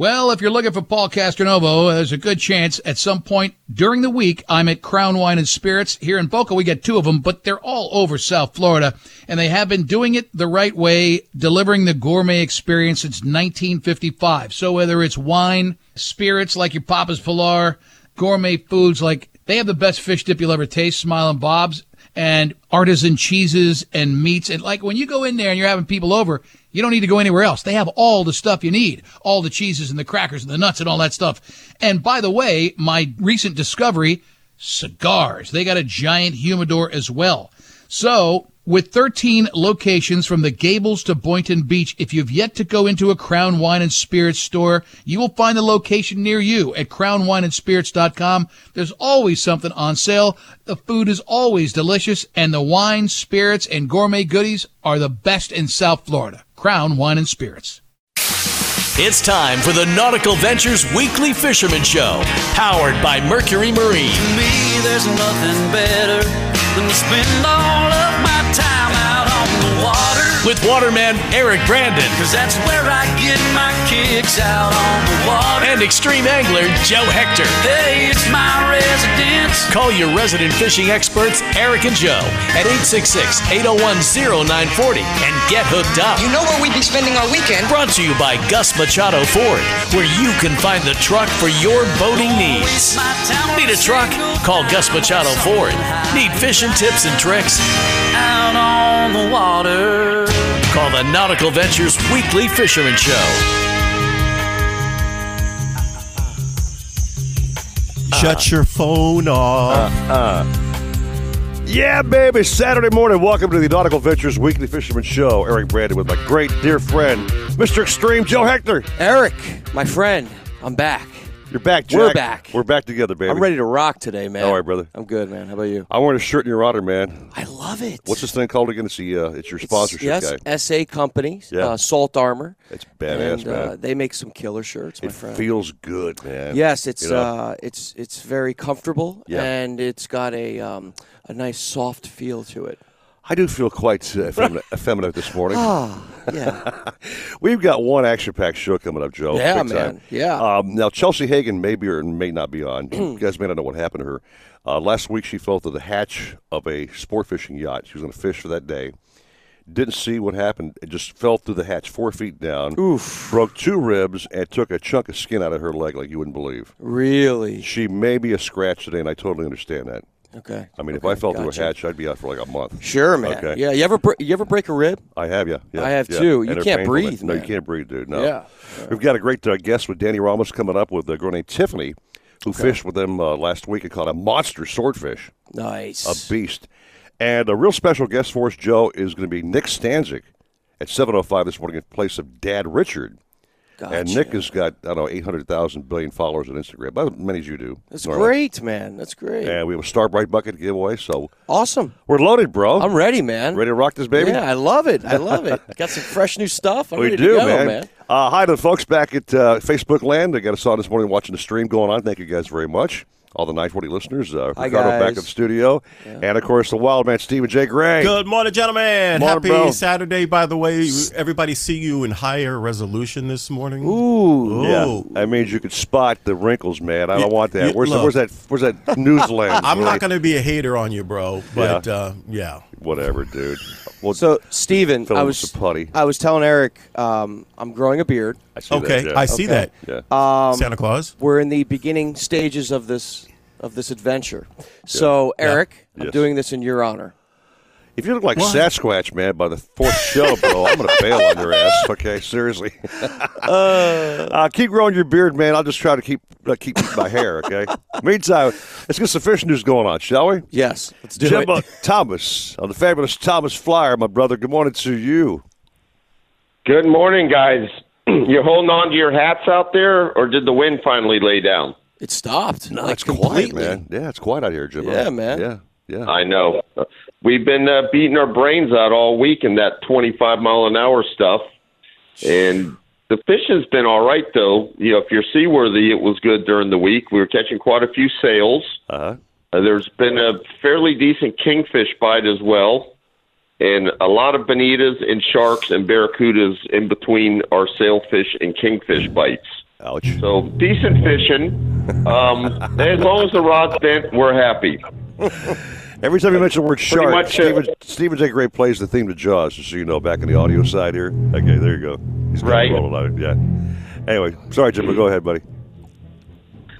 Well, if you're looking for Paul Castronovo, there's a good chance at some point during the week I'm at Crown Wine and Spirits here in Boca. We get two of them, but they're all over South Florida, and they have been doing it the right way, delivering the gourmet experience since 1955. So whether it's wine, spirits like your Papa's Pilar, gourmet foods like they have the best fish dip you'll ever taste, Smiling Bob's, and artisan cheeses and meats. And like when you go in there and you're having people over, you don't need to go anywhere else. They have all the stuff you need, all the cheeses and the crackers and the nuts and all that stuff. And by the way, my recent discovery, cigars. They got a giant humidor as well. So with 13 locations from the Gables to Boynton Beach, if you've yet to go into a Crown Wine and Spirits store, you will find the location near you at crownwineandspirits.com. There's always something on sale. The food is always delicious and the wine, spirits, and gourmet goodies are the best in South Florida. Crown Wine and Spirits. It's time for the Nautical Ventures Weekly Fisherman Show, powered by Mercury Marine. To me, there's nothing better than to spend all of my time out on the water. With waterman Eric Brandon Cause that's where I get my kicks out on the water. and extreme angler Joe Hector. hey, it's my residence. Call your resident fishing experts, Eric and Joe, at 866 801 0940 and get hooked up. You know where we'd be spending our weekend? Brought to you by Gus Machado Ford, where you can find the truck for your boating needs. Need a truck? Call Gus Machado Ford. Need fishing tips and tricks? Out on the water. Call the Nautical Ventures Weekly Fisherman Show. Shut your phone off. Uh, uh. Yeah, baby. Saturday morning. Welcome to the Nautical Ventures Weekly Fisherman Show. Eric Brandon with my great dear friend, Mr. Extreme Joe Hector. Eric, my friend, I'm back. You're back, Jack. We're back. We're back together, baby. I'm ready to rock today, man. All right, brother. I'm good, man. How about you? I'm wearing a shirt in your honor, man. I love it. What's this thing called again? It's the uh, it's your sponsorship yes, guy. SA Companies, Yeah. uh, Salt Armor. It's badass, and, uh, man. they make some killer shirts, my It friend. feels good, man. yes, it's You know? uh, it's it's very comfortable, Yeah. and it's got a um, a nice soft feel to it. I do feel quite uh, effeminate, effeminate this morning. Ah, yeah, We've got one action-packed show coming up, Joe. Yeah, man. time. Yeah. Um, now Chelsea Hagan may be or may not be on. you guys may not know what happened to her. Uh, last week, she fell through the hatch of a sport fishing yacht. She was going to fish for that day. Didn't see what happened. It just fell through the hatch four feet down. Oof. Broke two ribs and took a chunk of skin out of her leg like you wouldn't believe. really. She may be a scratch today, and I totally understand that. Okay. I mean, if I fell through a hatch, I'd be out for like a month. Sure, man. Okay. Yeah. You ever br- you ever break a rib? I have, yeah. yeah I have yeah. too. You they're can't breathe, No, you can't breathe, dude. No. Yeah. We've got a great uh, guest with Danny Ramos coming up with a girl named Tiffany, who fished with them uh, last week and caught a monster swordfish, Nice. a beast. And a real special guest for us, Joe, is going to be Nick Stanczyk at 7.05 this morning in place of Dad Richard. And Nick has got, I don't know, 800,000 billion followers on Instagram, about as many as you do. That's normally. great, man. That's great. And we have a Starbright bucket giveaway, so Awesome. we're loaded, bro. I'm ready, man. Ready to rock this baby? Yeah, I love it. I love it. Got some fresh new stuff. I'm we ready do, to go, man. man. Uh, hi to the folks back at uh, Facebook Land. I got us on this morning watching the stream going on. Thank you guys very much. All the 940 listeners. Uh, Hi, Ricardo back in the studio. And, of course, the wild man, Stephen J. Gray. Good morning, gentlemen. Morning, Happy bro. Saturday, by the way. Everybody see you in higher resolution this morning. Ooh. Yeah, Ooh. that means you could spot the wrinkles, man. I don't Yeah, want that. yeah, where's, the, look. where's that? Where's that news lens? I'm Really? not going to be a hater on you, bro, but Yeah. uh, yeah. Whatever, dude. Well, So, Steven, I was putty. I was telling Eric, um, I'm growing a beard. I see Okay, that, I see Okay. that. Yeah. Um, Santa Claus. We're in the beginning stages of this of this adventure. So, Eric, I'm Yes. doing this in your honor. If you look like What? Sasquatch, man, by the fourth show, bro, I'm going to bail on your ass. Okay, seriously. uh, keep growing your beard, man. I'll just try to keep uh, keep my hair. Okay. Meantime, let's get some fish news going on, shall we? Yes, let's do Jimbo it. Thomas on the fabulous Thomas Flyer, my brother. Good morning to you. Good morning, guys. You're holding on to your hats out there, or did the wind finally lay down? It stopped. No, like it's quiet, man. Yeah, it's quiet out here, Jimbo. Yeah, man. Yeah, yeah. I know. We've been uh, beating our brains out all week in that 25 mile an hour stuff, and the fish has been all right though. You know, if you're seaworthy, it was good during the week. We were catching quite a few sails. Uh-huh. Uh, there's been a fairly decent kingfish bite as well, and a lot of bonitas and sharks and barracudas in between our sailfish and kingfish bites. Ouch. So decent fishing. Um, as long as the rod's bent, we're happy. Every time you mention the word shark, much, uh, Steven, Steven J. Gray plays the theme to Jaws, just so you know, back in the audio side here. Okay, there you go. He's Right. rolling on it, Yeah. Anyway, sorry, Jim, but go ahead, buddy.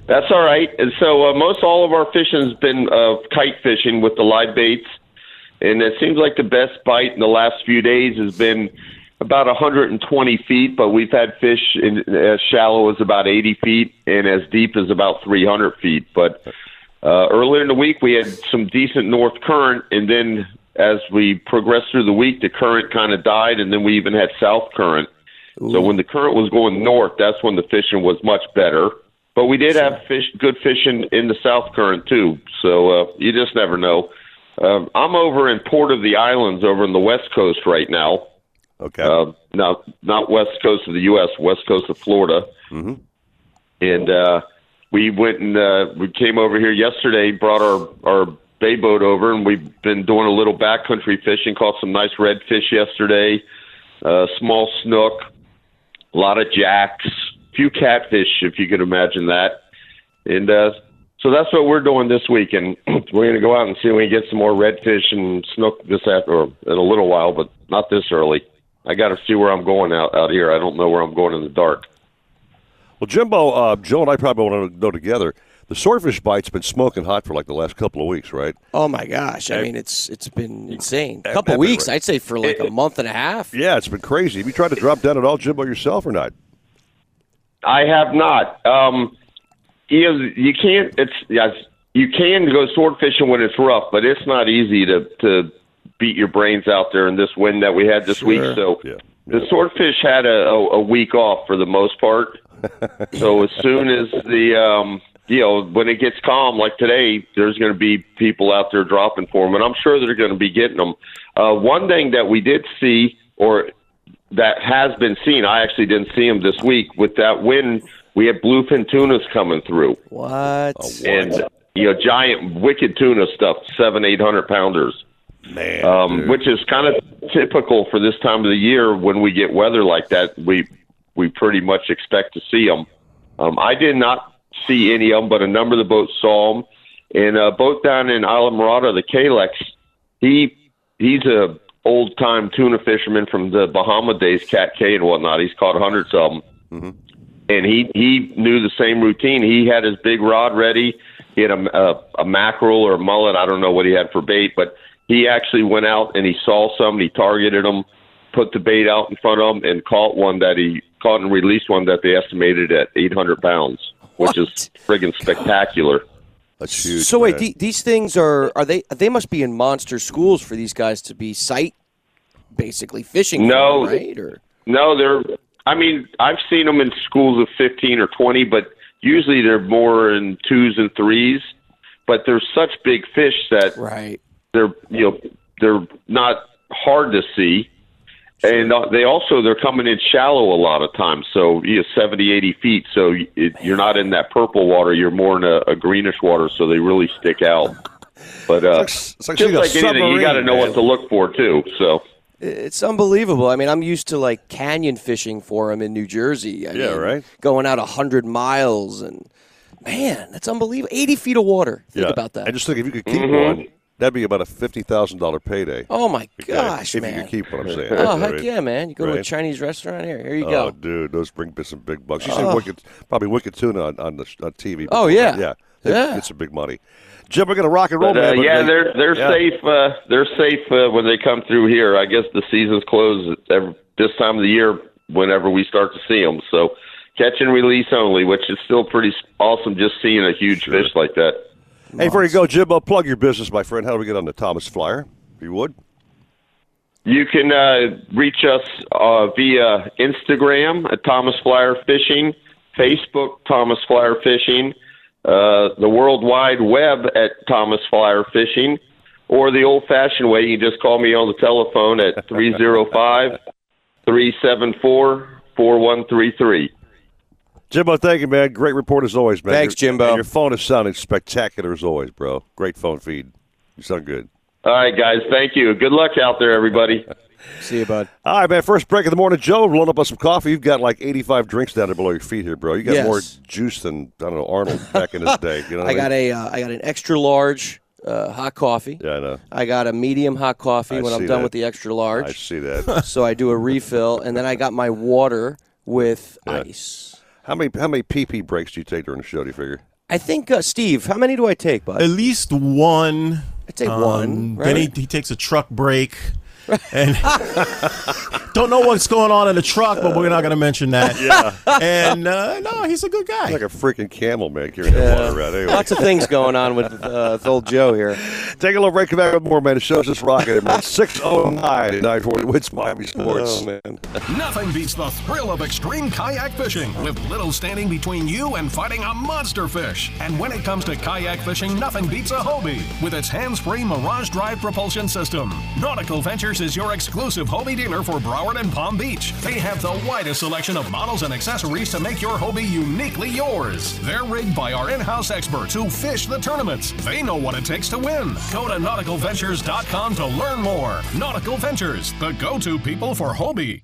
That's all right. And so uh, most all of our fishing has been uh, kite fishing with the live baits, and it seems like the best bite in the last few days has been about 120 feet, but we've had fish in, as shallow as about 80 feet and as deep as about 300 feet. But uh, earlier in the week, we had some decent north current, and then as we progressed through the week, the current kind of died, and then we even had south current. So when the current was going north, that's when the fishing was much better. But we did have fish, good fishing in the south current too. So uh, you just never know. Um, I'm over in Port of the Islands, over in the west coast right now. Okay. Uh, not not west coast of the U.S., west coast of Florida. Mhm. And uh, we went and uh, we came over here yesterday. Brought our our bay boat over, and we've been doing a little backcountry fishing. Caught some nice redfish yesterday, uh, small snook, a lot of jacks, few catfish, if you could imagine that. And uh, so that's what we're doing this week, and we're going to go out and see if we can get some more redfish and snook this after or in a little while, but not this early. I got to see where I'm going out out here. I don't know where I'm going in the dark. Well, Jimbo, uh, Joe and I probably want to know together. The swordfish bite's been smoking hot for like the last couple of weeks, right? Oh my gosh! I mean, it's it's been insane. A couple everywhere. weeks, I'd say, for like a month and a half. Yeah, it's been crazy. Have you tried to drop down at all, Jimbo, yourself or not? I have not. Um, you you can't. It's yes, you can go sword fishing when it's rough, but it's not easy to to beat your brains out there in this wind that we had this week. So Yeah. the swordfish had a, a, a week off for the most part. so as soon as the um, you know when it gets calm like today, there's going to be people out there dropping for them, and I'm sure they're going to be getting them. Uh, one thing that we did see, or that has been seen, I actually didn't see them this week with that wind. We had bluefin tunas coming through, What? and you know giant wicked tuna stuff, seven eight hundred pounders Man, um, which is kind of typical for this time of the year when we get weather like that. We we pretty much expect to see them. Um, I did not see any of them, but a number of the boats saw them. And a boat down in Islamorada, the Kalex, he he's a old time tuna fisherman from the Bahama days, Cat Cay and whatnot. He's caught hundreds of them, and he he knew the same routine. He had his big rod ready. He had a, a, a mackerel or a mullet. I don't know what he had for bait, but he actually went out and he saw some. He targeted them, put the bait out in front of him, and caught one that he caught and released one that they estimated at 800 pounds, which is friggin' spectacular. That's huge. So wait, man. the, these things are are they? They must be in monster schools for these guys to be sight, basically fishing. No. from, right? Or No, they're. I mean, I've seen them in schools of 15 or 20, but usually they're more in twos and threes. But they're such big fish that right? they're you know they're not hard to see and uh, they also they're coming in shallow a lot of times so you know 70 80 feet so it, you're not in that purple water you're more in a, a greenish water so they really stick out but uh It's like- it's like just like anything you got to know man. what to look for too so It's unbelievable. I mean, I'm used to like canyon fishing for them in New Jersey. I Yeah, mean, right. Going out hundred miles and man, that's unbelievable. Eighty feet of water. Think yeah. about that. I just think if you could keep Mm-hmm. one, that'd be about a fifty thousand dollar payday. oh my Okay? gosh, if man! you could keep what I'm saying. oh All heck right. yeah, man! You go to a Chinese restaurant here. Here you Oh, go. dude, those bring some big bucks. You seen wicked, probably wicked tuna on, on the on TV. Oh, yeah. yeah, They Yeah. get some big money. Jim, we're gonna rock and roll, but, uh, man. but yeah they- they're they're yeah. safe uh they're safe uh, when they come through here i guess the season's closed every, this time of the year whenever we start to see them so catch and release only which is still pretty awesome just seeing a huge fish like that Hey, before you go, Jimbo, plug your business, my friend. How do we get on the Thomas Flyer? If you would. You can uh, reach us uh, via Instagram at Thomas Flyer Fishing, Facebook Thomas Flyer Fishing, uh, the World Wide Web at Thomas Flyer Fishing, or the old fashioned way, you just call me on the telephone at 305 374 4133. Jimbo, thank you, man. Great report as always, man. Thanks, Jimbo. and your phone is sounding spectacular as always, bro. Great phone feed. You sound good. All right, guys. Thank you. Good luck out there, everybody. See you, bud. All right, man. First break of the morning, Joe. Load up on some coffee. You've got like 85 drinks down there below your feet here, bro. You got Yes. more juice than I don't know Arnold back in his day. You know, what I mean? got a uh, I got an extra large uh, hot coffee. Yeah, I know. I got a medium hot coffee I when I'm done that. with the extra large. I see that. so I do a refill, and then I got my water with Yeah. ice. How many how many PP breaks do you take during the show? Do you figure? I think uh, Steve, how many do I take, bud? At least one. I take Um, one. Right? Then he, he takes a truck break. And don't know what's going on in the truck, but we're not going to mention that. Yeah. And uh, no, he's a good guy. Like a freaking camel, man, carrying that water around. Anyway, Lots of things going on with, uh, with old Joe here. take a little break. Come back with more, man. The show's just rocking, man. 609 940 wins Miami Sports. Oh man. Nothing beats the thrill of extreme kayak fishing, with little standing between you and fighting a monster fish. And when it comes to kayak fishing, nothing beats a Hobie with its hands-free Mirage Drive propulsion system. Nautical Ventures is your exclusive Hobie dealer for Broward and Palm Beach. They have the widest selection of models and accessories to make your Hobie uniquely yours. They're rigged by our in-house experts who fish the tournaments. They know what it takes to win. Go to nauticalventures.com to learn more. Nautical Ventures, the go-to people for Hobie.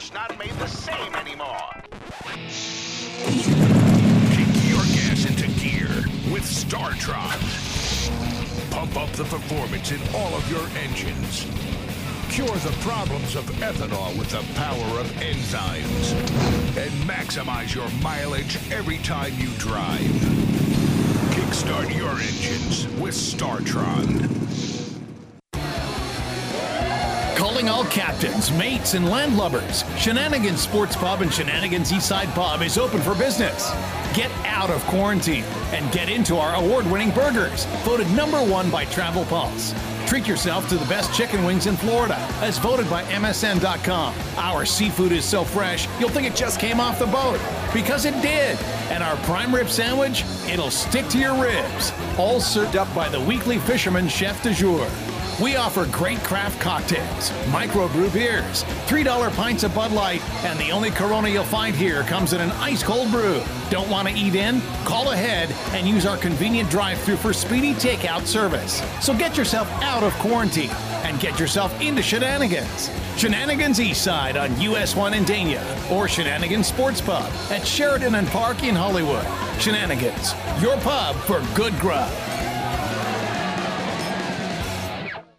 Just not made the same anymore. Kick your gas into gear with StarTron. Pump up the performance in all of your engines. Cure the problems of ethanol with the power of enzymes. And maximize your mileage every time you drive. Kickstart your engines with StarTron. Calling all captains, mates, and landlubbers. Shenanigans Sports Pub and Shenanigans Eastside Pub is open for business. Get out of quarantine and get into our award winning burgers, voted number one by Travel Pulse. Treat yourself to the best chicken wings in Florida, as voted by MSN.com. Our seafood is so fresh, you'll think it just came off the boat. Because it did. And our prime rib sandwich, it'll stick to your ribs. All served up by the weekly fisherman chef de jour. We offer great craft cocktails, microbrew beers, $3 pints of Bud Light, and the only Corona you'll find here comes in an ice cold brew. Don't want to eat in? Call ahead and use our convenient drive through for speedy takeout service. So get yourself out of quarantine and get yourself into shenanigans. Shenanigans Eastside on US 1 in Dania or Shenanigans Sports Pub at Sheridan and Park in Hollywood. Shenanigans, your pub for good grub.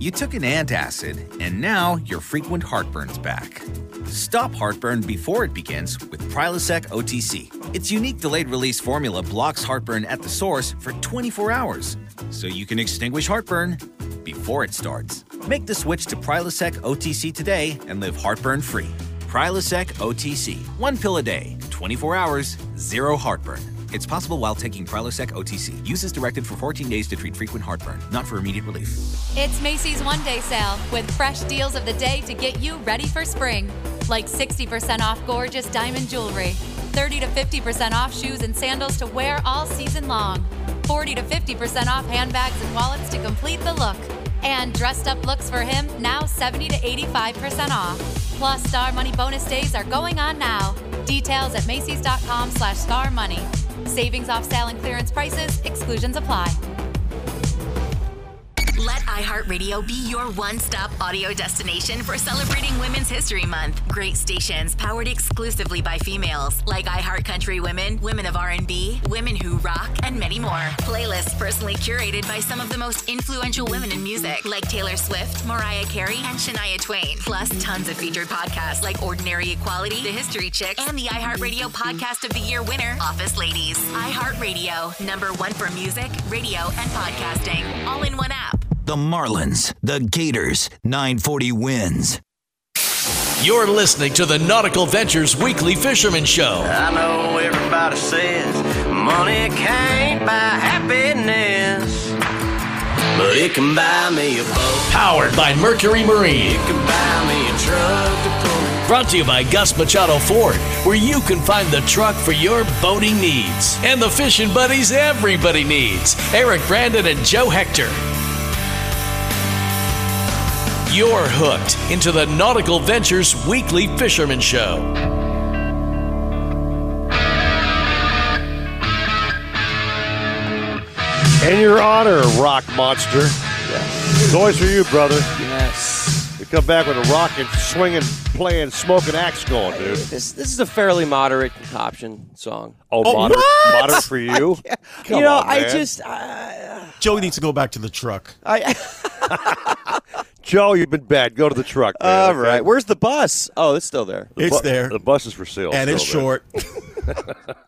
You took an antacid, and now your frequent heartburn's back. Stop heartburn before it begins with Prilosec OTC. Its unique delayed release formula blocks heartburn at the source for 24 hours, so you can extinguish heartburn before it starts. Make the switch to Prilosec OTC today and live heartburn free. Prilosec OTC. One pill a day, 24 hours, zero heartburn. It's possible while taking Prilosec OTC. Use as directed for 14 days to treat frequent heartburn, not for immediate relief. It's Macy's one day sale with fresh deals of the day to get you ready for spring. Like 60% off gorgeous diamond jewelry, 30 to 50% off shoes and sandals to wear all season long. 40 to 50% off handbags and wallets to complete the look. And dressed up looks for him now 70 to 85% off. Plus, Star Money bonus days are going on now. Details at Macy's.com slash Star Money. Savings off sale and clearance prices, exclusions apply. Let iHeartRadio be your one-stop audio destination for celebrating Women's History Month. Great stations powered exclusively by females like iHeart Country Women, Women of R&B, Women Who Rock, and many more. Playlists personally curated by some of the most influential women in music like Taylor Swift, Mariah Carey, and Shania Twain. Plus tons of featured podcasts like Ordinary Equality, The History Chicks, and the iHeartRadio Podcast of the Year winner, Office Ladies. iHeartRadio, number one for music, radio, and podcasting, all in one app. The Marlins, the Gators, 940 wins. You're listening to the Nautical Ventures Weekly Fisherman Show. I know everybody says money can't buy happiness, but it can buy me a boat. Powered by Mercury Marine. It can buy me a truck to pull. Brought to you by Gus Machado Ford, where you can find the truck for your boating needs. And the fishing buddies everybody needs Eric Brandon and Joe Hector. You're hooked into the Nautical Ventures Weekly Fisherman Show. In your honor, Rock Monster. It's always for you, brother. Yes. You come back with a rocking, swinging, playing, smoking axe going, dude. This this is a fairly moderate concoction song. Oh, moderate, moderate for you? Come you know, on, I just uh, Joey needs to go back to the truck. I. Joe, you've been bad. Go to the truck. Man, All okay? right, where's the bus? Oh, it's still there. The It's bu- there. The bus is for sale. And it's still, man. short.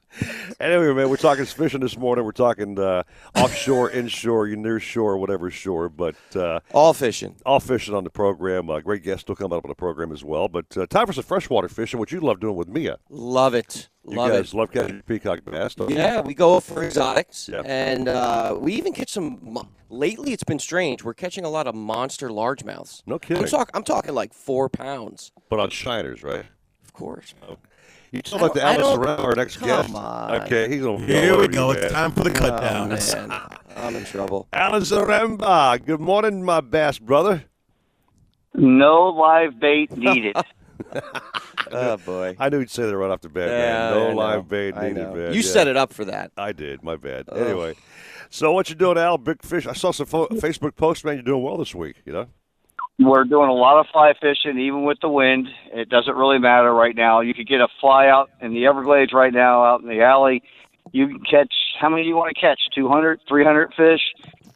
Anyway, man, we're talking fishing this morning. We're talking uh, offshore, inshore, you near shore, whatever shore, but uh, All fishing. all fishing on the program. Uh, great guests still coming up on the program as well. But uh, time for some freshwater fishing, which you love doing with Mia. Love it. You Love guys it. love catching peacock bass. don't you? Yeah, we go for exotics, Yeah. and uh, we even catch some. Lately, it's been strange. We're catching a lot of monster largemouths. No kidding. I'm, talk, I'm talking like four pounds. But on shiners, right? Of course. You talking about the I Al Zaremba, our next come guest? on. Okay, he's gonna Here we you, go. It's time for the cut Oh, down. man. I'm in trouble. Al Zaremba. Good morning, my bass brother. No live bait needed. Oh boy. I knew you'd say that right off the bat, Yeah, man. No live bait needed, know. man. You Yeah. set it up for that. I did. My bad. Anyway, so what you doing, Al? Big fish. I saw some fo- Facebook posts, man. You're doing well this week. You know. We're doing a lot of fly fishing, even with the wind. It doesn't really matter right now. You could get a fly out in the Everglades right now, out in the alley. You can catch how many do you want to catch? 200, 300 fish.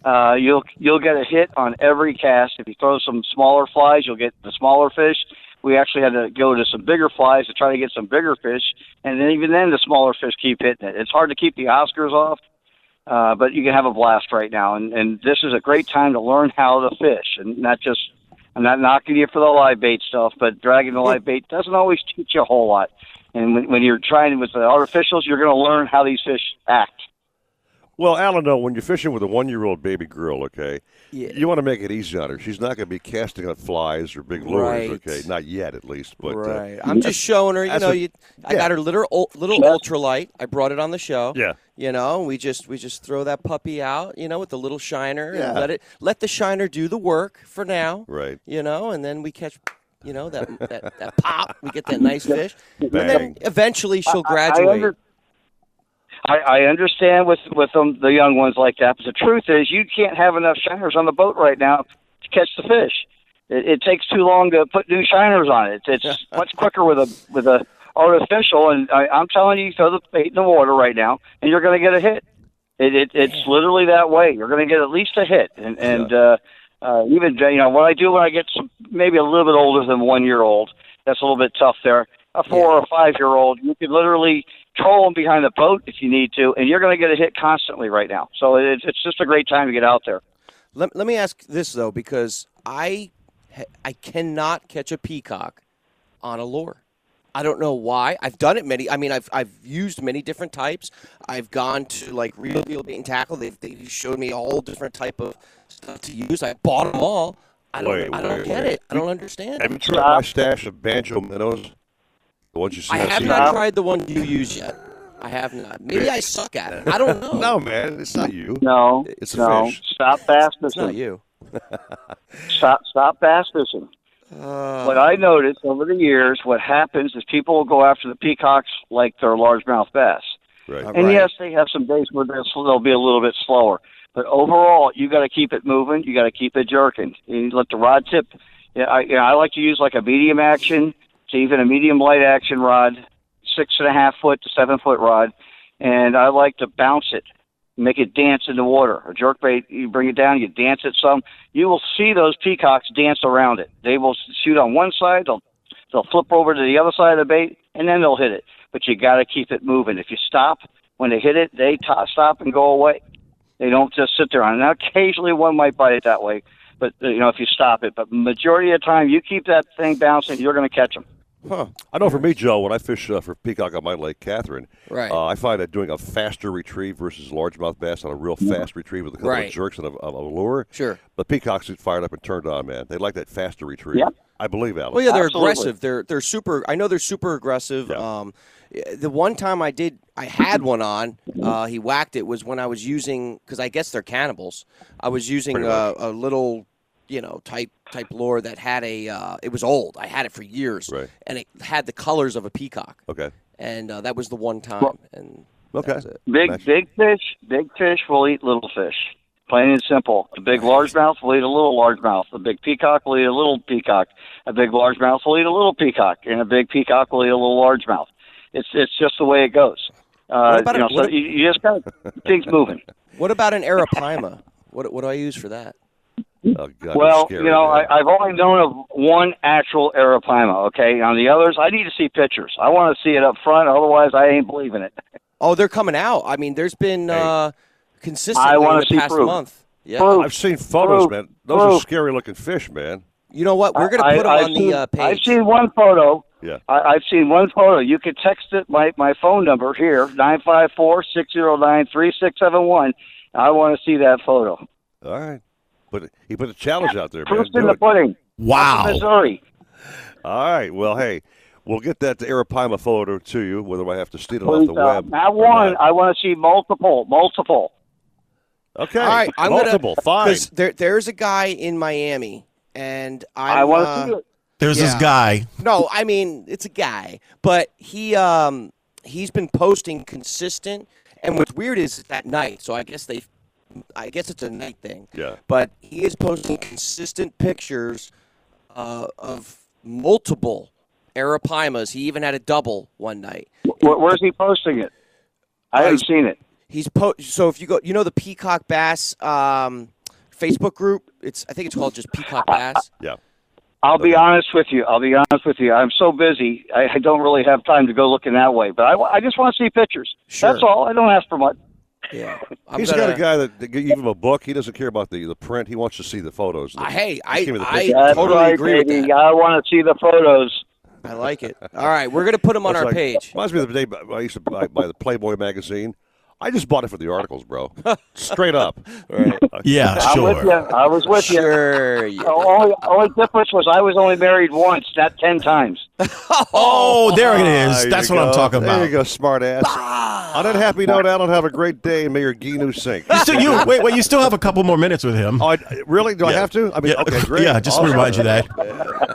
Uh, you'll you'll get a hit on every cast. If you throw some smaller flies, you'll get the smaller fish. We actually had to go to some bigger flies to try to get some bigger fish, and then even then the smaller fish keep hitting it. It's hard to keep the Oscars off, uh, but you can have a blast right now. And, and this is a great time to learn how to fish, and not just. I'm not knocking you for the live bait stuff, but dragging the live bait doesn't always teach you a whole lot. And when, when you're trying with the artificials, you're going to learn how these fish act. Well, Alan, no, when you're fishing with a one-year-old baby girl, okay, Yeah. you want to make it easy on her. She's not going to be casting on flies or big lures, Right. okay? Not yet, at least. But right. uh, I'm just showing her. You know, what- you, I got her little ul- little ultralight. I brought it on the show. Yeah. You know, we just we just throw that puppy out. You know, with the little shiner Yeah. and let it let the shiner do the work for now. Right. You know, and then we catch. You know that that, that pop. We get that nice fish, and then eventually she'll I- I graduate. under- I, I understand with with them, the young ones like that, but the truth is, you can't have enough shiners on the boat right now to catch the fish. It, it takes too long to put new shiners on it. It's much quicker with a with a artificial. And I, I'm telling you, throw the bait in the water right now, and you're going to get a hit. It, it it's literally that way. You're going to get at least a hit, and and uh, uh, even you know what I do when I get some, maybe a little bit older than one year old. That's a little bit tough there. A four or five year old, you can literally troll them behind the boat if you need to, and you're going to get a hit constantly right now. So it, it's just a great time to get out there. Let, let me ask this though, because I I cannot catch a peacock on a lure. I don't know why. I've done it many. I mean, I've I've used many different types. I've gone to like real deal bait and tackle. They've they showed me all different type of stuff to use. I bought them all. I don't Wait, I don't wait, get wait. it. I don't understand. have you tried my stash of banjo minnows? The ones you see I have TV? not tried the one you use yet. I have not. Maybe I suck at it. I don't know. no, man, it's not you. No, it's a no. fish. Stop bass fishing. It's not you. Stop, stop bass fishing. Uh, what I noticed over the years, what happens is people will go after the peacocks like they're largemouth bass. Right. And yes, they have some days where they'll, they'll be a little bit slower. But overall, you got to keep it moving. You got to keep it jerking. You let the rod tip. Yeah, I, you know, I like to use like a medium action to even a medium light action rod, six and a half foot to seven foot rod, and I like to bounce it, make it dance in the water. A jerk bait, you bring it down, you dance it some. You will see those peacocks dance around it. They will shoot on one side, they'll they'll flip over to the other side of the bait, and then they'll hit it. But you got to keep it moving. If you stop when they hit it, they to stop and go away. They don't just sit there on it. Now, occasionally one might bite it that way, but you know if you stop it. But majority of the time, you keep that thing bouncing, you're going to catch them. Huh. I know for me, Joe, when I fish uh, for peacock on my lake, Catherine, Right. uh, I find that doing a faster retrieve versus largemouth bass on a real fast retrieve with a couple Right. of jerks and a, a, a lure. Sure. The peacocks get fired up and turned on, man. They like that faster retrieve. Yep. I believe, Alex. Well, yeah, they're aggressive. They're they're super. I know they're super aggressive. Um, the one time I did, I had one on. Uh, he whacked it was when I was using because I guess they're cannibals. I was using a, a little, you know, type type lure that had a. Uh, it was old. I had it for years, Right. and it had the colors of a peacock. Okay. And uh, that was the one time. And okay, Big big fish, big fish will eat little fish. Plain and simple. A big largemouth will eat a little largemouth. A big peacock will eat a little peacock. A big largemouth will eat a little peacock, and a big peacock will eat a little largemouth. It's it's just the way it goes. Uh, you know, a- so what- you, you just got things moving. What about an arapaima? what what do I use for that? Oh, God, well, you know, I, I've only known of one actual arapaima. Okay, on the others, I need to see pictures. I want to see it up front. Otherwise, I ain't believing it. Oh, they're coming out. I mean, there's been uh, consistently I in wanna the see past proof. month. Yeah, Proof. I've seen photos, Proof. man. Those are scary looking fish, man. You know what? We're going to I- put them I've on seen, the uh, page. I've seen one photo. Yeah. I, I've seen one photo. You could text it my my phone number here nine five four six zero nine three six seven one. I want to see that photo. All right. But he put a challenge out there, man. Proof's in the it. pudding. Wow. Missouri. All right. Well, hey, we'll get that Arapaima photo to you, whether I have to steal it Please, off the uh, web. not one. not. I want to see multiple, multiple. Okay. All right, I'm Multiple. gonna Fine. 'cause There, there's a guy in Miami, and I'm, I wanna uh, see it. There's this guy. No, I mean it's a guy, but he um he's been posting consistent. And what's weird is that night, so I guess they, I guess it's a night thing. Yeah. But he is posting consistent pictures uh, of multiple arapaimas. He even had a double one night. Where, where's he posting it? I haven't seen it. He's po- so if you go, you know the Peacock Bass um, Facebook group. It's I think it's called just Peacock Bass. Yeah. I'll be honest with you. I'll be honest with you. I'm so busy. I, I don't really have time to go looking that way. But I, I just want to see pictures. Sure. That's all. I don't ask for much. Yeah. He's got a guy that, that gave him a book. He doesn't care about the, the print. He wants to see the photos. Uh, hey, Just I- the I picture. Totally right, agree with baby. that. I want to see the photos. I like it. All right, we're gonna put them on It's our like- page. Reminds me of the day I used to buy, buy the Playboy magazine. I just bought it for the articles, bro. Straight up. Right. Yeah, I'm with you. I was with you. Sure. The only, only difference was I was only married once, not ten times. Oh, there it There is. you That's what I'm go. talking There about. There you go, smart ass. Ah. On that happy note, Alan, have a great day and may your genu sink. You still, you wait, wait. You still have a couple more minutes with him. Oh, I, really? Do I have to? I mean, Yeah. okay, great. Yeah, just to Awesome. remind you that.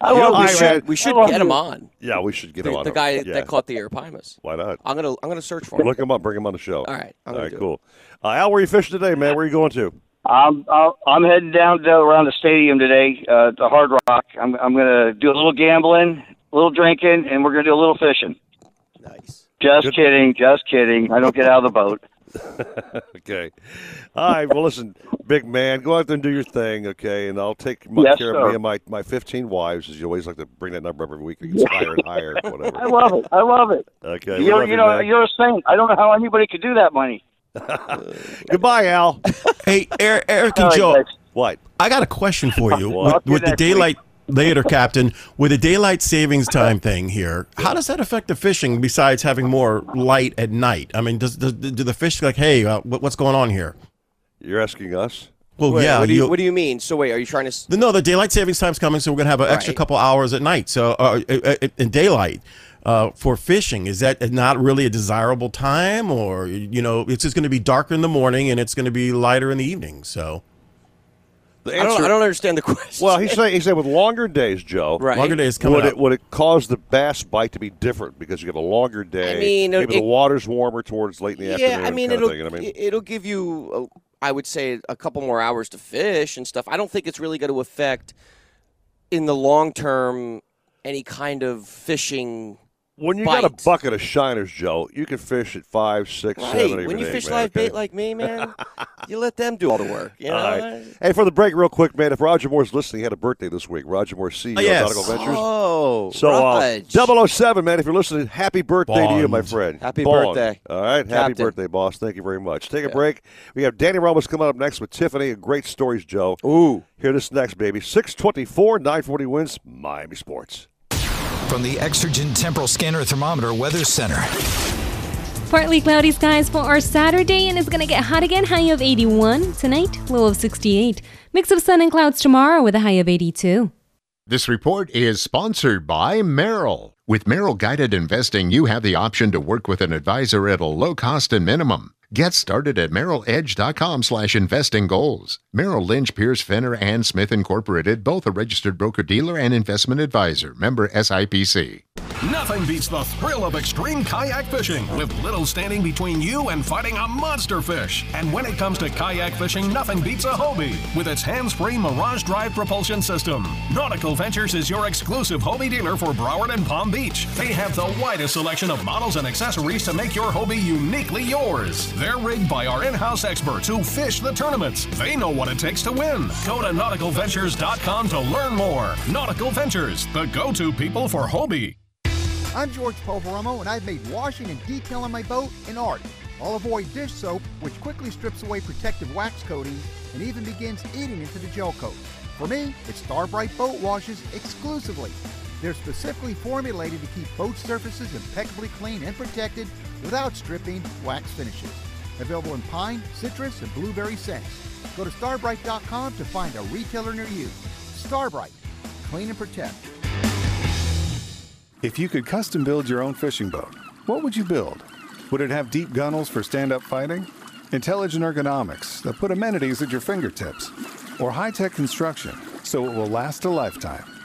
I You know, we should man. we should I get him you. on. Yeah, we should get The, him on. the guy yeah. that caught the arapaimas. Why not? I'm gonna I'm gonna search for him. Look him up. Bring him on the show. All right, I'm All gonna right, do it. cool. Uh, Al, where are you fishing today, man? Where are you going to? I'm I'll- I'm heading down to around the stadium today, uh, to Hard Rock. I'm I'm gonna do a little gambling, a little drinking, and we're gonna do a little fishing. Nice. Just kidding, just kidding. I don't get out of the boat. Okay. All right. Well, listen, big man, go out there and do your thing, okay? And I'll take my, Yes, care sir. of me and my, my 15 wives, as you always like to bring that number every week. It gets higher and higher, whatever. I love it. I love it. Okay. You're, love you know, man. you're a saint. I don't know how anybody could do that money. Goodbye, Al. Hey, Eric, Eric and right, Joe, thanks. What? I got a question for you. What? with, with the next week. daylight later, Captain, with the daylight savings time thing here, how does that affect the fishing? Besides having more light at night, I mean, does, does do the fish like, hey, uh, what, what's going on here? You're asking us? Well, Wait, yeah, What do you, you- what do you mean? So wait, are you trying to? No, the daylight savings time's coming, so we're gonna have an extra Right. couple hours at night. So uh, uh, uh, in daylight, uh, for fishing? Is that not really a desirable time, or you know, it's just going to be darker in the morning and it's going to be lighter in the evening? So. The I don't, I don't understand the question. Well, he's saying he said with longer days, Joe. Right. Longer days coming would up. it would it cause the bass bite to be different because you have a longer day? I mean, maybe it- the water's warmer towards late in the yeah, afternoon. I mean, it'll thing, you know I mean? it'll give you, uh, I would say, a couple more hours to fish and stuff. I don't think it's really going to affect in the long term any kind of fishing. When you bite. got a bucket of shiners, Joe, you can fish at five, six, Right. seven, eight When you eight, fish man, live okay? bait like me, man, you let them do all the work. You know? All right. Hey, for the break, real quick, man. If Roger Moore's listening, he had a birthday this week. Roger Moore, CEO Oh, yes. of Nautical Ventures. Oh, so Raj. uh, 007, man. If you're listening, happy birthday to you, my friend. Happy Bond. birthday. All right, happy birthday, boss. Thank you very much. Take a Yeah. break. We have Danny Ramos coming up next with Tiffany and great stories, Joe. Ooh. Hear this next, baby. 624, 940 wins, Miami Sports. From the Exergen Temporal Scanner Thermometer Weather Center. Partly cloudy skies for our Saturday, and it's going to get hot again. High of 81 tonight, low of 68. Mix of sun and clouds tomorrow with a high of 82. This report is sponsored by Merrill. With Merrill Guided Investing, you have the option to work with an advisor at a low cost and minimum. Get started at merrilledge.com slash investing goals. Merrill Lynch, Pierce, Fenner, and Smith Incorporated, both a registered broker-dealer and investment advisor. Member SIPC. Nothing beats the thrill of extreme kayak fishing with little standing between you and fighting a monster fish. And when it comes to kayak fishing, nothing beats a Hobie with its hands-free Mirage Drive propulsion system. Nautical Ventures is your exclusive Hobie dealer for Broward and Palm Beach. They have the widest selection of models and accessories to make your Hobie uniquely yours. They're rigged by our in-house experts who fish the tournaments. They know what it takes to win. Go to nauticalventures.com to learn more. Nautical Ventures, the go-to people for Hobie. I'm George Poveromo, and I've made washing and detailing my boat an art. I'll avoid dish soap, which quickly strips away protective wax coatings and even begins eating into the gel coat. For me, it's Starbright Boat Washes exclusively. They're specifically formulated to keep boat surfaces impeccably clean and protected without stripping wax finishes. Available in pine, citrus, and blueberry scents. Go to starbright.com to find a retailer near you. Starbright, clean and protect. If you could custom build your own fishing boat, what would you build? Would it have deep gunnels for stand up fighting? Intelligent ergonomics that put amenities at your fingertips? Or high tech construction so it will last a lifetime?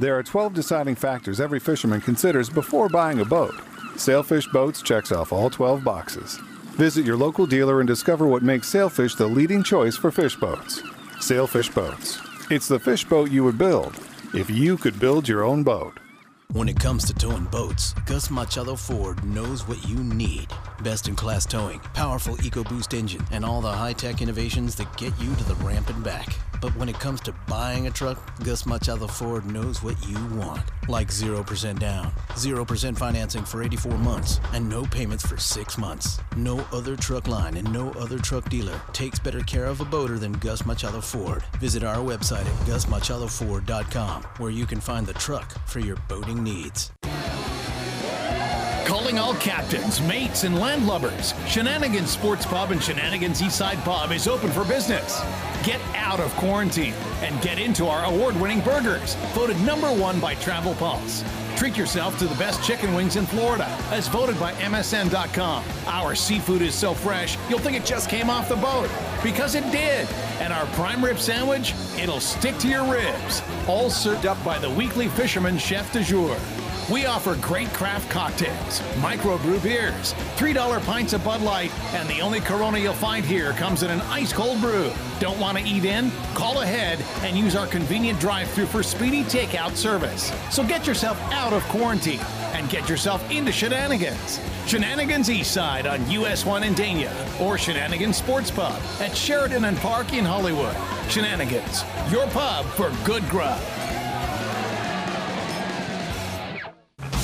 There are 12 deciding factors every fisherman considers before buying a boat. Sailfish Boats checks off all 12 boxes. Visit your local dealer and discover what makes Sailfish the leading choice for fish boats. Sailfish Boats. It's the fish boat you would build if you could build your own boat. When it comes to towing boats, Gus Machado Ford knows what you need. Best in class towing, powerful EcoBoost engine, and all the high tech innovations that get you to the ramp and back. But when it comes to buying a truck, Gus Machado Ford knows what you want. Like 0% down, 0% financing for 84 months, and no payments for 6 months. No other truck line and no other truck dealer takes better care of a boater than Gus Machado Ford. Visit our website at gusmachadoford.com where you can find the truck for your boating needs. Calling all captains, mates, and landlubbers. Shenanigans Sports Pub and Shenanigans Eastside Pub is open for business. Get out of quarantine and get into our award winning burgers, voted number one by Travel Pulse. Treat yourself to the best chicken wings in Florida, as voted by MSN.com. Our seafood is so fresh, you'll think it just came off the boat, because it did. And our prime rib sandwich, it'll stick to your ribs. All served up by the weekly fisherman chef de jour. We offer great craft cocktails, microbrew beers, $3 pints of Bud Light, and the only Corona you'll find here comes in an ice cold brew. Don't want to eat in? Call ahead and use our convenient drive through for speedy takeout service. So get yourself out of quarantine and get yourself into shenanigans. Shenanigans Eastside on US 1 in Dania or Shenanigans Sports Pub at Sheridan and Park in Hollywood. Shenanigans, your pub for good grub.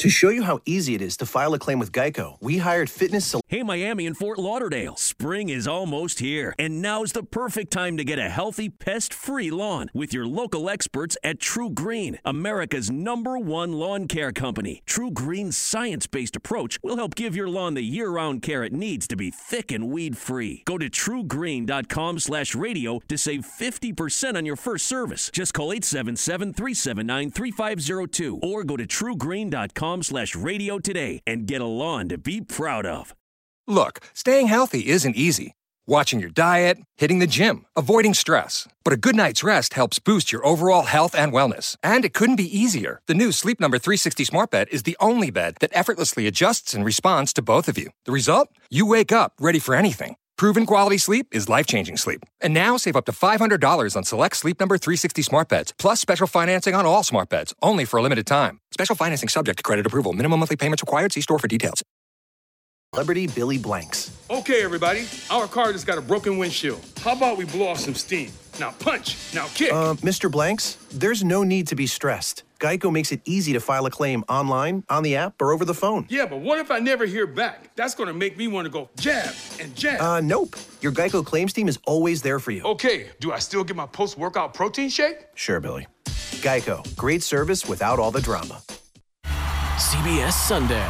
To show you how easy it is to file a claim with Geico, we hired fitness. Hey, Miami and Fort Lauderdale. Spring is almost here, and now's the perfect time to get a healthy, pest free lawn with your local experts at TruGreen, America's number one lawn care company. TruGreen's science based approach will help give your lawn the year round care it needs to be thick and weed free. Go to trugreen.com slash radio to save 50% on your first service. Just call 877 379 3502 or go to trugreen.com slash radio today and get a lawn to be proud of. Look, staying healthy isn't easy. Watching your diet, hitting the gym, avoiding stress. But a good night's rest helps boost your overall health and wellness. And it couldn't be easier. The new Sleep Number 360 Smart Bed is the only bed that effortlessly adjusts and responds to both of you. The result? You wake up ready for anything. Proven quality sleep is life changing sleep. And now save up to $500 on select Sleep Number 360 smart beds, plus special financing on all smart beds, only for a limited time. Special financing subject to credit approval. Minimum monthly payments required. See store for details. Celebrity Billy Blanks. Okay, everybody, our car just got a broken windshield. How about we blow off some steam? Now punch, now kick. Uh, Mr. Blanks, there's no need to be stressed. Geico makes it easy to file a claim online, on the app, or over the phone. yeah, but what if I never hear back? That's gonna make me want to go jab and jab. Uh, nope. Your Geico claims team is always there for you. okay, do I still get my post workout protein shake? Sure, Billy. Geico, great service without all the drama. CBS Sunday.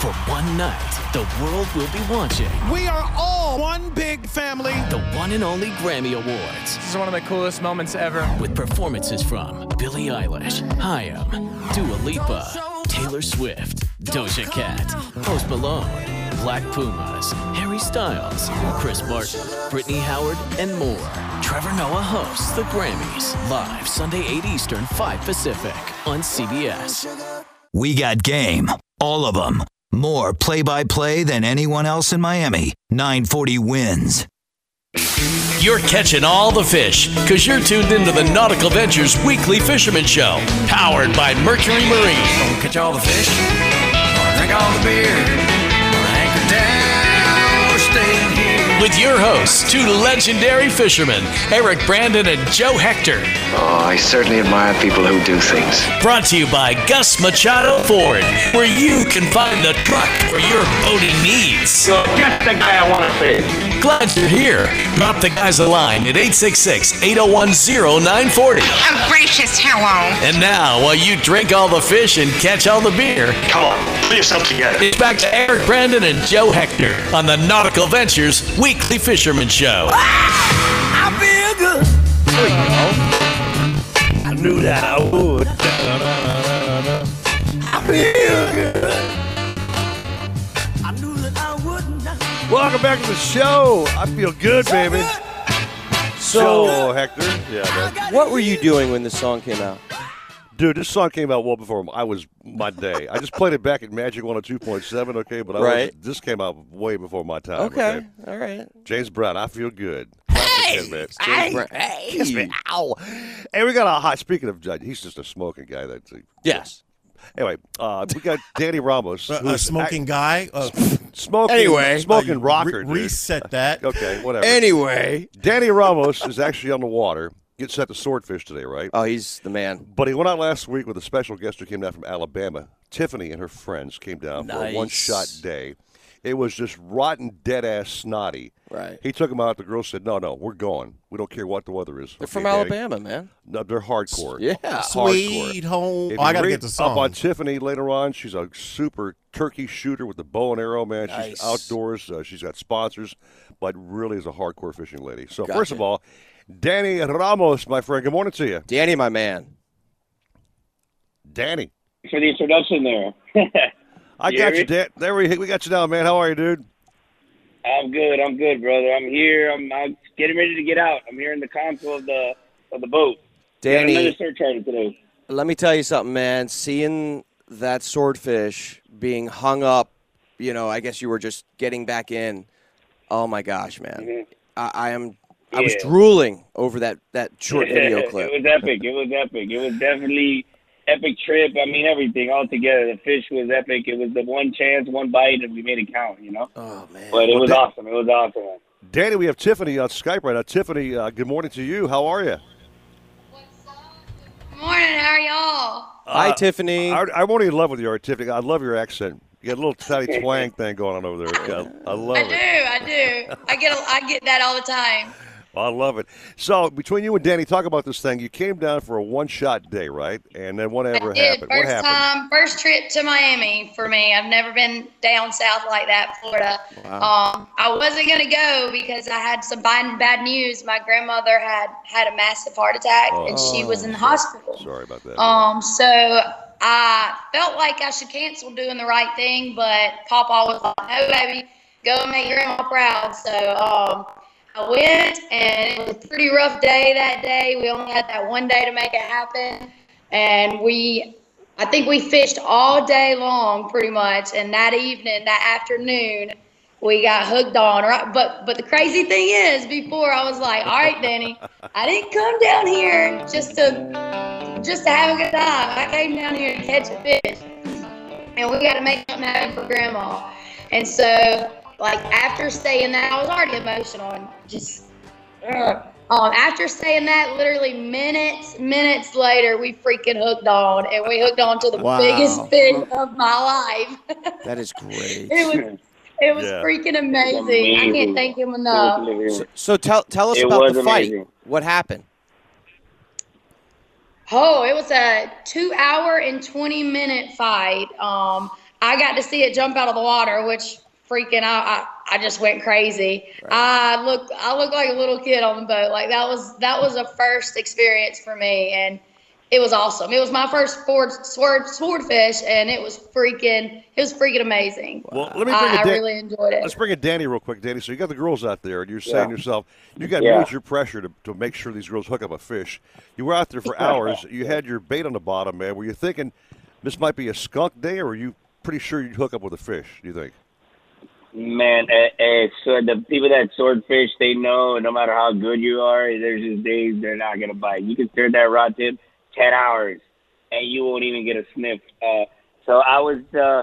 For one night, the world will be watching We are all one big family. the one and only Grammy Awards. This is one of the coolest moments ever. With performances from Billie Eilish, Haim, Dua Lipa, Taylor Swift, Doja Cat, Post Malone, Black Pumas, Harry Styles, Chris Martin, Brittany Howard, and more. Trevor Noah hosts the Grammys live Sunday 8 Eastern, 5 Pacific on CBS. We got game. All of them. More play by play than anyone else in Miami. 940 wins. You're catching all the fish because you're tuned into the Nautical Ventures Weekly Fisherman Show, powered by Mercury Marine. Catch all the fish, drink all the beer, With your hosts, two legendary fishermen, Eric Brandon and Joe Hector. Oh, I certainly admire people who do things. Brought to you by Gus Machado Ford, where you can find the truck for your boating needs. So just the guy I want to see. Glad you're here. Drop the guys a line at 866 801 0940. Oh, gracious, hello. And now, while you drink all the fish and catch all the beer, Come on, put yourself together. it's back to Eric Brandon and Joe Hector on the Nautical Ventures Weekly Fisherman Show. Ah! I feel good. I knew that I would. I feel good. I knew that I would. Welcome back to the show. I feel good, baby. So, Hector, yeah, man. What were you doing when this song came out? Dude, this song came out well before I was my day. I just played it back at Magic 102.7, okay, but I Right. was, this came out way before my time. Okay, all right. James Brown, I feel good. Hey, man. James Brown. Hey. Kiss me. Ow. Hey, we got a hot. Speaking of, Judge, he's just a smoking guy. That's a, yes. Anyway, uh, we got Danny Ramos, A- a who's smoking guy? Uh, smoking. Anyway. smoking Uh, rocker. re- dude. reset that. Okay, whatever. Anyway. Danny Ramos is actually on the water. Gets set to swordfish today, right? Oh, he's the man. But he went out last week with a special guest who came down from Alabama. Tiffany and her friends came down for a one shot day. It was just rotten, dead ass snotty. Right. He took them out. The girls said, "No, no, we're going. We don't care what the weather is." They're Okay, from Daddy?" Alabama, man. No, they're hardcore. Yeah. Hardcore. Sweet home. If Oh, I you gotta read get the Up on Tiffany later on, she's a super turkey shooter with the bow and arrow. Man, Nice. she's outdoors. Uh, she's got sponsors, but really is a hardcore fishing lady. So Gotcha. first of all, Danny Ramos, my friend. Good morning to you, Danny, my man. Danny. for the introduction there. I You got you, me? Dan. There we we got you down, man. How are you, dude? I'm good. I'm good, brother. I'm here. I'm, I'm getting ready to get out. I'm here in the console of the of the boat. Danny- Got another surcharger today. Let me tell you something, man. Seeing that swordfish being hung up, you know, I guess you were just getting back in. Oh my gosh, man. I, I am. I was Mm-hmm. Drooling over that that short video clip. it was epic. It was epic. It was definitely epic trip. I mean, everything all together. The fish was epic. It was the one chance, one bite, and we made it count. You know. Oh man. But it Well, was Dan- awesome. It was awesome. Danny, we have Tiffany on Skype right now. Tiffany, uh, good morning to you. How are you? What's up? Good morning, how are y'all? Hi, Uh, Tiffany. I, I'm only in love with your Tiffany. I love your accent. You got a little tiny twang thing going on over there. Yeah, I love I it. do, I do. I get a, I get that all the time. I love it. So between you and Danny, talk about this thing. You came down for a one-shot day, right? And then whatever happened? What First happened? time, first trip to Miami for me. I've never been down south like that, Florida. Wow. Um, I wasn't gonna go because I had some bad, bad news. My grandmother had had a massive heart attack and she was in the hospital. Sorry about that. Um, so I felt like I should cancel doing the right thing, but Papa was like, "No, baby, go and make grandma proud." So um, went, and it was a pretty rough day that day. We only had that one day to make it happen, and we, I think we fished all day long, pretty much. And that evening, that afternoon, we got hooked on. Right, but but the crazy thing is, before I was like, "All right, Danny, I didn't come down here just to just to have a good time. I came down here to catch a fish, and we got to make something happen for Grandma." And so, like after saying that, I was already emotional and just. ugh. Um, after saying that, literally minutes, minutes later, we freaking hooked on, and we hooked on to the Wow. biggest fish of my life. That is great. It was, it was Yeah. freaking amazing. I can't thank him enough. So, so tell tell us It about was the fight. amazing. What happened? Oh, it was a two hour and 20 minute fight. Um, I got to see it jump out of the water, which freaking I, I, I just went crazy. I look I looked like a little kid on the boat. Like that was that was a first experience for me and it was awesome. It was my first sword sword swordfish and it was freaking it was freaking amazing. Well, let me bring I, it I really enjoyed it. Let's bring in Danny real quick, Danny. So you got the girls out there, and you're saying Yeah. to yourself, you got Yeah. major pressure to, to make sure these girls hook up a fish. You were out there for hours. You had your bait on the bottom, man. Were you thinking this might be a skunk day, or were you pretty sure you'd hook up with a fish? Do you think? Man, eh, eh, so the people that swordfish, they know no matter how good you are, there's just days they're not gonna bite. You can stare at that rod tip ten hours, and you won't even get a sniff. Uh, so I was, uh,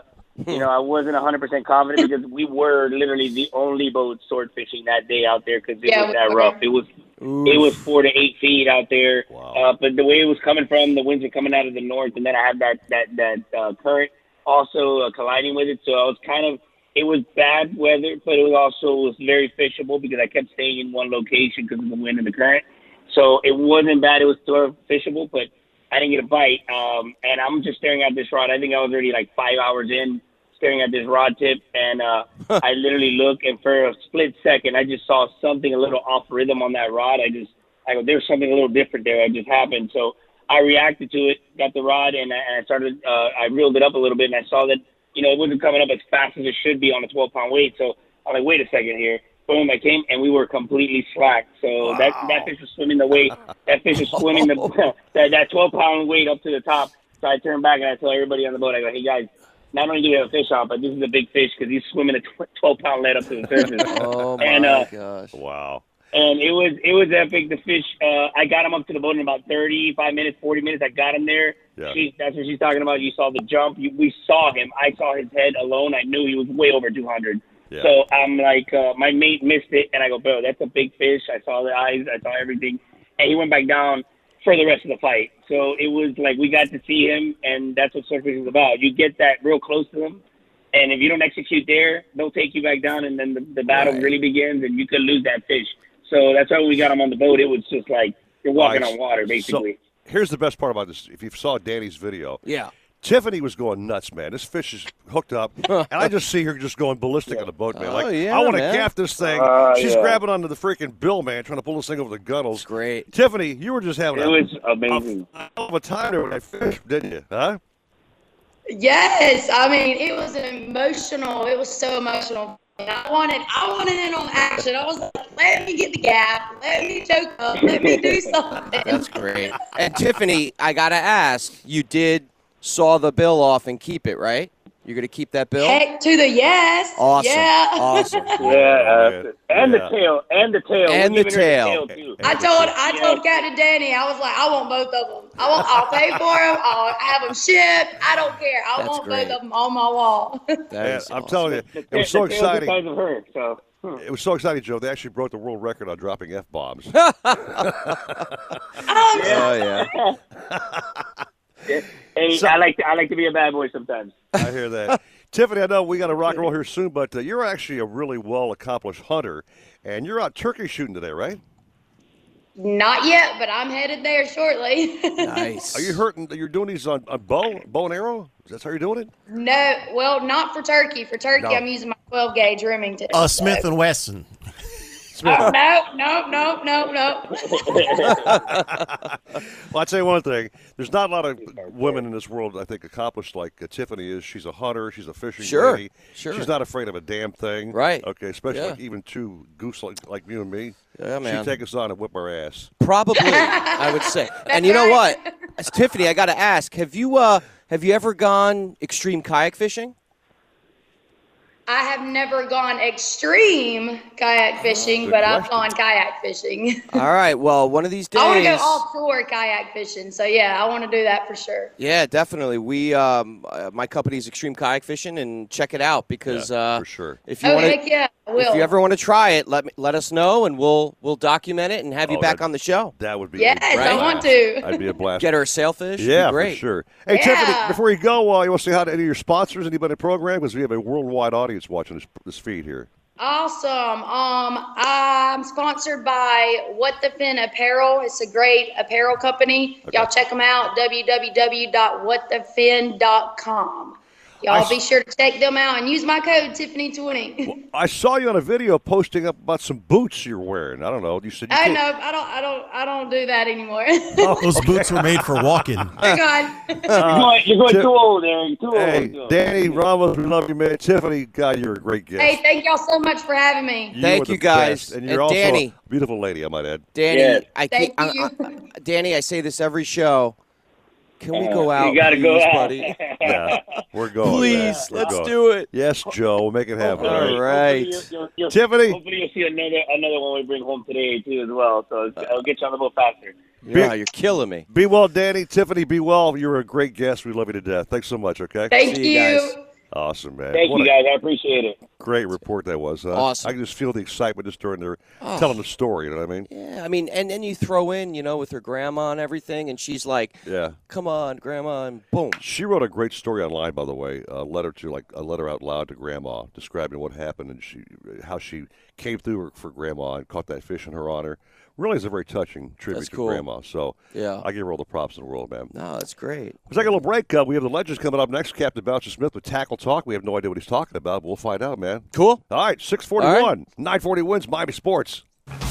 you know, I wasn't 100% confident because we were literally the only boat sword fishing that day out there because it Yeah, was that were. rough. It was it was four to eight feet out there. Uh, but the way it was coming from, the winds were coming out of the north, and then I had that that that uh, current also uh, colliding with it. So I was kind of it was bad weather, but it was also was very fishable because I kept staying in one location because of the wind and the current. So it wasn't bad. It was still fishable, but I didn't get a bite. Um, and I'm just staring at this rod. I think I was already like five hours in staring at this rod tip, and uh, I literally look, and for a split second, I just saw something a little off rhythm on that rod. I just, I go, there's something a little different there. It just happened. So I reacted to it, got the rod, and I, and I started, uh, I reeled it up a little bit, and I saw that, you know, it wasn't coming up as fast as it should be on a 12 pound weight. So I'm like, wait a second here. Boom, I came, and we were completely slack. So that that fish was swimming the weight. That fish was swimming the that that 12 pound weight up to the top. So I turned back and I tell everybody on the boat, I go, hey guys, not only do we have a fish on, but this is a big fish because he's swimming a 12 pound lead up to the surface. Oh my and, uh, gosh! Wow. And it was it was epic. The fish, uh, I got him up to the boat in about 35 minutes, 40 minutes. I got him there. Yeah. She, that's what she's talking about. You saw the jump. You, we saw him. I saw his head alone. I knew he was way over 200. Yeah. So I'm like, uh, my mate missed it, and I go, bro, that's a big fish. I saw the eyes. I saw everything, and he went back down for the rest of the fight. So it was like we got to see him, and that's what surfing is about. You get that real close to them, and if you don't execute there, they'll take you back down, and then the, the battle Right. really begins, and you could lose that fish. So that's why when we got him on the boat. It was just like you're walking Nice. on water, basically. So here's the best part about this. If you saw Danny's video, Yeah. Tiffany was going nuts, man. This fish is hooked up, and I just see her just going ballistic on the boat, man. Oh, Like, yeah, I want to man. gaff this thing. Uh, She's yeah. grabbing onto the freaking bill, man, trying to pull this thing over the gunnels. Great. Tiffany, you were just having It a, was amazing. a hell of a time there with that fish, didn't you? Huh? Yes, I mean it was an emotional. It was so emotional. I wanted, I wanted in on action. I was like, let me get the gap, let me choke up, let me do something. That's great. And Tiffany, I gotta ask, you did saw the bill off and keep it, right? You're gonna keep that bill? Heck to the yes. Awesome. Yeah. Awesome. Yeah, uh, and Yeah. the tail, and the tail, And We're the tail. too. I told I told Captain Danny, I was like, I want both of them. I want, I'll pay for them. I'll have them shipped. I don't care. I That's want great. both of them on my wall. That Yeah, is I'm telling you, it was so the tail's the exciting. size of her, so. hmm. It was so exciting, Joe. They actually broke the world record on dropping f bombs. Um, Oh yeah. Hey, So- I like to, I like to be a bad boy sometimes. I hear that. Tiffany, I know we got to rock and roll here soon, but uh, you're actually a really well accomplished hunter, and you're out turkey shooting today, right? Not yet, but I'm headed there shortly. Nice. Are you hurting? You're doing these on, on bow, bow and arrow? Is that how you're doing it? no, well, not for turkey. For turkey, No. I'm using my 12 gauge Remington. Uh, Smith so- and Wesson. Oh, no, no, no, no, no. Well, I'll tell you one thing. There's not a lot of women in this world, I think, accomplished like uh, Tiffany is. She's a hunter. She's a fishing Sure, lady. sure. She's not afraid of a damn thing. Right. Okay, especially Yeah. like even two goose like, like you and me. Yeah, man. She'd take us on and whip our ass. Probably, I would say. And you know what, As Tiffany, I got to ask: Have you uh, have you ever gone extreme kayak fishing? I have never gone extreme kayak fishing, good but I've gone kayak fishing. All right. Well, one of these days. I want to go offshore kayak fishing. So, yeah, I want to do that for sure. Yeah, definitely. We, um, uh, my company's Extreme Kayak Fishing, and check it out because uh, for sure. If you Oh, want heck yeah, I will. If you ever want to try it, let me, let us know, and we'll we'll document it and have you Oh, back that- on the show. That would be Yes, a I blast. want to. I'd be a blast. Get her a sailfish. It'd be Yeah, great. for sure. Hey, Tiffany, before you go, uh, you want to say hi to any of your sponsors, anybody in the program? Because we have a worldwide audience watching this, this feed here. Awesome. Um, I'm sponsored by What the Fin Apparel. It's a great apparel company. Y'all check them out. www.whatthefin.com. Y'all I be sure to check them out and use my code Tiffany20. I saw you on a video posting up about some boots you're wearing. I don't know. You said you I can't- know. I don't. I don't. I don't do that anymore. Those boots were made for walking. Hang on. Uh, you're going, you're going Ti- too old, Aaron. Too Hey, old. Too. Danny Ramos, we love you, man. Tiffany, God, you're a great guest. Hey, thank y'all so much for having me. You Thank you, guys. best, and you're And also Danny. a beautiful lady, I might add. Danny, Yes. I Thank can't, you. I, I, Danny, I say this every show. Can we Uh, go out? You got to go out. buddy. Yeah, we're going. Please, man. We're let's going. do it. Yes, Joe, we'll make it happen. All all right? right. Hopefully you'll- you'll- Tiffany. Hopefully you'll see another another one we bring home today too as well. So I'll get you on the boat faster. Yeah, you're killing me. Be well, Danny. Tiffany, be well. You're a great guest. We love you to death. Thanks so much, okay? Thank See you you. guys. Awesome, man. Thank What you guys. I appreciate it. Great report that was. Huh? Awesome. I can just feel the excitement just during their Oh. telling the story. You know what I mean? Yeah, I mean, and then you throw in, you know, with her grandma and everything, and she's like, Yeah. "Come on, grandma," and boom. She wrote a great story online, by the way, a letter to like a letter out loud to Grandma, describing what happened and she how she came through for Grandma and caught that fish in her honor. Really is a very touching tribute That's to cool. Grandma. So Yeah. I give her all the props in the world, man. No, that's great. Let's take a little break. Uh, we have the legends coming up next. Captain Bouncer Smith with Tackle Talk. We have no idea what he's talking about, but we'll find out, man. Cool. All right, 641, 940 wins Miami Sports.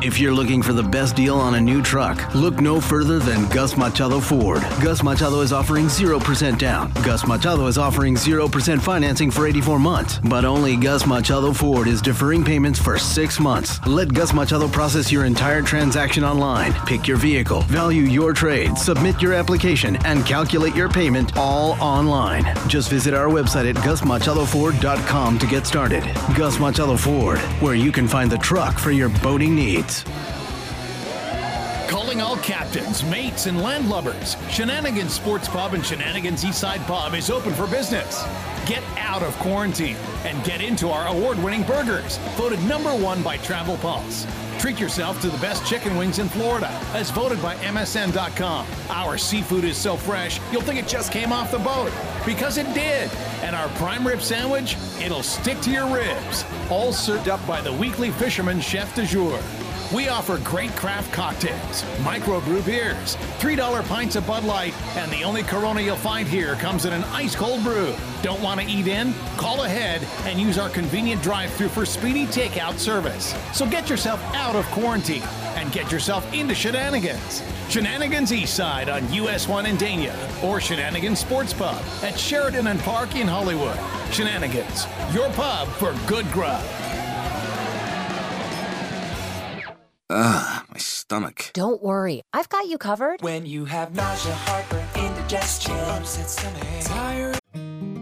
If you're looking for the best deal on a new truck, look no further than Gus Machado Ford. Gus Machado is offering 0% down. Gus Machado is offering 0% financing for 84 months. But only Gus Machado Ford is deferring payments for six months. Let Gus Machado process your entire transaction online. Pick your vehicle, value your trade, submit your application, and calculate your payment all online. Just visit our website at gusmachadoford.com to get started. Gus Machado Ford, where you can find the truck for your boating needs geht. Calling all captains, mates, and landlubbers. Shenanigans Sports Pub and Shenanigans Eastside Pub is open for business. Get out of quarantine and get into our award winning burgers, voted number one by Travel Pulse. Treat yourself to the best chicken wings in Florida, as voted by MSN.com. Our seafood is so fresh, you'll think it just came off the boat. Because it did. And our prime rib sandwich, it'll stick to your ribs. All served up by the weekly fisherman chef de jour. We offer great craft cocktails, microbrew beers, $3 pints of Bud Light, and the only Corona you'll find here comes in an ice cold brew. Don't want to eat in? Call ahead and use our convenient drive through for speedy takeout service. So get yourself out of quarantine and get yourself into shenanigans. Shenanigans Eastside on US 1 in Dania or Shenanigans Sports Pub at Sheridan and Park in Hollywood. Shenanigans, your pub for good grub. Ugh, my stomach. Don't worry, I've got you covered. When you have nausea, heartburn, indigestion, upset stomach, tired.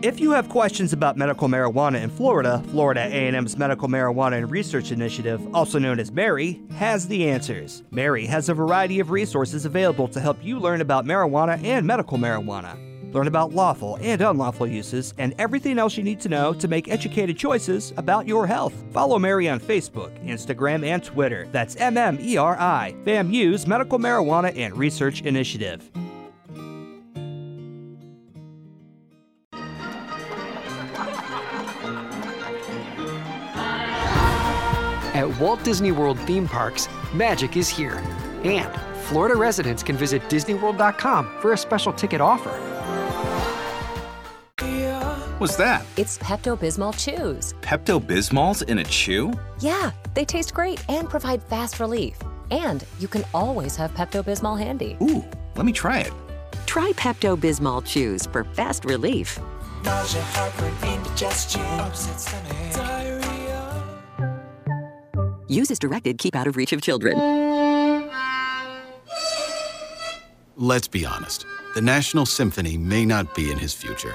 If you have questions about medical marijuana in Florida, Florida A&M's Medical Marijuana and Research Initiative, also known as MARY, has the answers. MARY has a variety of resources available to help you learn about marijuana and medical marijuana. Learn about lawful and unlawful uses and everything else you need to know to make educated choices about your health. Follow Mary on Facebook, Instagram, and Twitter. That's M M E R I, FAMU's Medical Marijuana and Research Initiative. At Walt Disney World theme parks, magic is here. And Florida residents can visit DisneyWorld.com for a special ticket offer. What's that? It's Pepto Bismol Chews. Pepto Bismol's in a chew? Yeah, they taste great and provide fast relief. And you can always have Pepto Bismol handy. Ooh, let me try it. Try Pepto Bismol Chews for fast relief. Nausea, heartburn, indigestion, upset stomach, diarrhea. Use as directed, keep out of reach of children. Let's be honest. The National Symphony may not be in his future,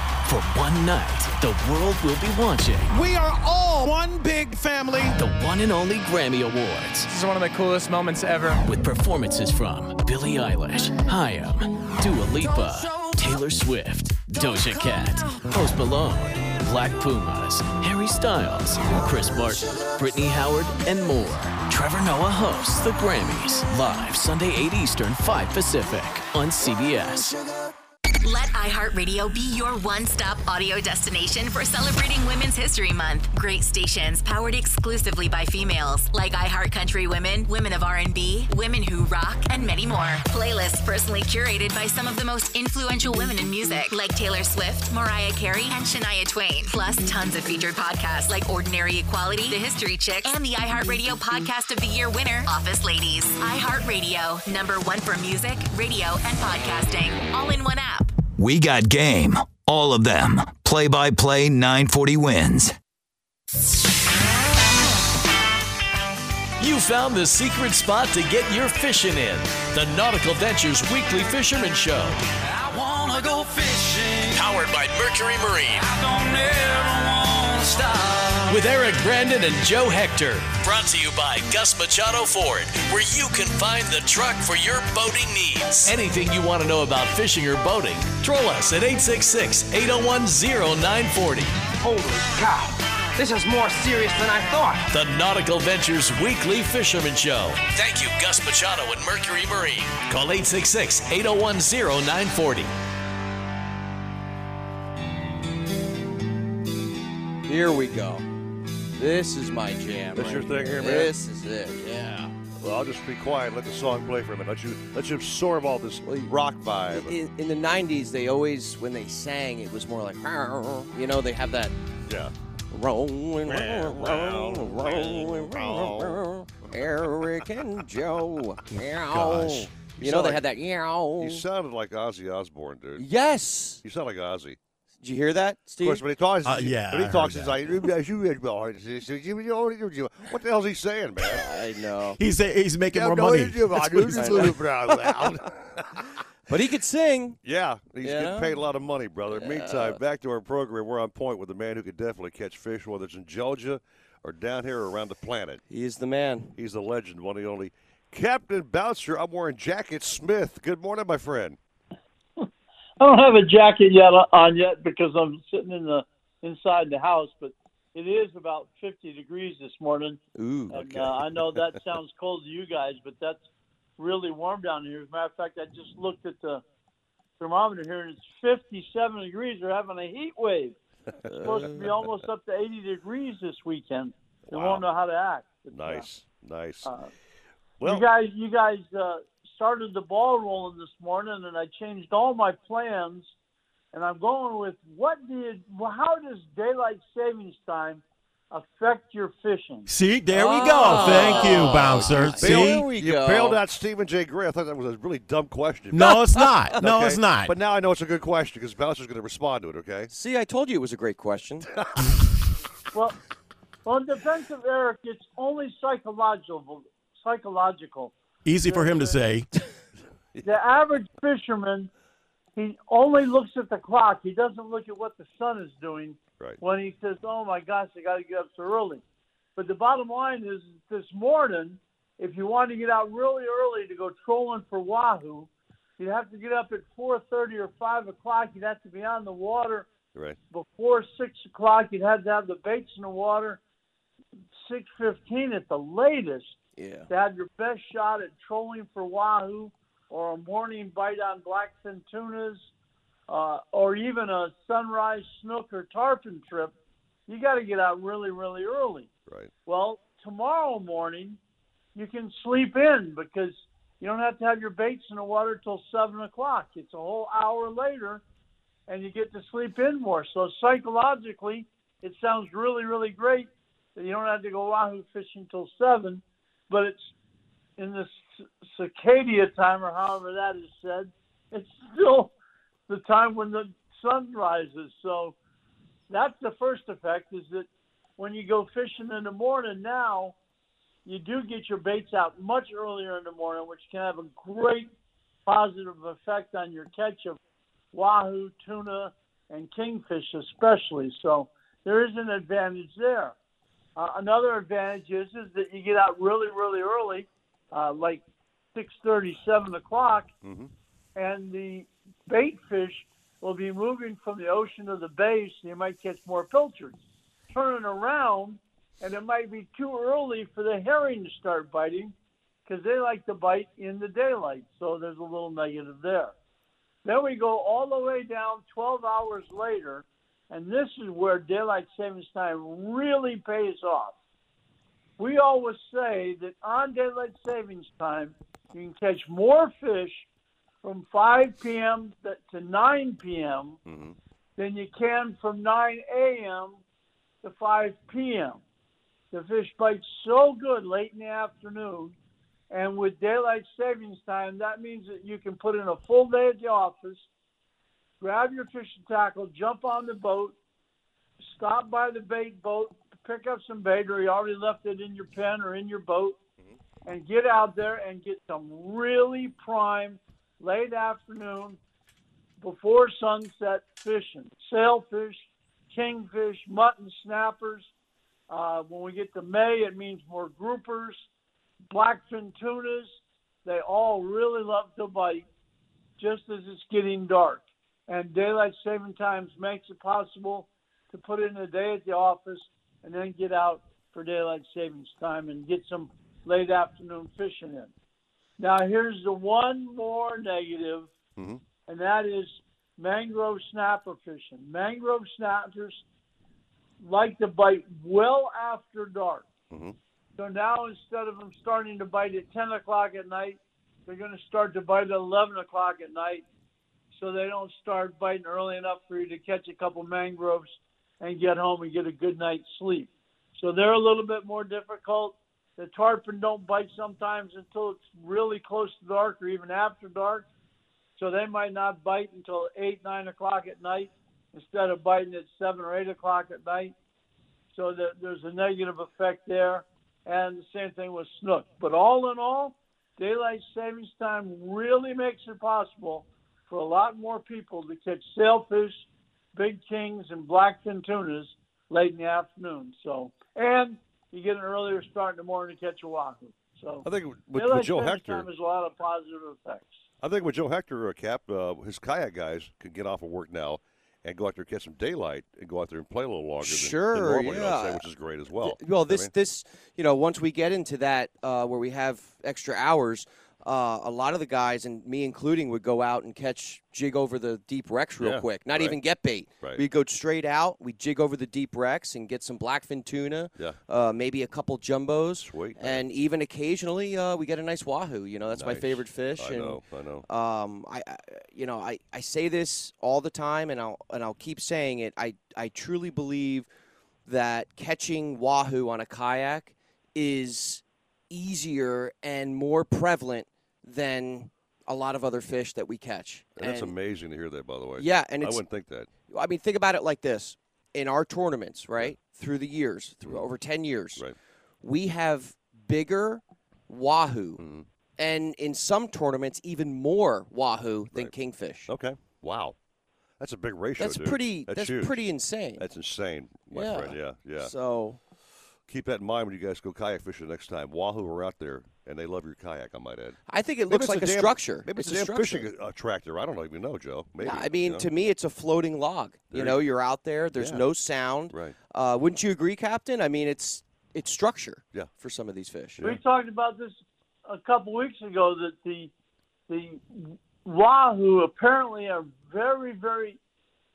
For one night, the world will be watching We are all one big family. the one and only Grammy Awards. This is one of the coolest moments ever. With performances from Billie Eilish, Haim, Dua Lipa, Taylor Swift, Doja Cat, Post Malone, Black Pumas, Harry Styles, Chris Martin, Brittany Howard, and more. Trevor Noah hosts the Grammys live Sunday 8 Eastern, 5 Pacific on CBS. Let iHeartRadio be your one-stop audio destination for celebrating Women's History Month. Great stations powered exclusively by females like iHeart Country Women, Women of R&B, Women Who Rock, and many more. Playlists personally curated by some of the most influential women in music like Taylor Swift, Mariah Carey, and Shania Twain. Plus tons of featured podcasts like Ordinary Equality, The History Chicks, and the iHeartRadio Podcast of the Year winner, Office Ladies. iHeartRadio, number one for music, radio, and podcasting, all in one app. We got game. All of them. Play by play 940 wins. You found the secret spot to get your fishing in. The Nautical Ventures Weekly Fisherman Show. I wanna go fishing. Powered by Mercury Marine. I don't ever wanna stop. With Eric Brandon and Joe Hector. Brought to you by Gus Machado Ford, where you can find the truck for your boating needs. Anything you want to know about fishing or boating, troll us at 866 801 0940. Holy cow. This is more serious than I thought. The Nautical Ventures Weekly Fisherman Show. Thank you, Gus Machado and Mercury Marine. Call 866 801 0940. Here we go. This is my jam. That's right your thing here, man? This is it. Yeah. Well, I'll just be quiet. Let the song play for a minute. Let you let you absorb all this rock vibe. In, in the '90s, they always, when they sang, it was more like, you know, they have that. Yeah. Rolling, rolling, rolling, rolling, rolling, Eric and Joe. Gosh. You know, they had that. You sounded like Ozzy Osbourne, dude. Yes. You sound like Ozzy. Did you hear that, Steve? Of course, when he talks, Uh, yeah, when he I talks, heard it's like, what the hell's he saying, man? I know. He's he's making more Yeah, money. no, That's what he's I saying. know. But he could sing. Yeah, he's You getting paid a lot of money, brother. Yeah. Meantime, back to our program. We're on point with a man who could definitely catch fish, whether it's in Georgia or down here or around the planet. He is the man. He's the legend, one and only Captain Bouncer. I'm wearing Jacket Smith. Good morning, my friend. I don't have a jacket yet on yet because I'm sitting in the inside the house, but it is about 50 degrees this morning. Ooh, and uh, I know that sounds cold to you guys, but that's really warm down here. As a matter of fact, I just looked at the thermometer here, and it's 57 degrees. We're having a heat wave. It's supposed to be almost up to 80 degrees this weekend. They Wow. won't know how to act. But, uh, Nice, nice. you guys, you guys uh, started the ball rolling this morning, and I changed all my plans. And I'm going with what did? well, How does daylight savings time affect your fishing? See, there we go. Oh. Thank you, oh, bouncer. See, you bailed out Stephen J. Gray. I thought that was a really dumb question. No, it's not. No, Okay? it's not. But now I know it's a good question because Bouncer's going to respond to it. Okay. See, I told you it was a great question. Well, well, in defense of Eric, it's only psychological. Psychological. Easy for him to say. The average fisherman, he only looks at the clock. He doesn't look at what the sun is doing Right. when he says, "Oh my gosh, I got to get up so early." But the bottom line is, this morning, if you want to get out really early to go trolling for wahoo, you'd have to get up at 4:30 or 5 o'clock. You'd have to be on the water Right. before six o'clock. You'd have to have the baits in the water six fifteen at the latest Yeah. to have your best shot at trolling for wahoo or a morning bite on blackfin tunas uh, or even a sunrise snook or tarpon trip. You got to get out really, really early. Right. Well, tomorrow morning you can sleep in because you don't have to have your baits in the water till seven o'clock. It's a whole hour later, and you get to sleep in more. So psychologically, it sounds really, really great that you don't have to go wahoo fishing till seven, but it's in the c- circadia time or however that is said. It's still the time when the sun rises. So that's the first effect is that when you go fishing in the morning now, you do get your baits out much earlier in the morning, which can have a great positive effect on your catch of wahoo, tuna, and kingfish especially. So there is an advantage there. Uh, another advantage is, is that you get out really, really early, uh, like six thirty, seven o'clock, Mm-hmm. and the bait fish will be moving from the ocean to the bay, so you might catch more pilchards. Turning around, and it might be too early for the herring to start biting because they like to bite in the daylight. So there's a little negative there. Then we go all the way down 12 hours later, and this is where daylight savings time really pays off. We always say that on daylight savings time, you can catch more fish from 5 p.m. to 9 p.m. Mm-hmm. than you can from 9 a.m. to 5 p.m. The fish bite so good late in the afternoon, and with daylight savings time, that means that you can put in a full day at the office, grab your fishing tackle, jump on the boat, stop by the bait boat, pick up some bait, or you already left it in your pen or in your boat, and get out there and get some really prime late afternoon before sunset fishing. Sailfish, kingfish, mutton snappers. Uh, when we get to May, it means more groupers, blackfin tunas. They all really love to bite just as it's getting dark. And daylight saving times makes it possible to put in a day at the office and then get out for daylight savings time and get some late afternoon fishing in. Now, here's the one more negative, Mm-hmm. and that is mangrove snapper fishing. Mangrove snappers like to bite well after dark. Mm-hmm. So now instead of them starting to bite at 10 o'clock at night, they're going to start to bite at 11 o'clock at night so they don't start biting early enough for you to catch a couple mangroves and get home and get a good night's sleep. So they're a little bit more difficult. The tarpon don't bite sometimes until it's really close to dark or even after dark. So they might not bite until 8, 9 o'clock at night instead of biting at 7 or 8 o'clock at night. So that there's a negative effect there. And the same thing with snook. But all in all, daylight savings time really makes it possible for a lot more people to catch sailfish, big kings, and blackfin tunas late in the afternoon. So, and you get an earlier start in the morning to catch a wahoo. So, I think with, with Joe Hector, time has a lot of positive effects. I think with Joe Hector, uh, Cap, uh, his kayak guys can get off of work now and go out there and catch some daylight and go out there and play a little longer than, Sure, than normal, you I'm yeah. saying, which is great as well. Well, You know this this you know once we get into that uh, where we have extra hours, uh, a lot of the guys and me including would go out and catch jig over the deep wrecks real Yeah, quick. Not right. even get bait. Right. We go straight out. We jig over the deep wrecks and get some blackfin tuna. Yeah. Uh, maybe a couple jumbos. Sweet. And even occasionally uh, we get a nice wahoo. You know that's my favorite fish. I and, know, I know. Um, I, I you know I, I say this all the time and I'll and I'll keep saying it. I I truly believe that catching wahoo on a kayak is easier and more prevalent than a lot of other fish that we catch. And that's amazing to hear that, by the way. Yeah, and I wouldn't think that. I mean, think about it like this: in our tournaments, right, through the years, through over ten years, Mm-hmm. Right. we have bigger wahoo, Mm-hmm. and in some tournaments, even more wahoo than kingfish. Okay. Wow. That's a big ratio. That's dude. pretty- That's, that's pretty insane. That's insane, my Yeah. friend. Yeah, yeah. So keep that in mind when you guys go kayak fishing next time. Wahoo are out there, and they love your kayak. I might add. I think it Maybe looks like a damn- structure. Maybe it's, It's a a damn fishing uh, tractor. I don't even know, Joe. Maybe. Yeah, I mean, you know? to me, it's a floating log. There you you- know, you're out there. There's Yeah. no sound. Right. Uh, wouldn't you agree, Captain? I mean, it's it's structure. Yeah. For some of these fish. We talked about this a couple weeks ago that the the wahoo apparently are very very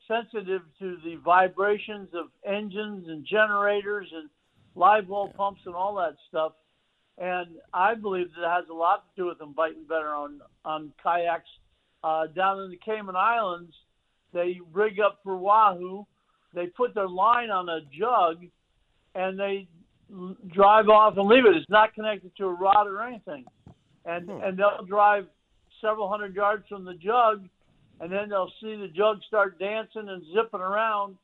sensitive to the vibrations of engines and generators and live well pumps and all that stuff. And I believe that it has a lot to do with them biting better on on kayaks uh, down in the Cayman Islands. They rig up for wahoo. They put their line on a jug, and they l- drive off and leave it. It's not connected to a rod or anything, and and they'll drive several hundred yards from the jug, and then they'll see the jug start dancing and zipping around,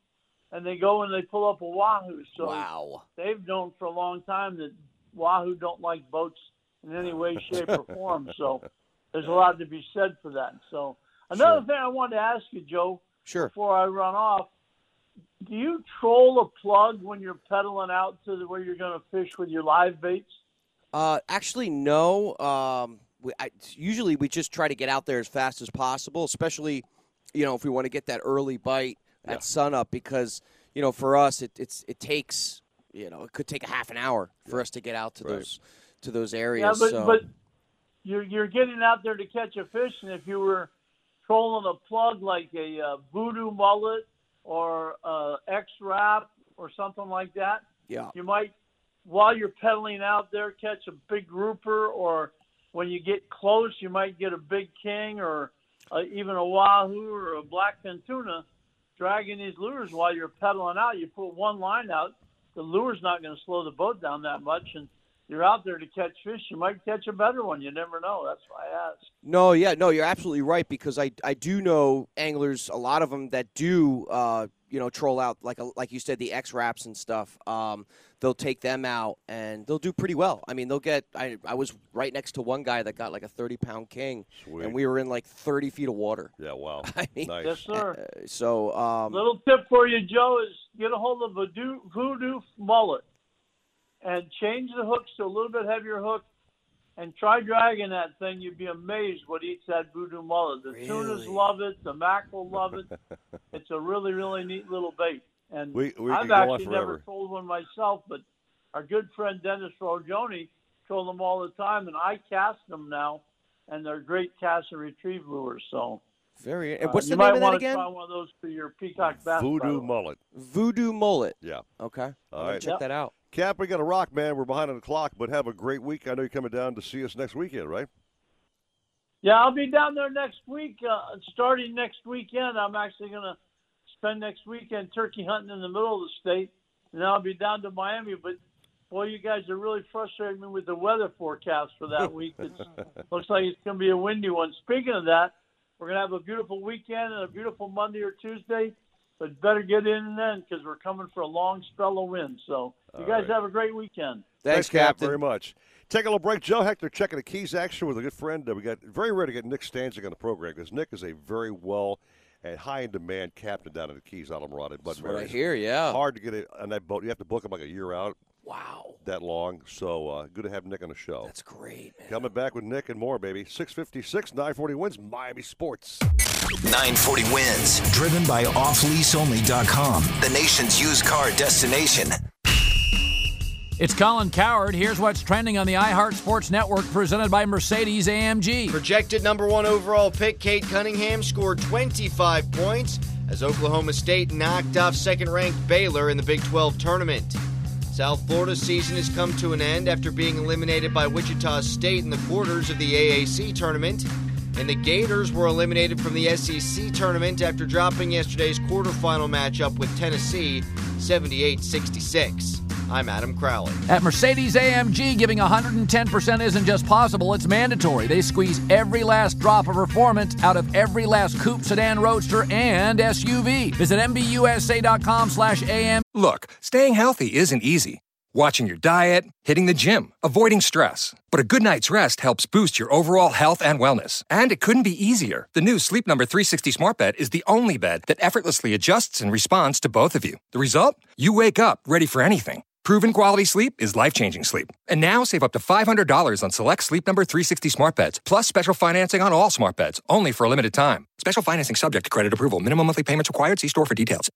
and they go and they pull up a wahoo. So wow. they've known for a long time that wahoo don't like boats in any way, shape, or form. So there's a lot to be said for that. So another Sure. thing I wanted to ask you, Joe, Sure. before I run off, do you troll a plug when you're pedaling out to the, where you're going to fish with your live baits? Uh, actually, no. Um, we, I, usually, we just try to get out there as fast as possible, especially, you know, if we want to get that early bite at sunup, because you know, for us, it, it's it takes, you know, it could take a half an hour for us to get out to Right. those to those areas. Yeah, but so. but you're you're getting out there to catch a fish, and if you were trolling a plug like a uh, voodoo mullet or uh, X wrap or something like that, yeah, you might while you're pedaling out there catch a big grouper, or when you get close, you might get a big king or uh, even a wahoo or a blackfin tuna. Dragging these lures while you're pedaling out, you put one line out. The lure's not going to slow the boat down that much, and you're out there to catch fish. You might catch a better one. You never know. That's why I asked. No, yeah, no, you're absolutely right because I I do know anglers, a lot of them that do, uh, you know, troll out like a, like you said the X-Raps and stuff. Um, they'll take them out and they'll do pretty well. I mean, they'll get. I I was right next to one guy that got like a 30 pound king, Sweet. and we were in like 30 feet of water. Yeah, wow. I mean, nice. Yes, sir. uh, so um, Little tip for you, Joe, is get a hold of a voodoo, voodoo mullet and change the hooks to a little bit heavier hook and try dragging that thing. You'd be amazed what eats that voodoo mullet. The tunas love it. The mackerel love it. it's a really, really neat little bait. And We- we I've could go on actually never forever. trolled one myself, but our good friend Dennis Rojoni trolled them all the time, and I cast them now, and they're great cast and retrieve lures. So very. And uh, what's you the might name of that wanna again? Try one of those for your peacock bass. Voodoo mullet. Voodoo mullet. Yeah. Okay. All I'm right. check that out. Cap, we got to rock, man. We're behind on the clock, but have a great week. I know you're coming down to see us next weekend, right? Yeah, I'll be down there next week. Uh, starting next weekend, I'm actually going to spend next weekend turkey hunting in the middle of the state, and I'll be down to Miami. But boy, you guys are really frustrating me with the weather forecast for that week. It looks like it's going to be a windy one. Speaking of that, we're going to have a beautiful weekend and a beautiful Monday or Tuesday. But better get in then because we're coming for a long spell of wind. So you All guys right. have a great weekend. Thanks, Cap, Captain. very much. Take a little break. Joe Hector checking the Keys action with a good friend. Uh, we got very rare to get Nick Stanczyk on the program because Nick is a very well and high in demand captain down in the Keys, Islamorada. But what I hear, yeah. hard to get it on that boat. You have to book him like a year out. Wow. That long. So uh, good to have Nick on the show. That's great. Man. Coming back with Nick and more, baby. 656, 940 wins Miami Sports. 940 wins. Driven by offleaseonly.com, the nation's used car destination. It's Colin Cowherd. Here's what's trending on the iHeart Sports Network presented by Mercedes AMG. Projected number one overall pick, Cade Cunningham scored 25 points as Oklahoma State knocked off second ranked Baylor in the Big 12 tournament. South Florida's season has come to an end after being eliminated by Wichita State in the quarters of the AAC tournament. And the Gators were eliminated from the SEC tournament after dropping yesterday's quarterfinal matchup with Tennessee 78 66. I'm Adam Crowley. At Mercedes AMG, giving 110% isn't just possible, it's mandatory. They squeeze every last drop of performance out of every last coupe, sedan, roadster, and SUV. Visit MBUSA.com slash AM. Look, staying healthy isn't easy. Watching your diet, hitting the gym, avoiding stress. But a good night's rest helps boost your overall health and wellness. And it couldn't be easier. The new Sleep Number 360 Smart Bed is the only bed that effortlessly adjusts in response to both of you. The result? You wake up ready for anything. Proven quality sleep is life changing sleep. And now save up to $500 on select Sleep Number 360 smart beds, plus special financing on all smart beds, only for a limited time. Special financing subject to credit approval. Minimum monthly payments required. See store for details.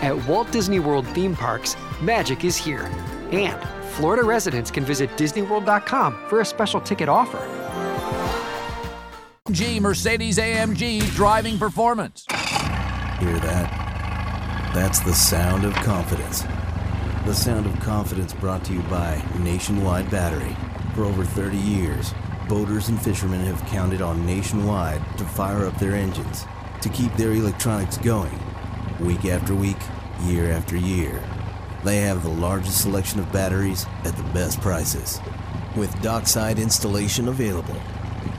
At Walt Disney World theme parks, magic is here. And Florida residents can visit DisneyWorld.com for a special ticket offer. G Mercedes AMG driving performance. Hear that? That's the sound of confidence. The sound of confidence brought to you by Nationwide Battery. For over 30 years, boaters and fishermen have counted on Nationwide to fire up their engines, to keep their electronics going, week after week, year after year. They have the largest selection of batteries at the best prices, with dockside installation available.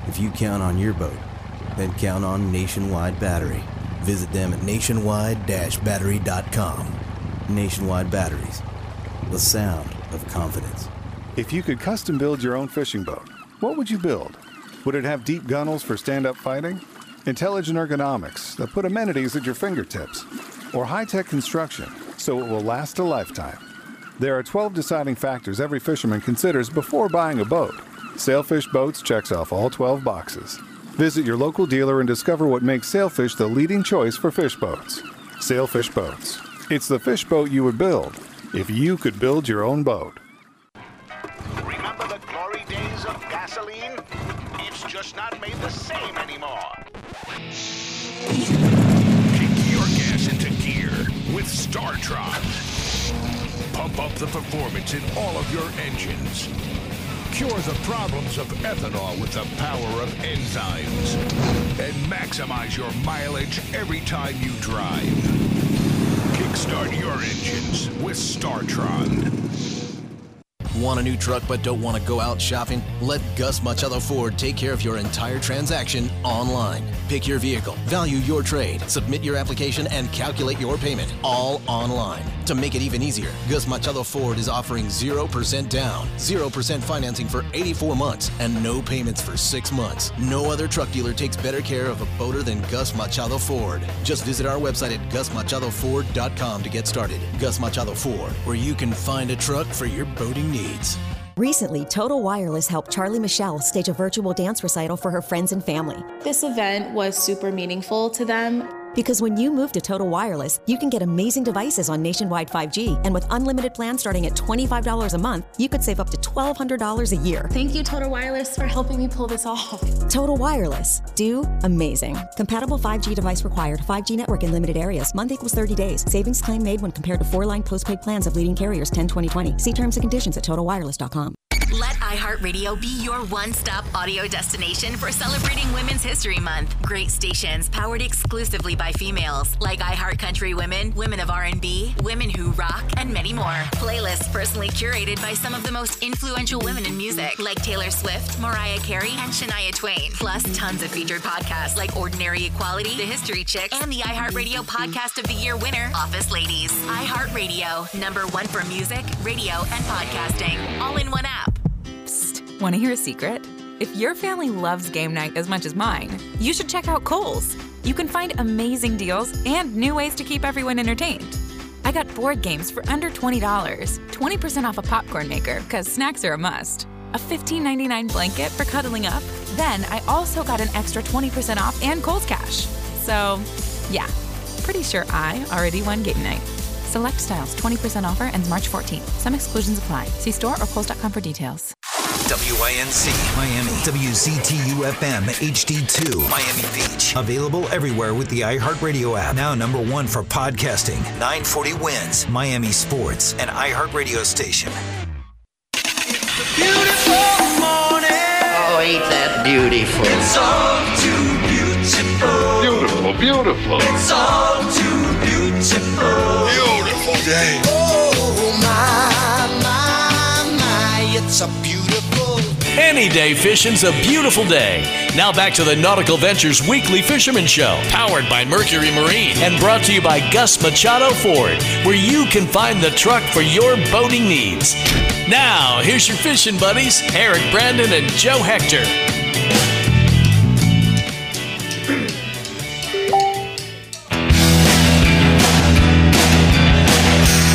If you count on your boat, then count on Nationwide Battery. Visit them at nationwide-battery.com. Nationwide Batteries, the sound of confidence. If you could custom build your own fishing boat, what would you build? Would it have deep gunnels for stand up fighting? Intelligent ergonomics that put amenities at your fingertips? Or high tech construction so it will last a lifetime? There are 12 deciding factors every fisherman considers before buying a boat. Sailfish Boats checks off all 12 boxes. Visit your local dealer and discover what makes Sailfish the leading choice for fish boats. Sailfish Boats. It's the fish boat you would build if you could build your own boat. Remember the glory days of gasoline? It's just not made the same anymore. Kick your gas into gear with StarTron. Pump up the performance in all of your engines. Cure the problems of ethanol with the power of enzymes. And maximize your mileage every time you drive. Kickstart your engines with StarTron. Want a new truck but don't want to go out shopping? Let Gus Machado Ford take care of your entire transaction online. Pick your vehicle, value your trade, submit your application, and calculate your payment all online. To make it even easier, Gus Machado Ford is offering 0% down, 0% financing for 84 months, and no payments for 6 months. No other truck dealer takes better care of a boater than Gus Machado Ford. Just visit our website at gusmachadoford.com to get started. Gus Machado Ford, where you can find a truck for your boating needs. Recently, Total Wireless helped Charlie Michelle stage a virtual dance recital for her friends and family. This event was super meaningful to them. Because when you move to Total Wireless, you can get amazing devices on nationwide 5G, and with unlimited plans starting at $25 a month, you could save up to $1,200 a year. Thank you, Total Wireless, for helping me pull this off. Total Wireless. Do amazing. Compatible 5G device required. 5G network in limited areas. Month equals 30 days. Savings claim made when compared to four line postpaid plans of leading carriers 10 2020. See terms and conditions at totalwireless.com. Let iHeartRadio be your one-stop audio destination for celebrating Women's History Month. Great stations powered exclusively by females like iHeart Country Women, Women of R&B, Women Who Rock, and many more. Playlists personally curated by some of the most influential women in music like Taylor Swift, Mariah Carey, and Shania Twain. Plus tons of featured podcasts like Ordinary Equality, The History Chicks, and the iHeartRadio Podcast of the Year winner, Office Ladies. iHeartRadio, number one for music, radio, and podcasting, all in one app. Want to hear a secret? If your family loves game night as much as mine, you should check out Kohl's. You can find amazing deals and new ways to keep everyone entertained. I got board games for under $20, 20% off a popcorn maker, because snacks are a must, a $15.99 blanket for cuddling up. Then I also got an extra 20% off and Kohl's Cash. So, yeah, pretty sure I already won game night. Select styles, 20% offer ends March 14th. Some exclusions apply. See store or Kohl's.com for details. WINZ Miami, WCTU FM HD2 Miami Beach. Available everywhere with the iHeartRadio app. Now number one for podcasting. 940 wins Miami Sports and iHeartRadio station. Oh, ain't that beautiful? It's all too beautiful. Beautiful, beautiful. It's all too beautiful. Beautiful day. Oh, my, my, my. It's a beautiful Any day fishing's a beautiful day. Now back to the Nautical Ventures Weekly Fisherman Show, powered by Mercury Marine and brought to you by Gus Machado Ford, where you can find the truck for your boating needs. Now, here's your fishing buddies, Eric Brandon and Joe Hector.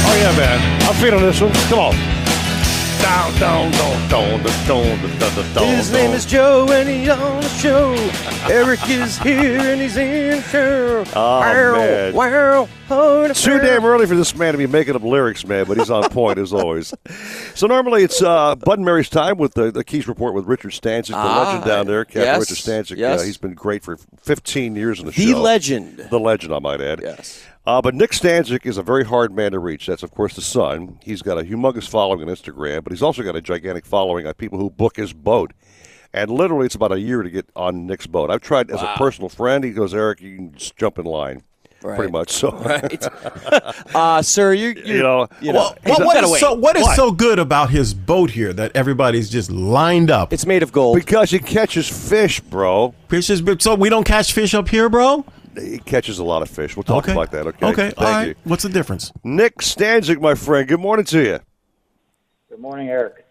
Oh yeah, man. I'm feeling this one. Come on. Down, down, down, down, down, down, down, down. His name is Joe and he's on the show. Eric is here and he's in town. Oh, wow, man. wow, Too damn early for this man to be making up lyrics, man, but he's on point as always. So normally it's uh, Bud and Mary's time with the, the Keys Report with Richard Stanczyk, the Ah, legend down there. Captain yes, Richard Stanczyk. yes. Uh, he's been great for 15 years in the, The show. The legend. The legend, I might add. Yes. Uh, but Nick Stanczyk is a very hard man to reach. That's, of course, the son. He's got a humongous following on Instagram, but he's also got a gigantic following on people who book his boat. And literally, it's about a year to get on Nick's boat. I've tried as a personal friend. He goes, Eric, you can just jump in line. Right. Pretty much. So, Right. uh, sir, you, you, you know, you know, Well, hey, what- you what gotta is wait. so what is so good about his boat here that everybody's just lined up? It's made of gold because he catches fish, bro. Fishes, so we don't catch fish up here, bro. He catches a lot of fish. We'll talk Okay. about that. Okay. Okay, Thank all right. you. What's the difference? Nick Stanczyk, my friend. Good morning to you. Good morning, Eric.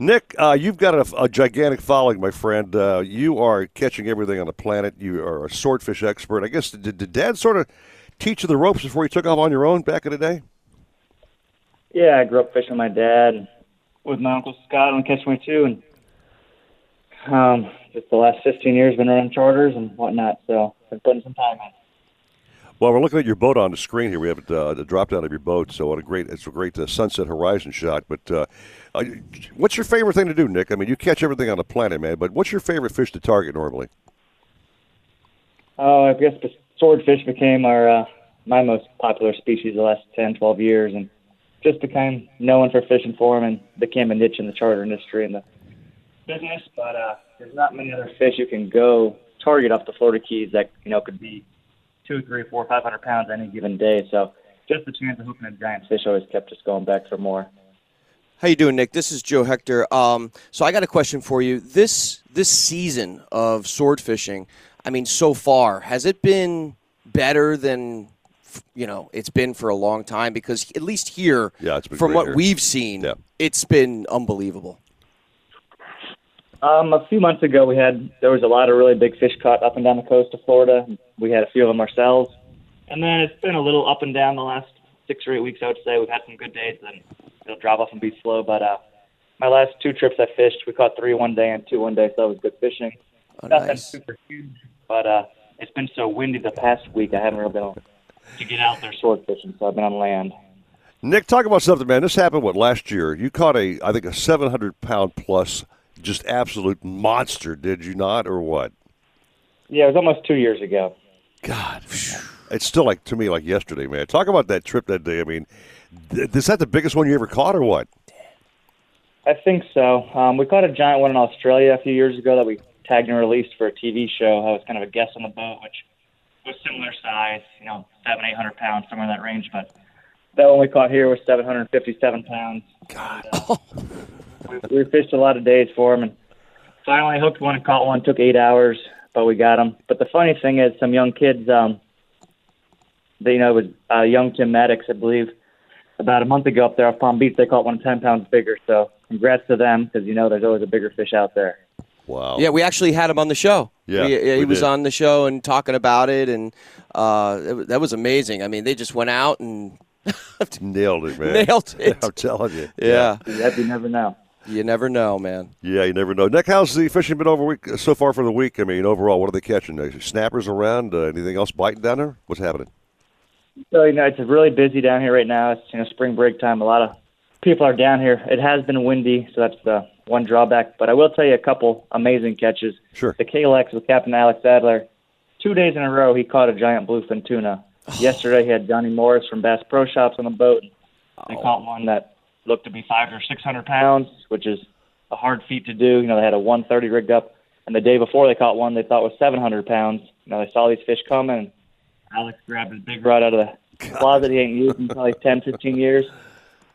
Nick, uh, you've got a, a gigantic following, my friend. Uh, you are catching everything on the planet. You are a swordfish expert. I guess did, did Dad sort of teach you the ropes before you took off on your own back in the day? Yeah, I grew up fishing with my dad and with my uncle Scott on Catch 22, and um, just the last 15 years been running charters and whatnot. So been putting some time in. Well, we're looking at your boat on the screen here. We have uh, the drop down of your boat. So what a great, it's a great uh, sunset horizon shot. But uh, uh, what's your favorite thing to do, Nick? I mean, you catch everything on the planet, man. But what's your favorite fish to target normally? Oh, I guess the swordfish became our uh, my most popular species the last 10, 12 years, and just became known for fishing for them and became a niche in the charter industry and the business. But uh, there's not many other fish you can go target off the Florida Keys that you know could be two, three, four, five hundred pounds any given day. So just the chance of hooking a giant fish always kept us going back for more. How you doing, Nick? This is Joe Hector. Um, so I got a question for you. This this season of sword fishing, I mean, so far has it been better than you know it's been for a long time? Because at least here, Yeah, it's been from what here. we've seen, it's been unbelievable. Um, a few months ago, we had there was a lot of really big fish caught up and down the coast of Florida. We had a few of them ourselves, and then it's been a little up and down the last six or eight weeks. I would say we've had some good days, then it'll drop off and be slow. But uh, my last two trips I fished, we caught three one day and two one day, so that was good fishing. Oh, Nothing nice. super huge, but uh, it's been so windy the past week. I haven't really been able to get out there sword fishing, so I've been on land. Nick, talk about something, man. This happened what last year? You caught a, I think, a seven hundred pound plus, just absolute monster, did you not, or what? Yeah, it was almost two years ago. God, it's still like to me like yesterday, man. Talk about that trip that day. I mean, th- is that the biggest one you ever caught, or what? I think so. Um, we caught a giant one in Australia a few years ago that we tagged and released for a TV show. I was kind of a guest on the boat, which was similar size, you know, seven, eight hundred pounds, somewhere in that range. But that one we caught here was seven hundred fifty-seven pounds. God, we, we fished a lot of days for him, and finally hooked one and caught one. Took eight hours, but we got him. But the funny thing is, some young kids, um, they, you know, it was uh, young Tim Maddox, I believe, about a month ago up there off Palm Beach. They caught one ten pounds bigger. So congrats to them because you know there's always a bigger fish out there. Wow. Yeah, we actually had him on the show. Yeah, We- he we was did. on the show and talking about it, and uh, it, that was amazing. I mean, they just went out and Nailed it, man. Nailed it. I'm telling you. yeah, Yep, you never know. You never know, man. Yeah, you never know. Nick, how's the fishing been over week so far for the week? I mean, overall, what are they catching? Uh, Snappers around? Uh, anything else biting down there? What's happening? So you know, it's really busy down here right now. It's you know spring break time. A lot of people are down here. It has been windy, so that's the one drawback. But I will tell you a couple amazing catches. Sure. The KLX with Captain Alex Adler. Two days in a row, he caught a giant bluefin tuna. Yesterday, he had Johnny Morris from Bass Pro Shops on the boat. They caught one that looked to be five or six hundred pounds, which is a hard feat to do. You know, they had a 130 rigged up, and the day before they caught one they thought was 700 pounds. You know, they saw these fish coming. And Alex grabbed his big rod out of the closet he ain't used in probably 10, 15 years,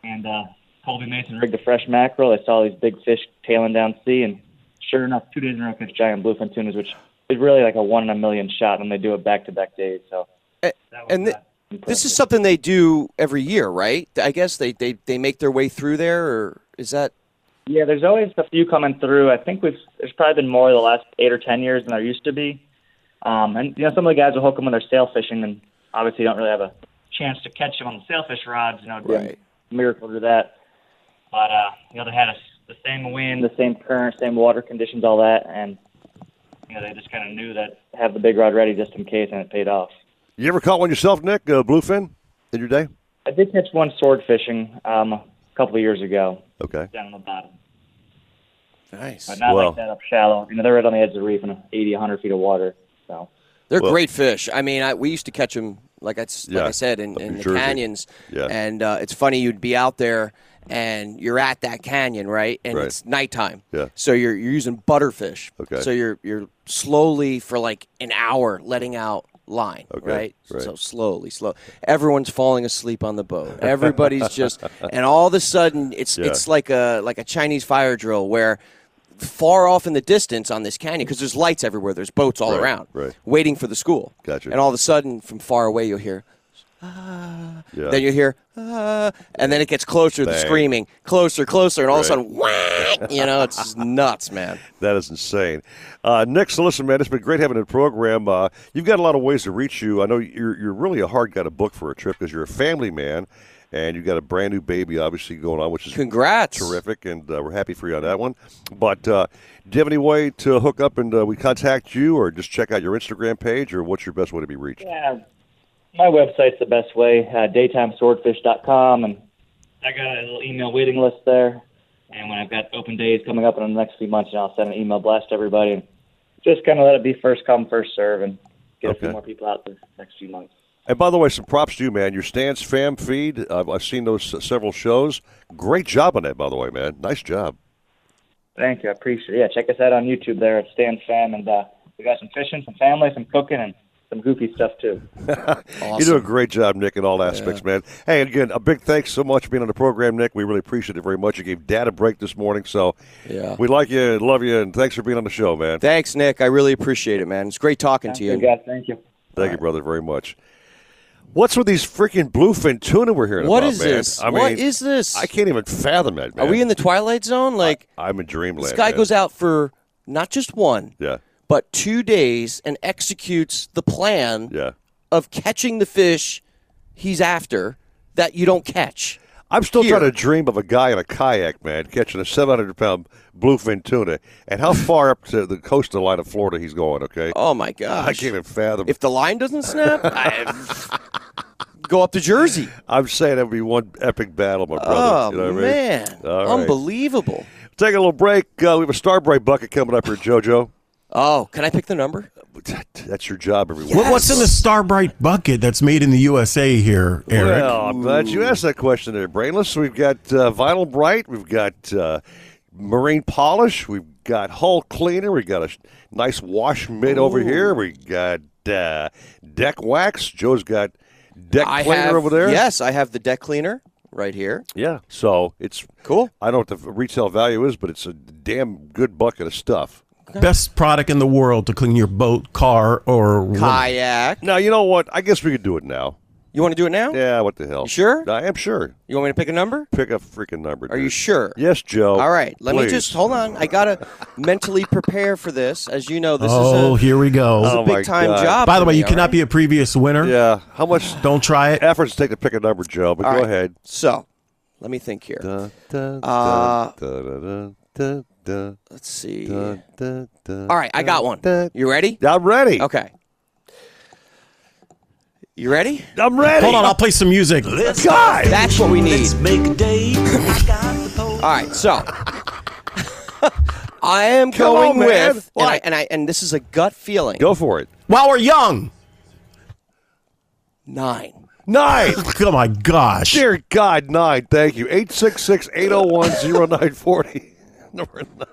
and uh, Colby Mason rigged a fresh mackerel. They saw these big fish tailing down sea, and sure enough, two days in a row, catch giant bluefin tunas, which is really like a one in a million shot, and they do it back to back days. So And th- this is something they do every year, right? I guess they, they, they make their way through there, or is that? Yeah, there's always a few coming through. I think we've there's probably been more the last eight or ten years than there used to be. Um, and you know, some of the guys will hook them when they're sail fishing, and obviously don't really have a chance to catch them on the sailfish rods. You know, Right. a miracle to do that. But uh, you know, they had a, the same wind, the same current, same water conditions, all that, and you know, they just kind of knew that have the big rod ready just in case, and it paid off. You ever caught one yourself, Nick? Uh, bluefin in your day? I did catch one sword fishing um, a couple of years ago. Okay. Down on the bottom. Nice. But not Well- like that up shallow. You know, they're right on the edge of the reef in 80, 100 feet of water. So They're Well- great fish. I mean, I, we used to catch them, like I, s- like Yeah, I said, in, in in the Jersey. canyons. Yeah. And uh, it's funny, you'd be out there and you're at that canyon, right? And Right. it's nighttime. Yeah. So you're, you're using butterfish. Okay. So you're, you're slowly, for like an hour, letting out line, Okay, right? right. So slowly, slow. Everyone's falling asleep on the boat. Everybody's just, and all of a sudden, it's Yeah. it's like a like a Chinese fire drill where far off in the distance on this canyon because there's lights everywhere. There's boats all Right, around, right. waiting for the school. Gotcha. And all of a sudden, from far away, you'll hear. Yeah. Then you hear, ah, and then it gets closer. The screaming, closer, closer, and all of a sudden, whack! You know, it's nuts, man. That is insane. Uh, Nick, so listen, man, it's been great having a program. Uh, you've got a lot of ways to reach you. I know you're, you're really a hard guy to book for a trip because you're a family man and you've got a brand new baby, obviously, going on, which is Congrats. terrific, and uh, we're happy for you on that one. But uh, do you have any way to hook up and uh, we contact you or just check out your Instagram page, or what's your best way to be reached? yeah, my website's the best way. Uh, daytimeswordfish.com, and I got a little email waiting list there. And when I've got open days coming up in the next few months, you know, I'll send an email blast to everybody and just kind of let it be first come, first serve, and get a few more people out the next few months. And by the way, some props to you, man. Your Stance Fam feed, I've, I've seen those s- several shows. Great job on that, by the way, man. Nice job. Thank you. I appreciate it. Yeah, check us out on YouTube there at Stan Fam, and uh, we got some fishing, some family, some cooking, and some goofy stuff too. You do a great job, Nick, in all aspects, man. Hey, again, a big thanks so much for being on the program, Nick. We really appreciate it very much. You gave Dad a break this morning, so Yeah. we like you and love you, and thanks for being on the show, man. Thanks, Nick. I really appreciate it, man. It's great talking to you. Good guys. Thank you. Thank you, brother, very much. What's with these freaking bluefin tuna we're hearing What about, is man? this? I What mean, is this? I can't even fathom it, man. Are we in the twilight zone? Like I'm in dreamland. this guy man. goes out for not just one, Yeah, but two days and executes the plan yeah. of catching the fish he's after that you don't catch. I'm still Here. trying to dream of a guy in a kayak, man, catching a 700 pound bluefin tuna, and how far up to the coastal line of Florida he's going. Okay. Oh my gosh! I can't even fathom. If the line doesn't snap, I, go up to Jersey. I'm saying that would be one epic battle, my brother. Oh you know what I mean? man, right. unbelievable! Take a little break. Uh, we have a Starbright bucket coming up here, JoJo. Oh, can I pick the number? That's your job every week. What's in the Starbright bucket that's made in the USA here, Eric? Well, I'm glad you asked that question there, Brainless. We've got uh, Vinyl Bright. We've got uh, Marine Polish. We've got Hull Cleaner. We've got a nice wash mitt over here. We got uh, Deck Wax. Joe's got Deck I Cleaner have, over there. Yes, I have the deck cleaner right here. Yeah. So it's cool. I don't know what the retail value is, but it's a damn good bucket of stuff. Best product in the world to clean your boat, car, or Kayak. Now you know what? I guess we could do it now. You want to do it now? Yeah, what the hell? You sure? I am sure. You want me to pick a number? Pick a freaking number. Are you sure? Yes, Joe. All right. Let me just hold on. I gotta mentally prepare for this. As you know, this oh, is a here we go. this is a big time job. By the way, me, you cannot right? be a previous winner. Yeah. How much? Don't try it. Efforts take to pick a number, Joe. But All go right. ahead. So, let me think here. Da, da, Uh, da, da, da, da, da, Let's see. da, da, da, All right, I got one. You ready? I'm ready. Okay. You ready? I'm ready. Hold on, I'll play some music. Let's God, That's what we need. Let's make a day. All right, so I am Come going on, man. with, and I, and I and this is a gut feeling. Go for it. While we're young. Nine. Nine. Oh my gosh. Dear God, nine. Thank you. 866 801 0940. Number nine.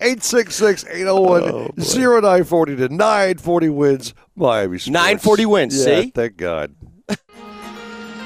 866 801 0940 to 940 wins Miami Sports. 940 wins, Yeah, see? Thank God.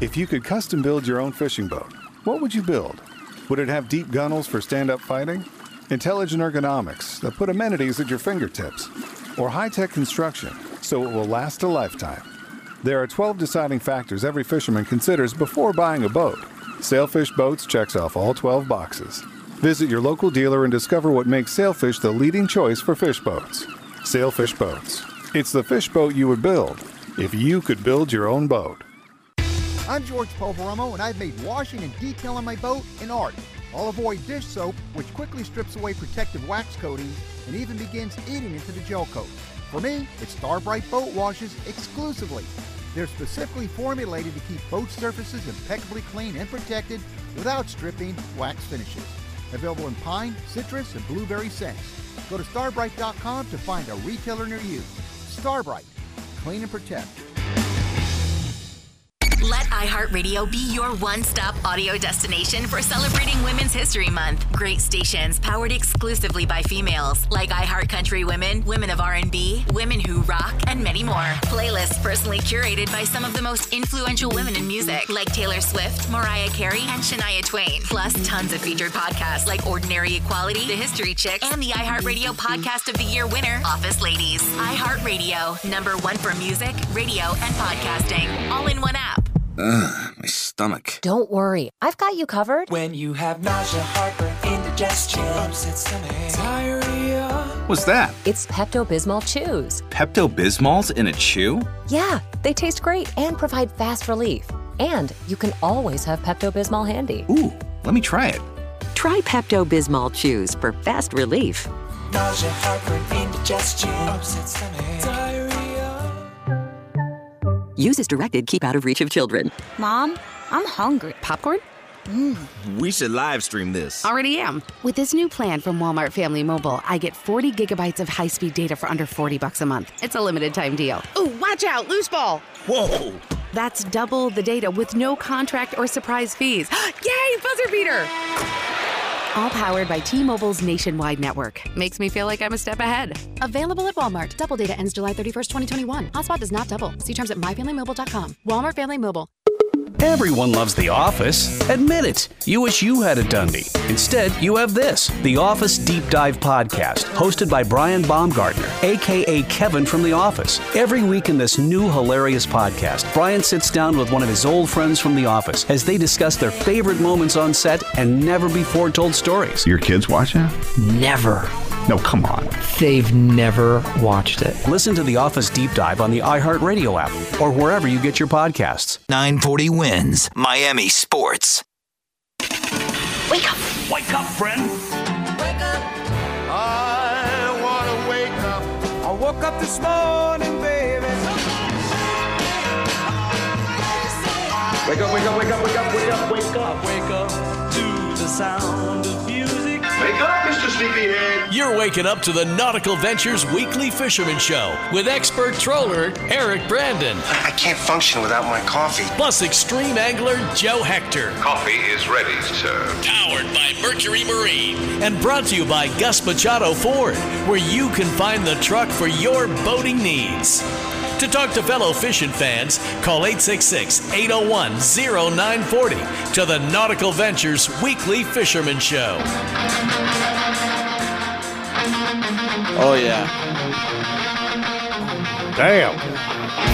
If you could custom build your own fishing boat, what would you build? Would it have deep gunnels for stand up fighting? Intelligent ergonomics that put amenities at your fingertips? Or high tech construction so it will last a lifetime? There are 12 deciding factors every fisherman considers before buying a boat. Sailfish Boats checks off all 12 boxes. Visit your local dealer and discover what makes Sailfish the leading choice for fish boats. Sailfish Boats. It's the fish boat you would build if you could build your own boat. I'm George Poveromo, and I've made washing and detailing my boat an art. I'll avoid dish soap, which quickly strips away protective wax coatings and even begins eating into the gel coat. For me, it's Starbright Boat Washes exclusively. They're specifically formulated to keep boat surfaces impeccably clean and protected without stripping wax finishes. Available in pine, citrus, and blueberry scents. Go to starbright.com to find a retailer near you. Starbright, clean and protect. Let iHeartRadio be your one stop audio destination for celebrating Women's History Month. Great stations powered exclusively by females like iHeart Country Women, Women of R&B, Women Who Rock, and many more. Playlists personally curated by some of the most influential women in music like Taylor Swift, Mariah Carey, and Shania Twain. Plus tons of featured podcasts like Ordinary Equality, The History Chicks, and the iHeartRadio Podcast of the Year winner, Office Ladies. iHeartRadio, number one for music, radio, and podcasting, all in one app. Ugh, my stomach. Don't worry, I've got you covered. When you have nausea, heartburn, indigestion, upset stomach, diarrhea. What's that? It's Pepto Bismol Chews. Pepto Bismol's in a chew? Yeah, they taste great and provide fast relief. And you can always have Pepto Bismol handy. Ooh, let me try it. Try Pepto Bismol Chews for fast relief. Nausea, heartburn, indigestion, upset stomach, diarrhea. Use as directed, keep out of reach of children. Mom, I'm hungry. Popcorn? Mm. We should live stream this. Already am. With this new plan from Walmart Family Mobile, I get 40 gigabytes of high-speed data for under 40 bucks a month. It's a limited time deal. Ooh, watch out, loose ball. Whoa! That's double the data with no contract or surprise fees. Yay, buzzer beater! All powered by T-Mobile's nationwide network. Makes me feel like I'm a step ahead. Available at Walmart. Double data ends July 31st, 2021. Hotspot does not double. See terms at myfamilymobile.com. Walmart Family Mobile. Everyone loves The Office. Admit it. You wish you had a Dundie. Instead, you have this The Office Deep Dive Podcast, hosted by Brian Baumgartner, aka Kevin from The Office. Every week in this new hilarious podcast, Brian sits down with one of his old friends from The Office as they discuss their favorite moments on set and never before told stories. Your kids watch that? Never. No, come on. They've never watched it. Listen to The Office Deep Dive on the iHeartRadio app or wherever you get your podcasts. 940 wins Miami Sports. Wake up. Wake up, friend. Wake up. I wanna wake up. I woke up this morning, baby. Wake up, wake up, wake up, wake up, wake up, wake up, wake up to the sound Sleepyhead. You're waking up to the Nautical Ventures Weekly Fisherman Show with expert troller Eric Brandon. I can't function without my coffee. Plus extreme angler Joe Hector. Coffee is ready, sir. Powered by Mercury Marine. And brought to you by Gus Machado Ford, where you can find the truck for your boating needs. To talk to fellow fishing fans, call 866 801 0940 to the Nautical Ventures Weekly Fisherman Show. Oh yeah. Damn.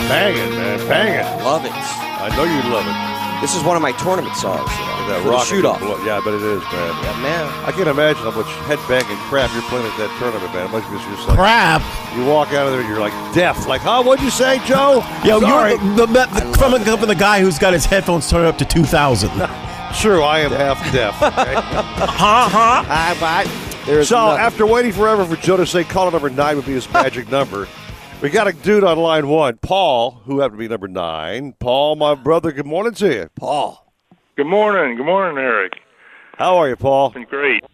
Bang it, man. Bang it. Love it. I know you love it. This is one of my tournament songs. You know, That rock shoot off. Yeah, but it is, man. Yeah, man. I can't imagine how much headbanging crap you're playing at that tournament, man. It must be just like Crap. You walk out of there, and you're like deaf. Like, huh? What'd you say, Joe? Yo, Sorry. you're the, the, the, from, the, from the guy who's got his headphones turned up to 2,000. True, I am half deaf. Okay? huh, huh. I, I, there's so nothing. after waiting forever for Joe to say caller number nine would be his magic number, we got a dude on line one, Paul, who happened to be number nine. Paul, my brother, good morning to you. Paul. Good morning. Good morning, Eric. How are you, Paul? Been great.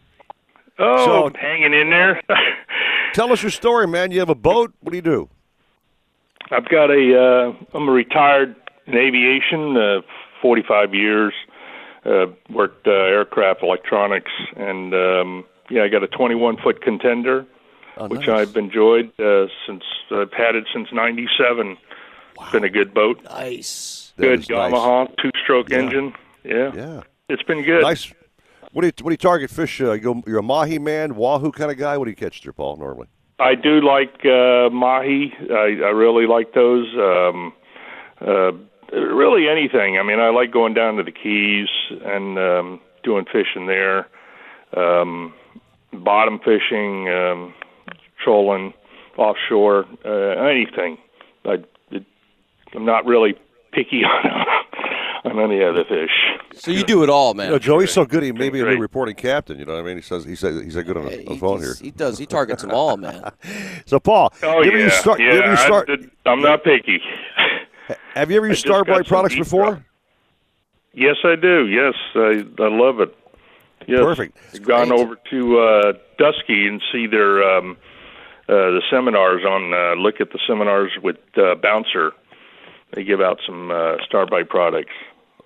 Oh, So- hanging in there. Tell us your story, man. You have a boat. What do you do? I've got a. Uh, I'm a retired in aviation. Uh, 45 years. Uh, worked uh, aircraft electronics, and um, yeah, I got a 21 foot contender, Oh, which nice. I've enjoyed uh, since I've had it since '97. It's been a good boat. Nice. Good is nice. Yamaha two stroke Yeah. engine. Yeah. Yeah. It's been good. Nice. What do you what do you target fish? Uh, you go, you're a mahi man, wahoo kind of guy. What do you catch there, Paul? Normally, I do like uh, mahi. I, I really like those. Um, uh, really anything. I mean, I like going down to the Keys and um, doing fishing there. Um, bottom fishing, um, trolling offshore, uh, anything. I, it, I'm not really picky on on any other fish. So you do it all, man. you know, Joey's so good. He may be a new reporting captain. You know what I mean? He says he says he's a good on the, on the phone here. He does. He targets them all, man. So, Paul, Oh you ever yeah, use Star, you yeah. ever use I- Star, I'm not picky. have you ever used just got Starbright products before? drop. Yes, I do. Yes, I, I love it. Yes. Perfect. I've gone Great. over to uh, Dusky and see their um, uh, the seminars on. Uh, look at the seminars with uh, Bouncer. They give out some uh, Starbright products.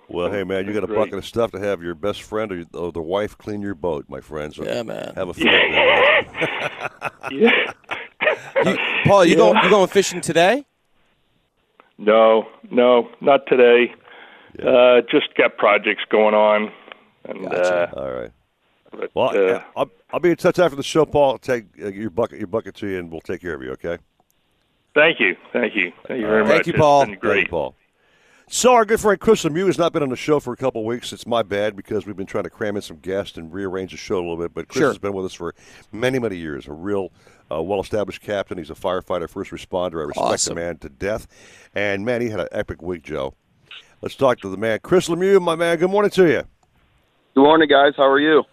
Well, hey man, you got a Great. bucket of stuff to have your best friend or, your, or the wife clean your boat, my friend. So Yeah, man. Have a field. Yeah. You, Paul, you Yeah. going you going fishing today? No, no, not today. Uh, just got projects going on, and uh, All right. but, Well, uh, I'll, I'll be in touch after the show, Paul. I'll take uh, your bucket, your bucket to you, and we'll take care of you. Okay. thank you, thank you, thank you very All much. right. It's been great. Thank you, Paul. So our good friend Chris Lemieux has not been on the show for a couple of weeks. It's my bad because we've been trying to cram in some guests and rearrange the show a little bit. But Chris Sure. has been with us for many, many years. A real uh, well-established captain. He's a firefighter, first responder. I respect Awesome. the man to death. And man, he had an epic week, Joe. Let's talk to the man, Chris Lemieux. My man, good morning to you. Good morning, guys. How are you?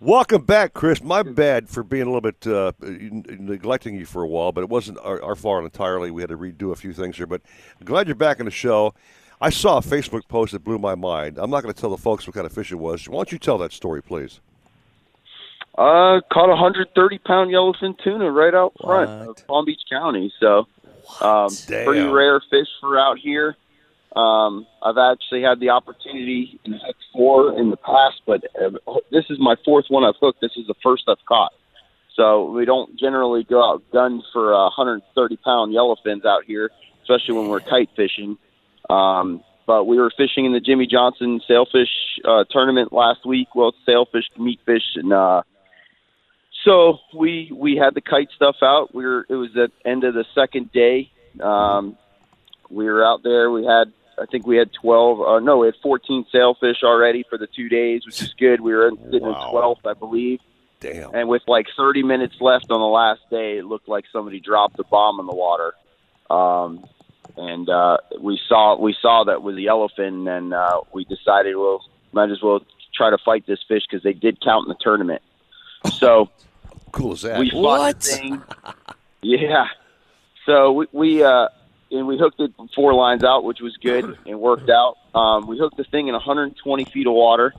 Welcome back, Chris. My bad for being a little bit uh, neglecting you for a while, but it wasn't our, our fault entirely. We had to redo a few things here, but I'm glad you're back in the show. I saw a Facebook post that blew my mind. I'm not going to tell the folks what kind of fish it was. Why don't you tell that story, please? Uh, caught a 130 pound yellowfin tuna right out front of Palm Beach County. So, um, pretty rare fish for out here. Um, I've actually had the opportunity to hook four in the past, but uh, this is my fourth one I've hooked. This is the first I've caught. So we don't generally go out gun for uh, 130 pound yellowfins out here, especially when we're kite fishing. Um, but we were fishing in the Jimmy Johnson sailfish uh, tournament last week. Well, sailfish, meat fish, and uh, so we we had the kite stuff out. We were it was at end of the second day. Um, we were out there. We had I think we had twelve. Uh, no, we had fourteen sailfish already for the two days, which is good. We were in, sitting in twelfth, I believe. Damn. And with like 30 minutes left on the last day, it looked like somebody dropped a bomb in the water. Um, and uh, we saw we saw that with the yellowfin, and uh, we decided, well, might as well try to fight this fish because they did count in the tournament. So cool is that. we fought the thing. Yeah. So we, we uh, and we hooked it four lines out, which was good and worked out. Um, we hooked the thing in 120 feet of water,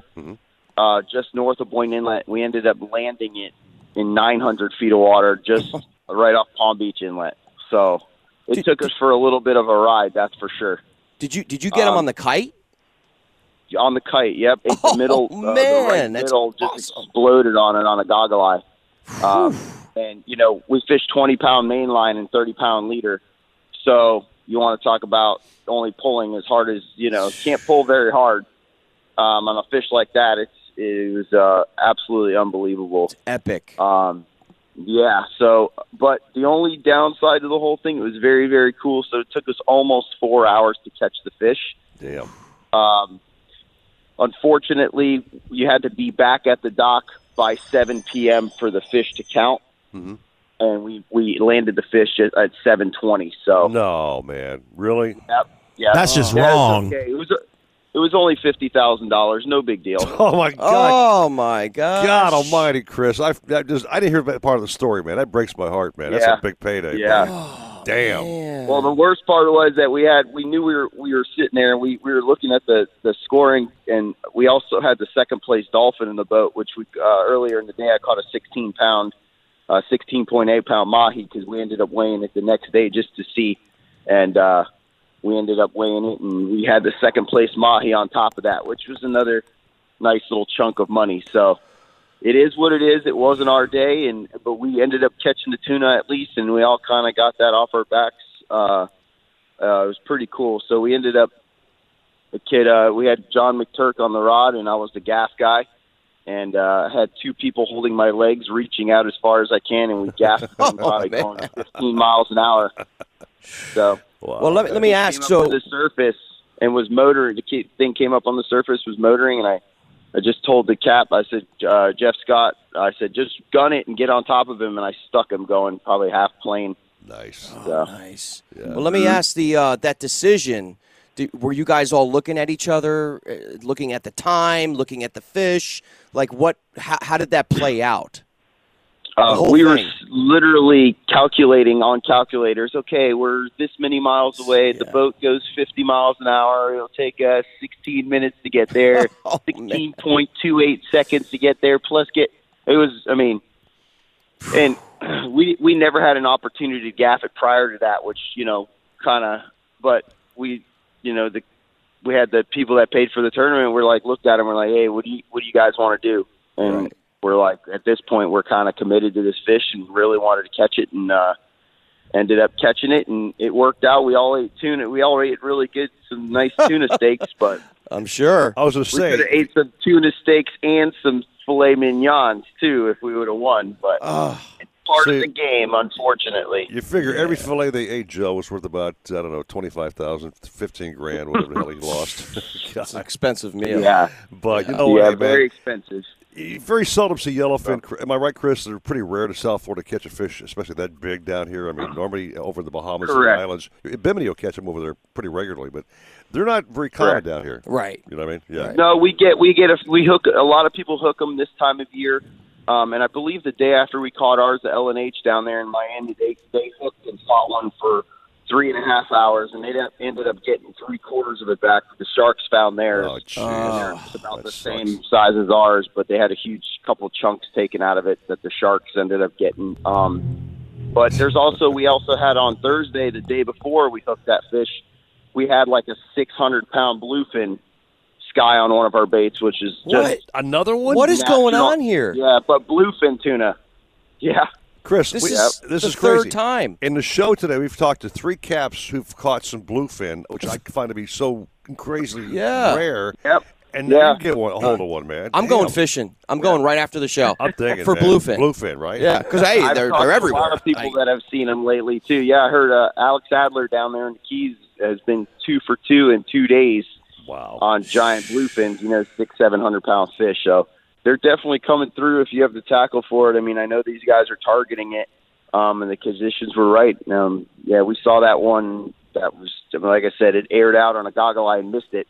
uh, just north of Boyne Inlet. We ended up landing it in 900 feet of water, just right off Palm Beach Inlet. So it took us for a little bit of a ride, that's for sure. Did you did you get him Um, on the kite? On the kite, yep. It, the middle, uh, the right man, that's middle just exploded on it on a goggle eye. Um, and you know, we fished twenty pound main line and thirty pound leader. So you want to talk about only pulling as hard as you know, can't pull very hard um, on a fish like that. It's it was uh, absolutely unbelievable, It's epic. Um, yeah. So, but the only downside to the whole thing, it was very very cool. So it took us almost four hours to catch the fish. Damn. Um, unfortunately, you had to be back at the dock by 7 p.m. for the fish to count, Mm-hmm. And we we landed the fish at, at 7:20. So no, man, really? Yep. Yeah. That's just Yeah, it's wrong. Okay. It was a, it was only fifty thousand dollars. No big deal. Oh my God! Oh my God! God Almighty, Chris! I, I just I didn't hear that part of the story, man. That breaks my heart, man. That's Yeah. a big payday. Yeah. man. Damn. Well, the worst part was that we had we knew we were we were sitting there and we we were looking at the the scoring and we also had the second place dolphin in the boat, which we uh, earlier in the day I caught a 16 pound, uh, 16.8 pound mahi because we ended up weighing it the next day just to see, and uh, we ended up weighing it and we had the second place mahi on top of that, which was another nice little chunk of money. So it is what it is. It wasn't our day, and but we ended up catching the tuna at least, and we all kind of got that off our backs. Uh, uh, it was pretty cool. So we ended up the kid. Uh, we had John McTurk on the rod, and I was the gas guy, and uh, I had two people holding my legs, reaching out as far as I can, and we gaffed the thing probably going 15 miles an hour. So Well, let me- let me ask, came up so- on the surface and was motoring. The thing came up on the surface, was motoring, and I I just told the cap, I said, uh, Jeff Scott, I said, just gun it and get on top of him, and I stuck him going probably half plane. Nice. So. nice. Well, let me ask the uh, that decision. Were you guys all looking at each other, uh, looking at the time, looking at the fish? Like what? How, how did that play out? Uh, we were thing. s- literally calculating on calculators. Okay, we're this many miles away. The boat goes 50 miles an hour. It'll take us 16 minutes to get there. Oh, 16.28 seconds to get there. Plus, get it was. I mean, and we we never had an opportunity to gaff it prior to that, which you know, kind of. But we, you know, the we had the people that paid for the tournament. We're like looked at them. We're like, hey, what do you what do you guys want to do? And we're like, at this point, we're kind of committed to this fish and really wanted to catch it, and uh, ended up catching it, and it worked out. We all ate tuna. We all ate really good, some nice tuna steaks, but I'm sure. I was going to we could have ate some tuna steaks and some filet mignons too if we would have won. But it's part See- of the game, unfortunately. you figure every fillet they ate, Joe, was worth about I don't know, twenty five thousand, fifteen grand, whatever the hell he lost. It's an expensive meal. Yeah. But you know yeah, what, man? very expensive. You very seldom see yellowfin. Am I right, Chris? They're pretty rare to South Florida catch a fish, especially that big down here. I mean, normally over the Bahamas and Correct. the islands, Bimini will catch them over there pretty regularly, but they're not very common Correct. down here. Right. You know what I mean? Yeah. No, we get we get a we hook a lot of people hook them this time of year, um, and I believe the day after we caught ours, the L and H down there in Miami, they they hooked and caught one for three and a half hours, and they ended up- getting three quarters of it back. The sharks found theirs. Oh, jeez. And it's about the same size as ours, but they had a huge couple chunks taken out of it that the sharks ended up getting. Um, but there's also we also had on Thursday, the day before we hooked that fish, we had like a 600 pound bluefin sky on one of our baits, which is just What? Another one? What is going on here? Yeah, but bluefin tuna. Yeah. Chris, This we- is this the is crazy. third time. In the show today, we've talked to three caps who've caught some bluefin, which I find to be so crazy Yeah. rare. Yep. And Yeah. you get one, a hold of one, man. I'm going fishing. I'm going right after the show. I'm thinking for man. bluefin. Bluefin, right? Yeah, because hey, I've they're they're everywhere. A lot of people I- that have seen them lately too. Yeah, I heard uh, Alex Adler down there in the Keys has been two for two in two days Wow. on giant bluefins. You know, six seven hundred pound fish. So they're definitely coming through if you have the tackle for it. I mean, I know these guys are targeting it, um, and the conditions were right. Um, yeah, we saw that one. That was like I said, it aired out on a goggle eye and missed it.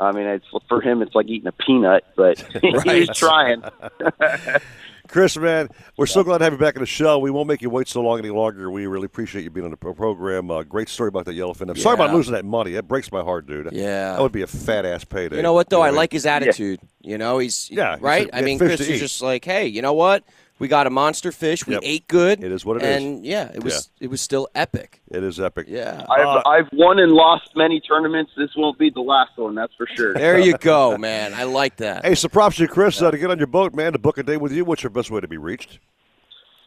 I mean, it's for him, it's like eating a peanut, but he's trying. Chris, man, we're so glad to have you back in the show. We won't make you wait so long any longer. We really appreciate you being on the program. Uh, great story about that yellowfin. I'm sorry about losing that money. That breaks my heart, dude. Yeah. that would be a fat ass payday. You know what though? I what like his attitude. You know, he's Yeah, right. said, I mean, Chris is eat." just like, hey, you know what? We got a monster fish. We Yep. ate good. It is what it is. and yeah, it was it was still epic. It is epic. Yeah. I've Uh, I've won and lost many tournaments. This won't be the last one, that's for sure. There you go, man. I like that. Hey, so props to you, Chris, uh, to get on your boat, man, to book a day with you. What's your best way to be reached?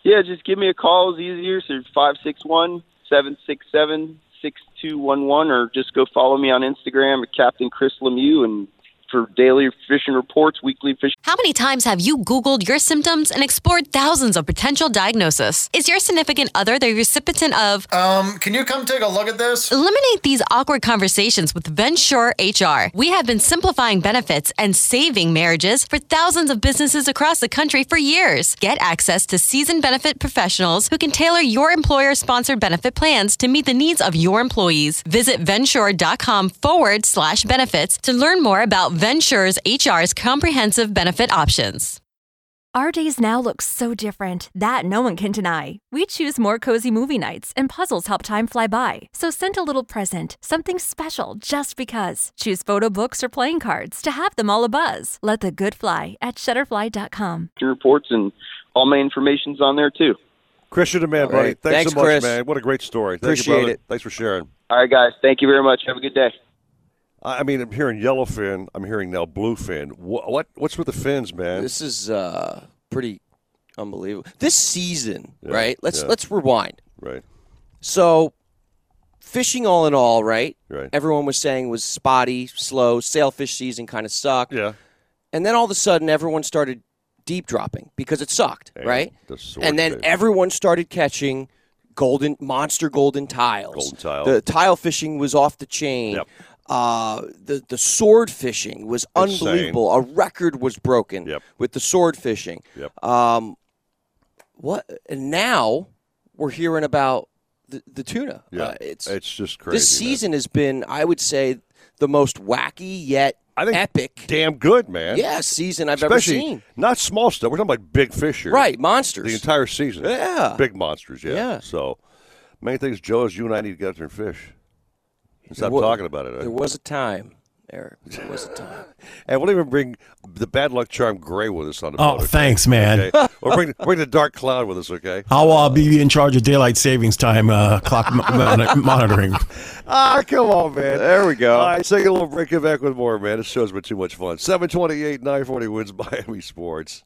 Yeah, just give me a call. It's easier. So five six one seven six seven six two one one, or just go follow me on Instagram at Captain Chris Lemieux and for daily fishing reports, weekly fishing. How many times have you Googled your symptoms and explored thousands of potential diagnoses? Is your significant other the recipient of? Um, can you come take a look at this? Eliminate these awkward conversations with Venture HR. We have been simplifying benefits and saving marriages for thousands of businesses across the country for years. Get access to seasoned benefit professionals who can tailor your employer sponsored benefit plans to meet the needs of your employees. Visit venture.com forward slash benefits to learn more about Venture's HR's comprehensive benefit options. Our days now look so different that no one can deny. We choose more cozy movie nights, and puzzles help time fly by. So send a little present, something special just because. Choose photo books or playing cards to have them all a buzz. Let the good fly at shutterfly.com. reports, and all my information's on there too. Chris, you're the man, All buddy. right. Thanks, Thanks, so much, Chris. man. What a great story. Thank Appreciate you, it. Thanks for sharing. All right, guys. Thank you very much. Have a good day. I mean, I'm hearing yellowfin. I'm hearing now bluefin. What, what what's with the fins, man? This is uh, pretty unbelievable. This season, Yeah, right? Let's yeah. let's rewind. Right. So, fishing all in all, right? Right. Everyone was saying was spotty, slow. Sailfish season kind of sucked. Yeah. And then all of a sudden, everyone started deep dropping because it sucked, Yeah, right? the And then fish. everyone started catching golden monster golden tiles. Golden tile. The tile fishing was off the chain. Yep. Uh, the the sword fishing was Insane. unbelievable. A record was broken Yep. with the sword fishing. Yep. Um, what? And now we're hearing about the, the tuna. Yeah. Uh, it's It's just crazy. this man. season has been, I would say, the most wacky yet I think epic. damn good, man. Yeah, season I've Especially ever seen. not small stuff. We're talking about big fish here. Right, monsters. The entire season. Yeah. Big monsters, yeah. Yeah. So, main thing is, Joe, is you and I need to get out there and fish. And Stop There wa- talking about it. There was a time, Eric. There was a time. And we'll even bring the bad luck charm Gray with us on the Oh, boat. okay? thanks, man. Okay? Or bring, bring the dark cloud with us, okay? I'll uh, be in charge of daylight savings time uh, clock mon- monitoring. Ah, come on, man. There we go. All right, take a little break. Get back with more, man. This show's been too much fun. 728, 940 WINZ Miami Sports.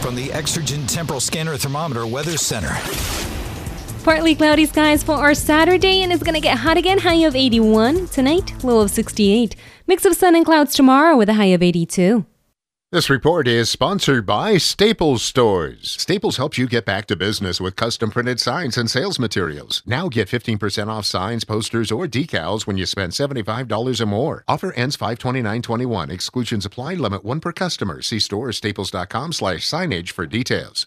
From the Exergen Temporal Scanner Thermometer Weather Center. Partly cloudy skies for our Saturday, and it's going to get hot again. High of 81 tonight, low of 68. Mix of sun and clouds tomorrow with a high of 82. This report is sponsored by Staples Stores. Staples helps you get back to business with custom printed signs and sales materials. Now get 15% off signs, posters, or decals when you spend $75 or more. Offer ends 529.21. Exclusions apply. Limit one per customer. See store staples.com slash signage for details.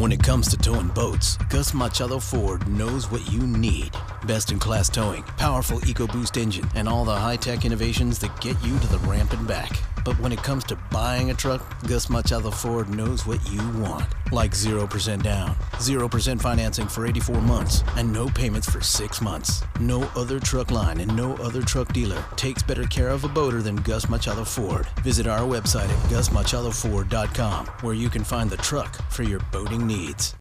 When it comes to towing boats, Gus Machado Ford knows what you need. Best in class towing, powerful EcoBoost engine, and all the high tech innovations that get you to the ramp and back. But when it comes to buying a truck, Gus Machado Ford knows what you want. Like 0% down, 0% financing for 84 months, and no payments for 6 months. No other truck line and no other truck dealer takes better care of a boater than Gus Machado Ford. Visit our website at gusmachadoford.com where you can find the truck for your boating needs.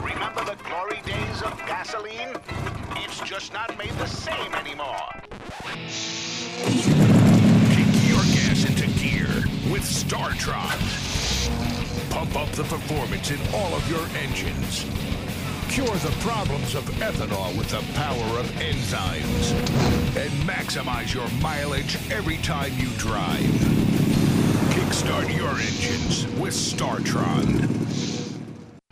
Remember the glory days of gasoline? It's just not made the same anymore. Kick your gas into gear with StarTron. pump up the performance in all of your engines. Cure the problems of ethanol with the power of enzymes. And maximize your mileage every time you drive. Kickstart your engines with StarTron.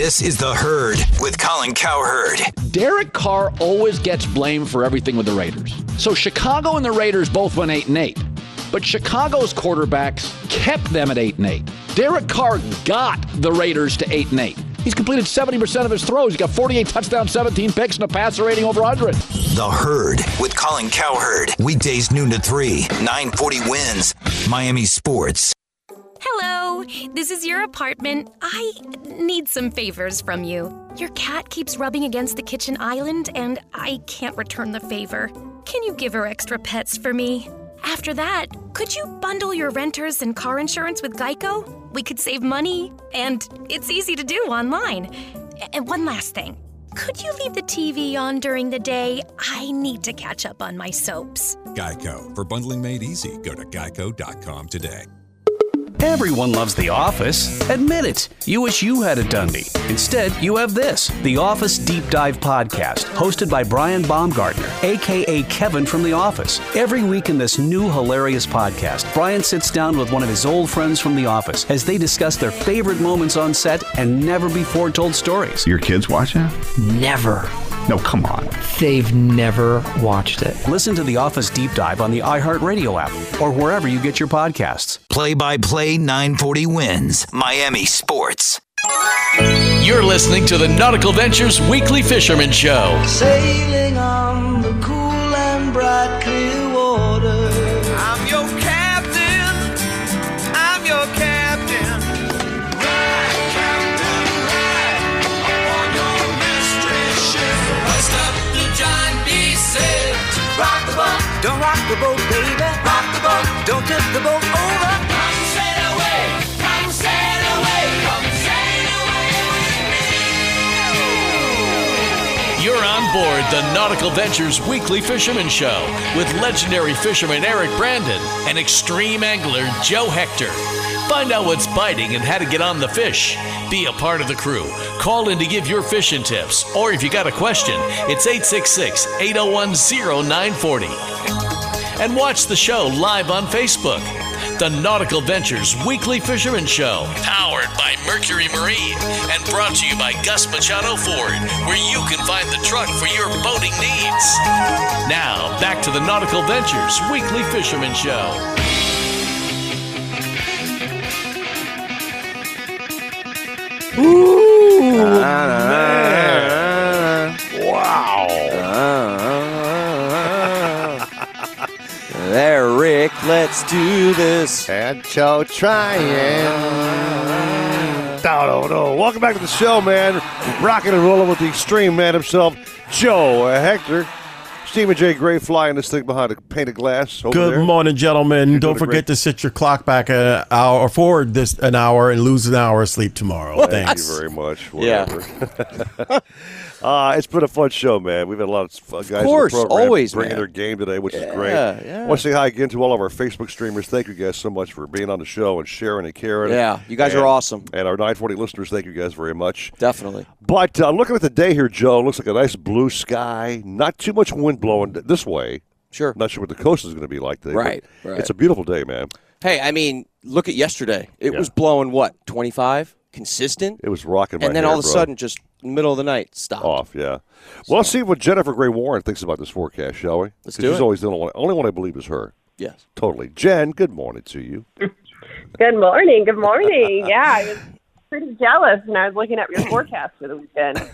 This is The Herd with Colin Cowherd. Derek Carr always gets blamed for everything with the Raiders. So Chicago and the Raiders both went 8 and 8. But Chicago's quarterbacks kept them at 8 and 8. Derek Carr got the Raiders to 8 and 8. He's completed 70% of his throws. He's got 48 touchdowns, 17 picks, and a passer rating over 100. The Herd with Colin Cowherd. Weekdays noon to 3, 940 WINZ. Miami Sports. Hello, this is your apartment. I need some favors from you. Your cat keeps rubbing against the kitchen island, and I can't return the favor. Can you give her extra pets for me? After that, could you bundle your renters and car insurance with Geico? We could save money, and it's easy to do online. And one last thing. Could you leave the TV on during the day? I need to catch up on my soaps. Geico. For bundling made easy, go to geico.com today. Everyone loves The Office. Admit it. You wish you had a Dundie. Instead, you have this The Office Deep Dive Podcast, hosted by Brian Baumgartner, aka Kevin from The Office. Every week in this new hilarious podcast, Brian sits down with one of his old friends from The Office as they discuss their favorite moments on set and never before told stories. Your kids watch it? Never. No, come on. They've never watched it. Listen to The Office Deep Dive on the iHeartRadio app or wherever you get your podcasts. Play by play 940 WINZ. Miami Sports. You're listening to the Nautical Ventures Weekly Fisherman Show. Sailing on the cool and bright clear Rock the boat. Don't rock the boat, baby. Rock the boat. Don't tip the boat over. You're on board the Nautical Ventures Weekly Fisherman Show with legendary fisherman Eric Brandon and extreme angler Joe Hector. Find out what's biting and how to get on the fish. Be a part of the crew. Call in to give your fishing tips, or if you got a question, it's 866 801 0940. And watch the show live on Facebook. The Nautical Ventures Weekly Fisherman Show, powered by Mercury Marine and brought to you by Gus Machado Ford, where you can find the truck for your boating needs. Now, back to the Nautical Ventures Weekly Fisherman Show. Ooh, ah, ah, ah. Wow. There, Rick, let's do this. And Joe trying. No, no, no. Welcome back to the show, man. Rocking and rolling with the extreme man himself, Joe Hector. Stephen J. Gray flying this thing behind a painted glass. Over Good there. morning, gentlemen. You're Don't forget great- to set your clock back an hour or forward this an hour and lose an hour of sleep tomorrow. Thank Thanks. you very much. Yeah. Uh, it's been a fun show, man. We've had a lot of fun guys course, in the program always, bringing man. their game today, which is great. yeah. I want to say hi again to all of our Facebook streamers. Thank you guys so much for being on the show and sharing and caring. Yeah, you guys are awesome. And our 940 listeners, thank you guys very much. Definitely. But uh, looking at the day here, Joe, looks like a nice blue sky. Not too much wind blowing this way. Sure. Not sure what the coast is going to be like today. Right, right. It's a beautiful day, man. Hey, I mean, look at yesterday. It Yeah. was blowing what, 25? Consistent? It was rocking my And then hair, all of a bro. sudden, just middle of the night, stop. off. Yeah. Well, let's see what Jennifer Gray Warren thinks about this forecast, shall we? Let's 'Cause do she's it. always the only one. Only one I believe is her. Yes. Totally. Jen, good morning to you. Good morning. Good morning. Yeah, I was pretty jealous when I was looking at your forecast for the weekend.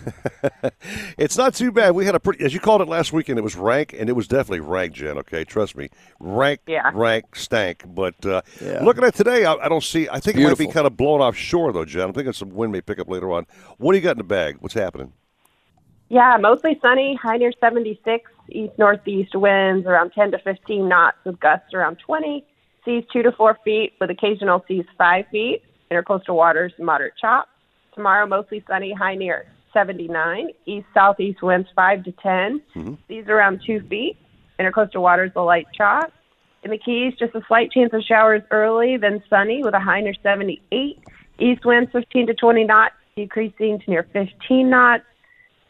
It's not too bad. We had a pretty, as you called it last weekend, it was rank, and it was definitely rank, Jen, okay? Trust me. Rank, Yeah. rank, stank. But uh, Yeah. looking at today, I, I don't see, I think it might be kind of blown offshore, though, Jen. I'm thinking some wind may pick up later on. What do you got in the bag? What's happening? Yeah, mostly sunny, high near 76, east northeast winds around 10 to 15 knots with gusts around 20, seas 2 to 4 feet with occasional seas 5 feet, intercoastal waters moderate chop. Tomorrow, mostly sunny, high near 79, east southeast winds 5 to 10, mm-hmm. seas around 2 feet, intercoastal waters a light chop. In the Keys, just a slight chance of showers early, then sunny with a high near 78, east winds 15 to 20 knots, decreasing to near 15 knots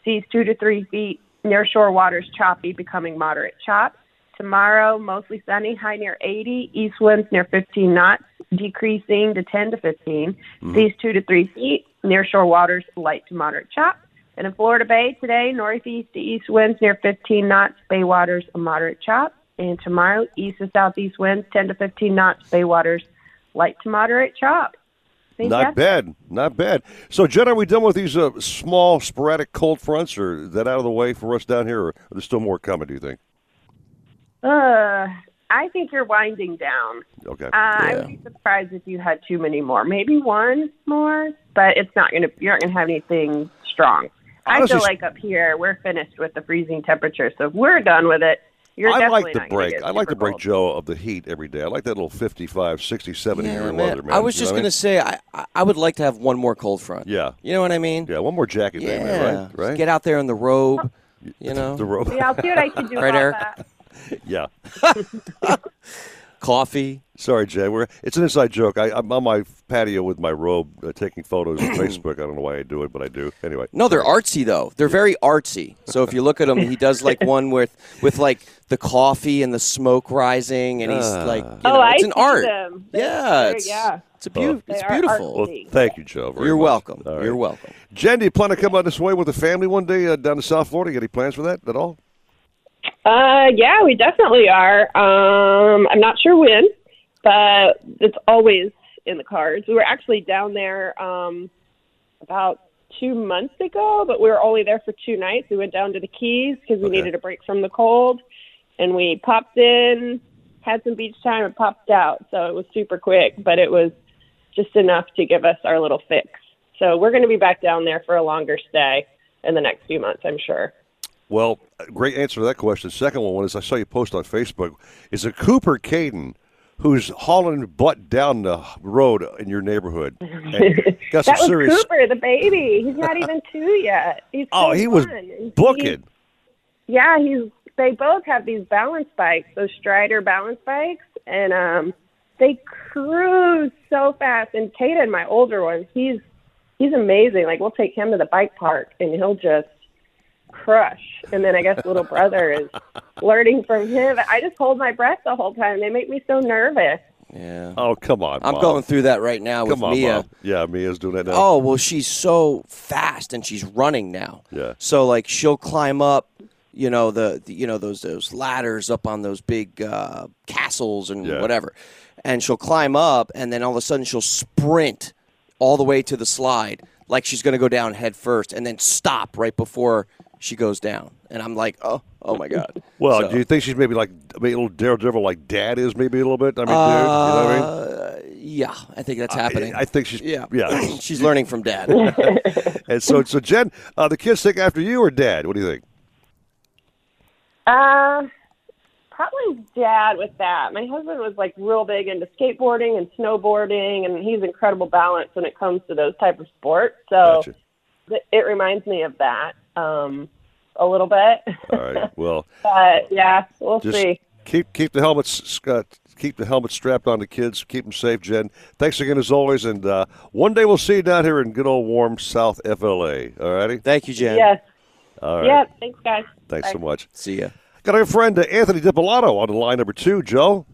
seas two to three feet. Near shore waters choppy, becoming moderate chop. Tomorrow, mostly sunny, high near 80. East winds near 15 knots, decreasing to 10 to 15. Seas two to three feet. Near shore waters light to moderate chop. And in Florida Bay today, northeast to east winds near 15 knots. Bay waters a moderate chop. And tomorrow, east to southeast winds 10 to 15 knots. Bay waters light to moderate chop. Think Not bad. Not bad. So, Jen, are we done with these uh, small, sporadic cold fronts, or is that out of the way for us down here, or are there still more coming, do you think? Uh, I think you're winding down. Okay. Uh, I would be surprised if you had too many more. Maybe one more, but it's not gonna. You're not gonna have anything strong. I feel like up here we're finished with the freezing temperature, so if we're done with it, you're I definitely like the not gonna break. I like the break. Joe, of the heat every day. I like that little 55, 60, 70 Yeah, degree man. weather, man. I was You just know what going to say, I, I- I would like to have one more cold front. Yeah. You know what I mean? Yeah, one more jacket, Yeah. maybe, right? Just Right? Get out there in the robe. You know? the robe. Yeah, I'll see what I can do Right, Eric? that. Yeah. Coffee. Sorry, Jay. We're, it's an inside joke. I, I'm on my patio with my robe uh, taking photos on Facebook. I don't know why I do it, but I do. Anyway. No, they're artsy though. They're very artsy. So if you look at him, he does like one with with like the coffee and the smoke rising, and he's Ah. like, you oh, know, I it's an see art. them. Yeah, it's yeah. it's a beau- They it's beautiful. Well, thank you, Joe. very You're much. welcome. All right. You're welcome. Jen, do you plan to come out this way with the family one day uh, down to South Florida? Got any plans for that at all? Uh, yeah, we definitely are. Um, I'm not sure when, but it's always in the cards. We were actually down there um, about two months ago, but we were only there for two nights. We went down to the Keys because we Okay. needed a break from the cold, and we popped in, had some beach time, and popped out. So it was super quick, but it was just enough to give us our little fix. So we're going to be back down there for a longer stay in the next few months, I'm sure. Well, great answer to that question. Second one is I saw you post on Facebook. Is a Cooper Caden who's hauling butt down the road in your neighborhood? Got some that was serious. Cooper, the baby. He's not even two yet. He's Oh, he was booking. Yeah, he's. They both have these balance bikes, those Strider balance bikes, and um, they cruise so fast. And Caden, my older one, he's he's amazing. Like we'll take him to the bike park, and he'll just crush. And then I guess little brother is learning from him. I just hold my breath the whole time. They make me so nervous. Yeah. Oh, come on. I'm Mom. going through that right now with on, Mia. Mom. Yeah, Mia's doing that now. Oh well, she's so fast and she's running now. Yeah. So like she'll climb up, you know the, the you know those those ladders up on those big uh, castles and Yeah. whatever, and she'll climb up and then all of a sudden she'll sprint all the way to the slide like she's going to go down head first and then stop right before she goes down. And I'm like, oh, oh my god. Well, So- do you think she's maybe like maybe a little daredevil like Dad is, maybe a little bit? I mean, dude, you know what I mean? Uh, yeah, I think that's happening. I think she's yeah, yeah. she's learning from dad. and so, so Jen, uh, the kids think after you or Dad? What do you think? Uh, probably dad with that. My husband was like real big into skateboarding and snowboarding, and he's incredible balance when it comes to those type of sports. So Gotcha. it reminds me of that um, a little bit. All right. Well, but yeah, we'll just see. keep keep the helmets, Scott. Keep the helmets strapped on the kids. Keep them safe, Jen. Thanks again as always. And uh, one day we'll see you down here in good old warm South FLA. All righty. Thank you, Jen. Yes. All right. Yeah. Thanks, guys. Thanks so much. See ya. Got our friend uh, Anthony Dipolato on the line number two, Joe,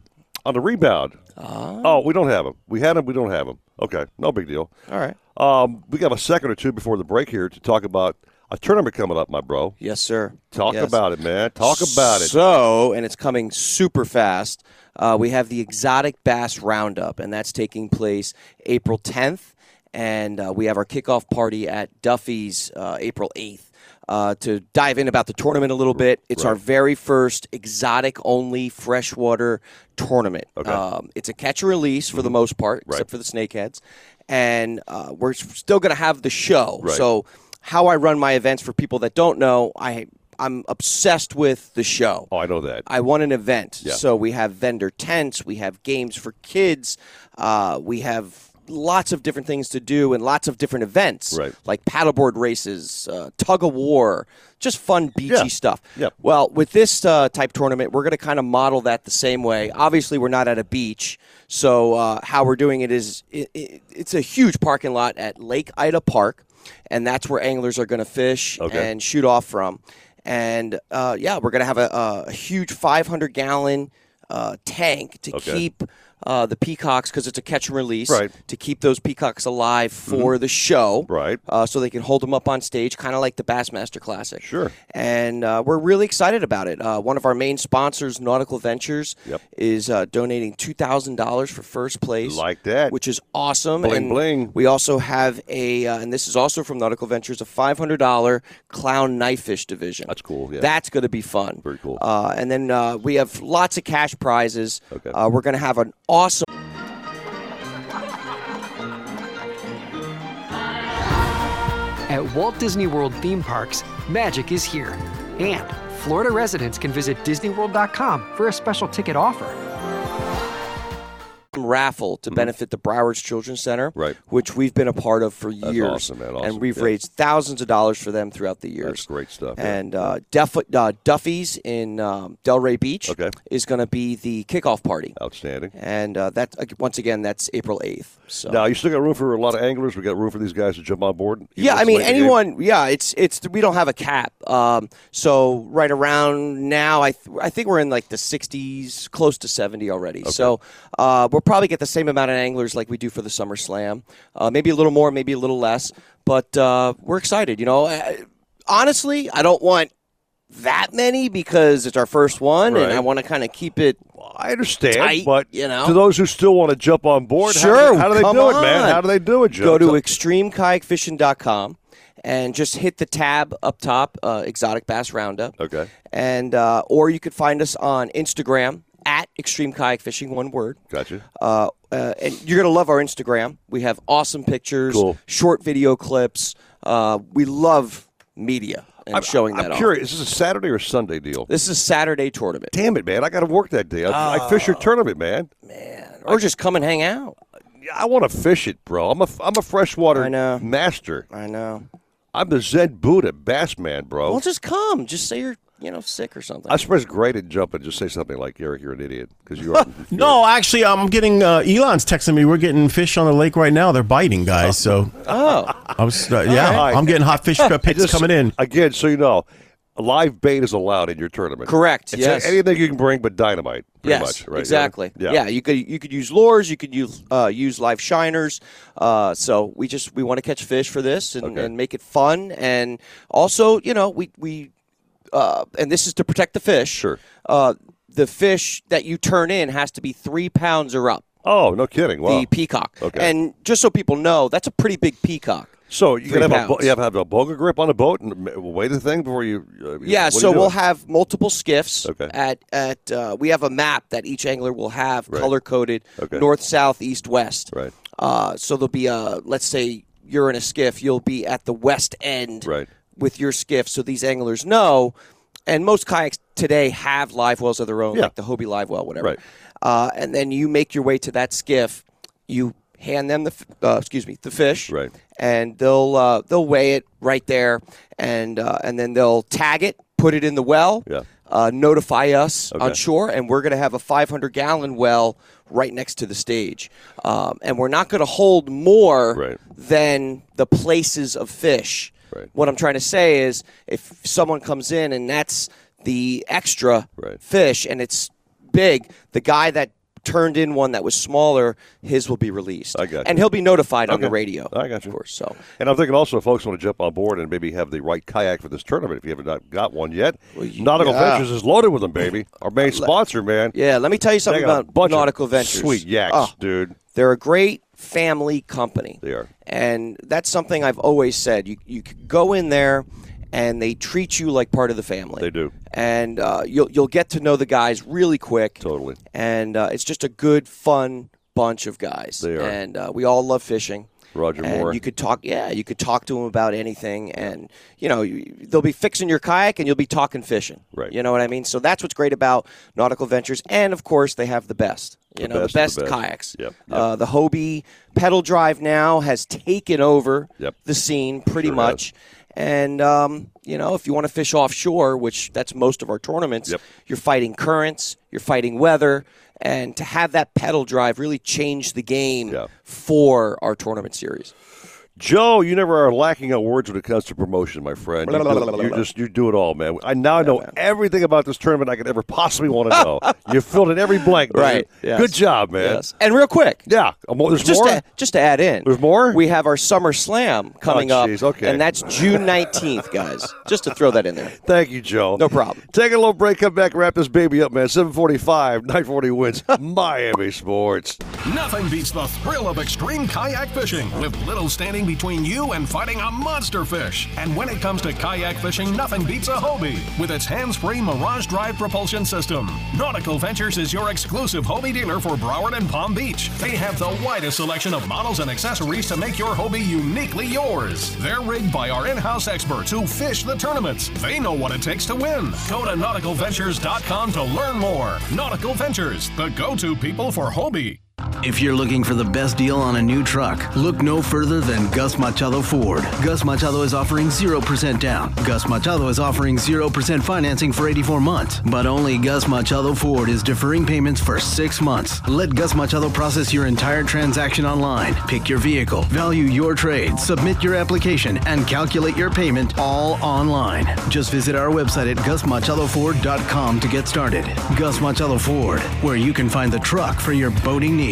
on the rebound. Oh, we don't have him. We had him. We don't have him. Okay, no big deal. All right. Um, we got a second or two before the break here to talk about a tournament coming up, my bro. Yes, sir. Talk Yes. about it, man. Talk about it. So, and it's coming super fast. Uh, we have the Exotic Bass Roundup, and that's taking place April 10th and uh, we have our kickoff party at Duffy's uh, April 8th. Uh, to dive in about the tournament a little bit, it's our very first exotic only freshwater tournament. Um, it's a catch and release for the most part, except for the snakeheads. And uh, we're still going to have the show. Right. So, how I run my events for people that don't know, I I'm obsessed with the show. Oh, I know that. I want an event. Yeah. So we have vendor tents, we have games for kids, uh, we have lots of different things to do and lots of different events, Right. like paddleboard races, uh, tug of war, just fun beachy Yeah. stuff. Yeah. Well, with this uh, type tournament, we're going to kind of model that the same way. Obviously, we're not at a beach, so uh, how we're doing it is it, it, it's a huge parking lot at Lake Ida Park, and that's where anglers are going to fish Okay. and shoot off from. And uh, yeah, we're going to have a, a huge 500 gallon uh, tank to Okay. keep uh, the peacocks because it's a catch and release. Right. To keep those peacocks alive for the show. Right. Uh, so they can hold them up on stage, kind of like the Bassmaster Classic. Sure. And uh, we're really excited about it. Uh, one of our main sponsors, Nautical Ventures, Yep. is uh, donating two thousand dollars for first place. Like that. which is awesome. Bling, and bling. We also have a, uh, and this is also from Nautical Ventures, a five hundred dollar clown knife fish division. That's cool. Yeah. That's going to be fun. Very cool. Uh, and then uh, we have lots of cash prizes. Okay. Uh, we're going to have an awesome. At Walt Disney World theme parks, magic is here. And Florida residents can visit DisneyWorld.com for a special ticket offer. Raffle to benefit the Broward's Children's Center, Mm-hmm. Right. which we've been a part of for That's years. awesome, man. Awesome. And we've Yeah. raised thousands of dollars for them throughout the years. That's great stuff. yeah. And uh, Duff, uh, Duffy's in um, Delray Beach Okay. is going to be the kickoff party. Outstanding. And uh, that once again, that's April 8th. So. Now you still got room for a lot of anglers. We got room for these guys to jump on board. Yeah, I mean game? anyone. Yeah, it's it's we don't have a cap. Um, so right around now, I th- I think we're in like the 60s, close to 70 already. So uh, we'll probably get the same amount of anglers like we do for the Summer Slam. Uh, maybe a little more, maybe a little less. But uh, we're excited. You know, Uh, honestly, I don't want that many because it's our first one, and I want to kind of keep it. I understand, tight, but you know, to those who still want to jump on board, how do Sure, they- how do they, do it, man? How do they do it, Joe? Go to extremekayakfishing.com and just hit the tab up top, uh, Exotic Bass Roundup. Okay. And uh, or you could find us on Instagram at Extreme Kayak Fishing, one word. Gotcha. Uh, uh, and you're gonna love our Instagram. We have awesome pictures, Cool. short video clips. Uh, we love media and I'm, showing I'm that off. curious. Is this a Saturday or Sunday deal? This is a Saturday tournament. Damn it, man! I got to work that day. I, I fish your oh, tournament, man. Man, or just come and hang out. I want to fish it, bro. I'm a I'm a freshwater I know. master. I know. I'm the Zen Buddha bass man, bro. Well, just come. Just say you're you know sick or something. I'm surprised great at jumping. Just say something like, "Eric, you're an idiot," because you are. No, actually, I'm getting uh, Elon's texting me. We're getting fish on the lake right now. They're biting, guys. So Oh. I was, uh, yeah, All right. I'm getting hot fish Just- coming in. again. So you know, live bait is allowed in your tournament. Correct, It's yes. anything you can bring, but dynamite. Pretty yes, much, right? exactly. Yeah. Yeah. you could you could use lures, you could use uh, use live shiners. Uh, so we just we want to catch fish for this and, Okay. and make it fun, and also you know we we uh, and this is to protect the fish. Sure. Uh, the fish that you turn in has to be three pounds or up. Oh, no kidding. Wow. The peacock. Okay. And just so people know, that's a pretty big peacock. So you can have a, you have to have a boga grip on a boat and weigh the thing before you. Uh, Yeah, so you we'll have multiple skiffs. Okay. At at uh, we have a map that each angler will have Right. color coded Okay. north, south, east, west. Right. Uh, so there'll be a let's say you're in a skiff, you'll be at the west end Right. With your skiff, so these anglers know. And most kayaks today have live wells of their own, Yeah. like the Hobie live well, whatever. Right. Uh, and then you make your way to that skiff. You hand them the f- uh, excuse me the fish, Right. and they'll uh, they'll weigh it right there, and uh, and then they'll tag it, put it in the well, Yeah. uh, notify us Okay. on shore, and we're going to have a 500 gallon well right next to the stage, um, and we're not going to hold more Right. than the places of fish. Right. What I'm trying to say is, if someone comes in and that's the extra Right. fish, and it's big, the guy that turned in one that was smaller, his will be released. I got you. And he'll be notified on the radio. I got you. Of course. So And I'm thinking also, if folks want to jump on board and maybe have the right kayak for this tournament, if you haven't got one yet, Nautical yeah. Ventures is loaded with them, baby. Our main uh, sponsor, man. yeah, let me tell you something about Nautical Ventures. Sweet yaks, Oh, dude. They're a great family company. They are. And that's something I've always said. You you go in there and they treat you like part of the family. They do. And uh, you'll you'll get to know the guys really quick. Totally. And uh, it's just a good, fun bunch of guys. They are. And uh, we all love fishing. Roger and Moore. You could talk, yeah, you could talk to them about anything, and you know you, they'll be fixing your kayak, and you'll be talking fishing. Right. You know what I mean? So that's what's great about Nautical Ventures, and of course they have the best. You The know, best the best, the best. kayaks. Yep, Uh, the Hobie pedal drive now has taken over Yep. the scene pretty Sure has. much. And um, you know, if you want to fish offshore, which that's most of our tournaments, you're fighting currents, you're fighting weather, and to have that pedal drive really changed the game for our tournament series. Joe, you never are lacking on words when it comes to promotion, my friend. You, do, you just you do it all, man. I now know everything about this tournament I could ever possibly want to know. you filled in every blank, man. Right, yes. Good job, man. Yes. And real quick, yeah, um, there's just more. To, just to add in, there's more. We have our Summer Slam coming Oh, up, okay. and that's June nineteenth, guys. Just to throw that in there. Thank you, Joe. No problem. Take a little break, come back, wrap this baby up, man. 745, 940 WINZ. Miami Sports. Nothing beats the thrill of extreme kayak fishing, with little standing between you and fighting a monster fish. And when it comes to kayak fishing, nothing beats a Hobie with its hands-free Mirage Drive propulsion system. Nautical Ventures is your exclusive Hobie dealer for Broward and Palm Beach. They have the widest selection of models and accessories to make your Hobie uniquely yours. They're rigged by our in-house experts who fish the tournaments. They know what it takes to win. Go to nauticalventures.com to learn more. Nautical Ventures, the go-to people for Hobie. If you're looking for the best deal on a new truck, look no further than Gus Machado Ford. Gus Machado is offering 0% down. Gus Machado is offering 0% financing for 84 months. But only Gus Machado Ford is deferring payments for six months. Let Gus Machado process your entire transaction online. Pick your vehicle, value your trade, submit your application, and calculate your payment all online. Just visit our website at gusmachadoford.com to get started. Gus Machado Ford, where you can find the truck for your boating needs.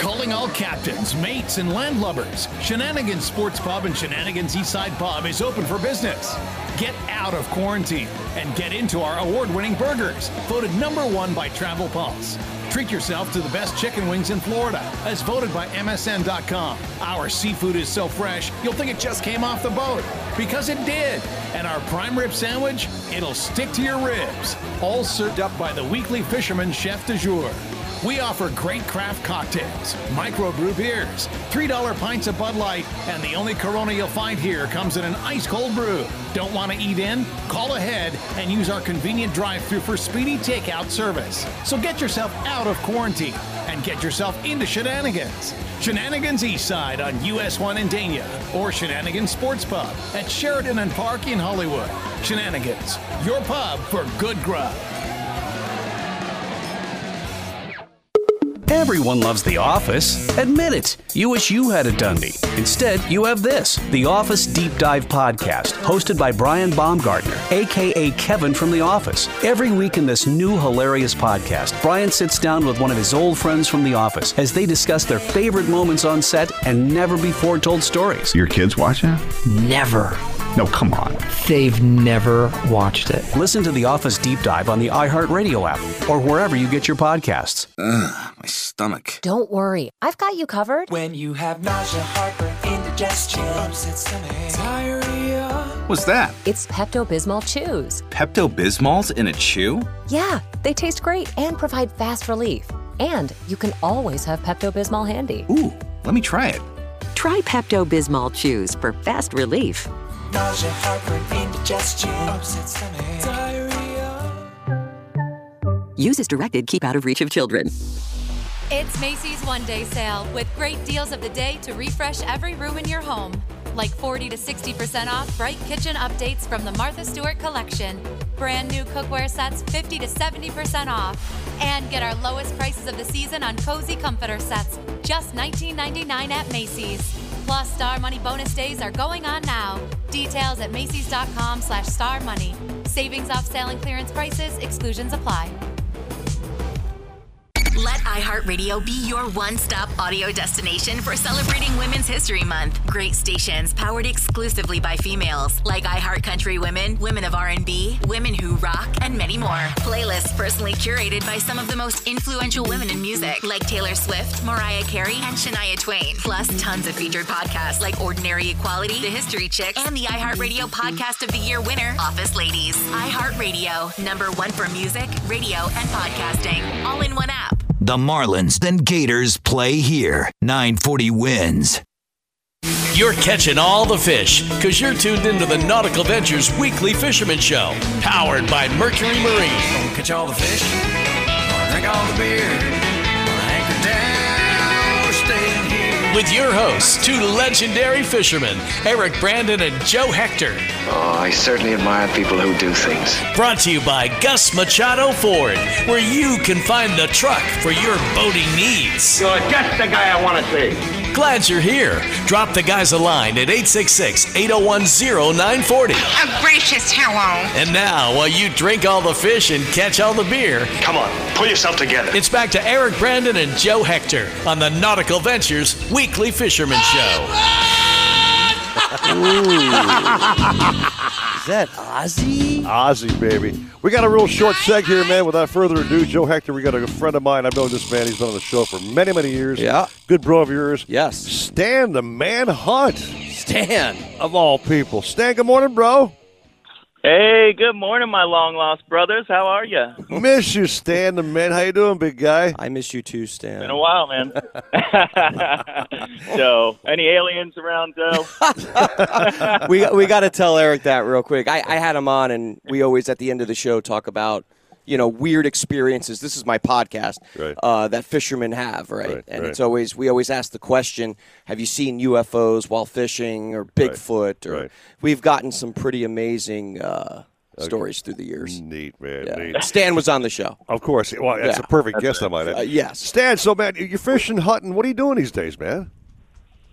Calling all captains, mates, and landlubbers. Shenanigans Sports Pub and Shenanigans Eastside Pub is open for business. Get out of quarantine and get into our award winning burgers, voted number one by Travel Pulse. Treat yourself to the best chicken wings in Florida, as voted by MSN.com. Our seafood is so fresh, you'll think it just came off the boat. Because it did. And our prime rib sandwich, it'll stick to your ribs. All served up by the weekly fisherman chef de jour. We offer great craft cocktails, microbrew beers, $3 pints of Bud Light, and the only Corona you'll find here comes in an ice cold brew. Don't want to eat in? Call ahead and use our convenient drive through for speedy takeout service. So get yourself out of quarantine and get yourself into shenanigans. Shenanigans Eastside on US 1 in Dania or Shenanigans Sports Pub at Sheridan and Park in Hollywood. Shenanigans, your pub for good grub. Everyone loves The Office. Admit it. You wish you had a Dundie. Instead, you have this The Office Deep Dive Podcast, hosted by Brian Baumgartner, aka Kevin from The Office. Every week in this new hilarious podcast, Brian sits down with one of his old friends from The Office as they discuss their favorite moments on set and never before told stories. Your kids watch it? Never. No, come on. They've never watched it. Listen to The Office Deep Dive on the iHeartRadio app or wherever you get your podcasts. Ugh, my stomach. Don't worry, I've got you covered. When you have nausea, heartburn, indigestion, upset stomach, diarrhea. What's that? It's Pepto Bismol Chews. Pepto Bismol's in a chew? Yeah, they taste great and provide fast relief. And you can always have Pepto Bismol handy. Ooh, let me try it. Try Pepto Bismol Chews for fast relief. Nausea, heartburn, indigestion, upset stomach, diarrhea. Use as directed, keep out of reach of children. It's Macy's One Day Sale with great deals of the day to refresh every room in your home. Like 40 to 60% off bright kitchen updates from the Martha Stewart collection. Brand new cookware sets 50 to 70% off. And get our lowest prices of the season on cozy comforter sets, just $19.99 at Macy's. Plus, Star Money bonus days are going on now. Details at Macy's.com slash Star Money. Savings off sale and clearance prices, exclusions apply. Let iHeartRadio be your one-stop audio destination for celebrating Women's History Month. Great stations powered exclusively by females like iHeart Country Women, Women of R&B, Women Who Rock, and many more. Playlists personally curated by some of the most influential women in music like Taylor Swift, Mariah Carey, and Shania Twain. Plus tons of featured podcasts like Ordinary Equality, The History Chicks, and the iHeartRadio Podcast of the Year winner, Office Ladies. iHeartRadio, number one for music, radio, and podcasting, all in one app. The Marlins then Gators play here. 940 WINZ. You're catching all the fish because you're tuned into the Nautical Ventures Weekly Fisherman Show, powered by Mercury Marine. Catch all the fish, or drink all the beer, or anchor down, With your hosts, two legendary fishermen, Eric Brandon and Joe Hector. Oh, I certainly admire people who do things. Brought to you by Gus Machado Ford, where you can find the truck for your boating needs. You're just the guy I want to see. Glad you're here. Drop the guys a line at 866 801 0940. A gracious hello. And now, while you drink all the fish and catch all the beer, Come on, pull yourself together. it's back to Eric Brandon and Joe Hector on the Nautical Ventures Weekly Fisherman Show. Oh, Is that Ozzy? Ozzy, baby. We got a real short seg here, man. Without further ado, Joe Hector, we got a friend of mine. I've known this man. He's been on the show for many, many years. Yeah. Good bro of yours. Yes. Stan the Man Hunt. Stan. Of all people. Stan, good morning, bro. Hey, good morning, my long lost brothers. How are you? Miss you, Stan the Man. How you doing, big guy? I miss you too, Stan. Been a while, man. so, any aliens around, Joe? we we got to tell Eric that real quick. I, I had him on, and we always at the end of the show talk about you know weird experiences. This is my podcast Right. uh, that fishermen have, right? Right, and right. it's always we always ask the question: Have you seen UFOs while fishing or Bigfoot? Or right. we've gotten some pretty amazing uh, stories through the years. Neat, man. Yeah. Neat. Stan was on the show. Of course. Well, that's Yeah. a perfect guest, I might add. Uh, yes. Stan, so, man, you're fishing, hunting. What are you doing these days, man?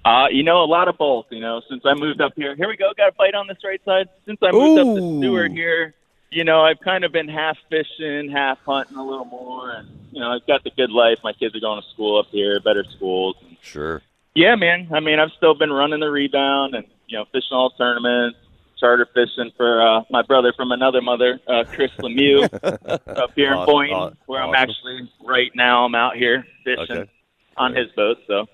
Uh, you know, a lot of both. You know, since I moved up here, here we go. Got a bite on this right side. Since I moved up to Stuart here, you know, I've kind of been half fishing, half hunting a little more, and you know, I've got the good life. My kids are going to school up here, better schools. And, Sure. yeah, man. I mean, I've still been running the rebound and you know, fishing all tournaments, charter fishing for uh, my brother from another mother, uh, Chris Lemieux, up here in Awesome. Boynton, Aw- where I'm actually right now. I'm out here fishing Okay. on his boat. So,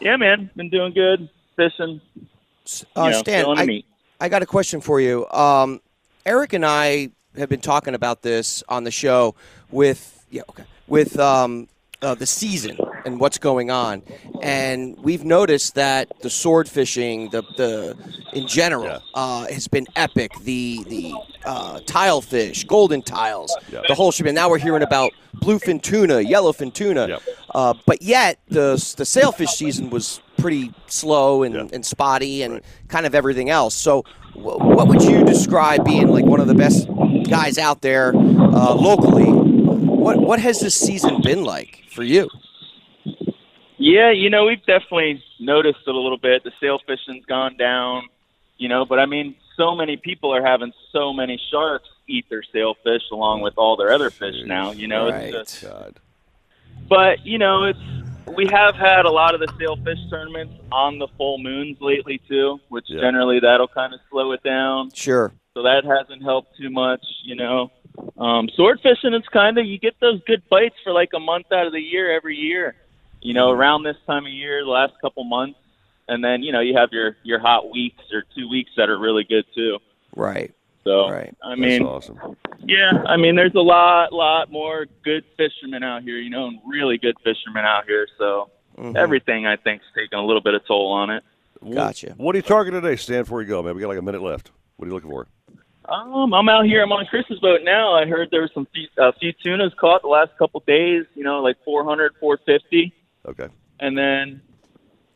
yeah, man, been doing good fishing. Uh, you know, Stan, I. I got a question for you. Um, Eric and I have been talking about this on the show with yeah, okay, with um, uh, the season and what's going on, and we've noticed that the sword fishing, the the in general, uh, has been epic. The the uh, tile fish, golden tiles, the whole shebang. Now we're hearing about bluefin tuna, yellowfin tuna, uh, but yet the the sailfish season was pretty slow and, and spotty and kind of everything else. So, wh- what would you describe being like one of the best guys out there uh, locally? What what has this season been like for you? Yeah, you know, we've definitely noticed it a little bit. The sail fishing's gone down, you know, but I mean, so many people are having so many sharks eat their sailfish along with all their other fish now, you know. Right. It's just, but, you know, it's we have had a lot of the sailfish tournaments on the full moons lately too, which Yeah. generally that'll kind of slow it down. Sure. So that hasn't helped too much, you know. Um, sword fishing is kind of you get those good bites for like a month out of the year every year. You know, around this time of year, the last couple months, and then you know you have your your hot weeks or two weeks that are really good too. Right. So right. I mean, awesome. yeah, I mean, there's a lot, lot more good fishermen out here, you know, and really good fishermen out here. So Mhm. everything I think's taking a little bit of toll on it. Gotcha. What are you targeting today, Stan, before you go, man? We got like a minute left. What are you looking for? Um, I'm out here. I'm on Chris's boat now. I heard there was some few, uh, few tunas caught the last couple days. You know, like 400, 450, Okay. and then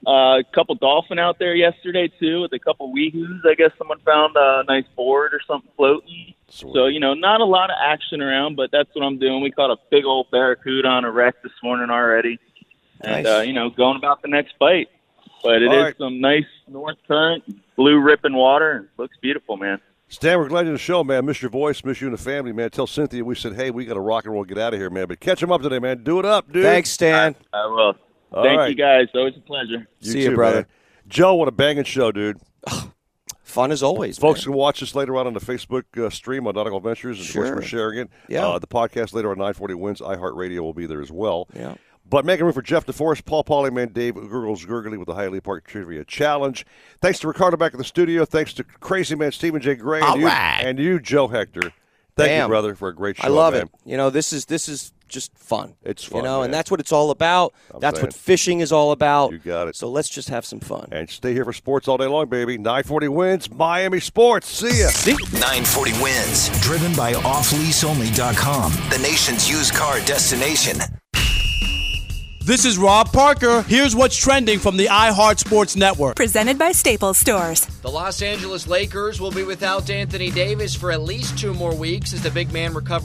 Uh, a couple dolphin out there yesterday too, with a couple wahoos. I guess someone found a nice board or something floating. So you know, not a lot of action around, but that's what I'm doing. We caught a big old barracuda on a wreck this morning already, and Nice. uh, you know, going about the next bite. But it is All right. some nice north current, blue ripping water, and looks beautiful, man. Stan, we're glad you're on the show, man. Miss your voice, miss you and the family, man. Tell Cynthia we said, hey, we got to rock and roll, get out of here, man. But catch him up today, man. Do it up, dude. Thanks, Stan. I will. All Thank right. you guys. Always a pleasure. You See you, brother. man. Joe, what a banging show, dude. Fun as always. Folks can watch this later on on the Facebook uh, stream on Nautical Ventures and Sure. Twitch for sharing it. Yeah. Uh, the podcast later on 940 WINZ. iHeartRadio will be there as well. Yeah. But making room for Jeff DeForest, Paul Polyman, Dave Gurgles Gurgly with the Hialeah Park Trivia Challenge. Thanks to Ricardo back at the studio. Thanks to Crazy Man Stephen J. Gray and, you, right. and you, Joe Hector. Thank you, brother, for a great show. I love man. it. You know, this is this is just fun. It's fun, You fun, know, and that's what it's all about. I'm that's saying. what fishing is all about. You got it. So let's just have some fun. And stay here for sports all day long, baby. 940 WINZ, Miami Sports. See ya. 940 WINZ. Driven by offleaseonly.com, the nation's used car destination. This is Rob Parker. Here's what's trending from the iHeart Sports Network. Presented by Staples Stores. The Los Angeles Lakers will be without Anthony Davis for at least two more weeks as the big man recovers.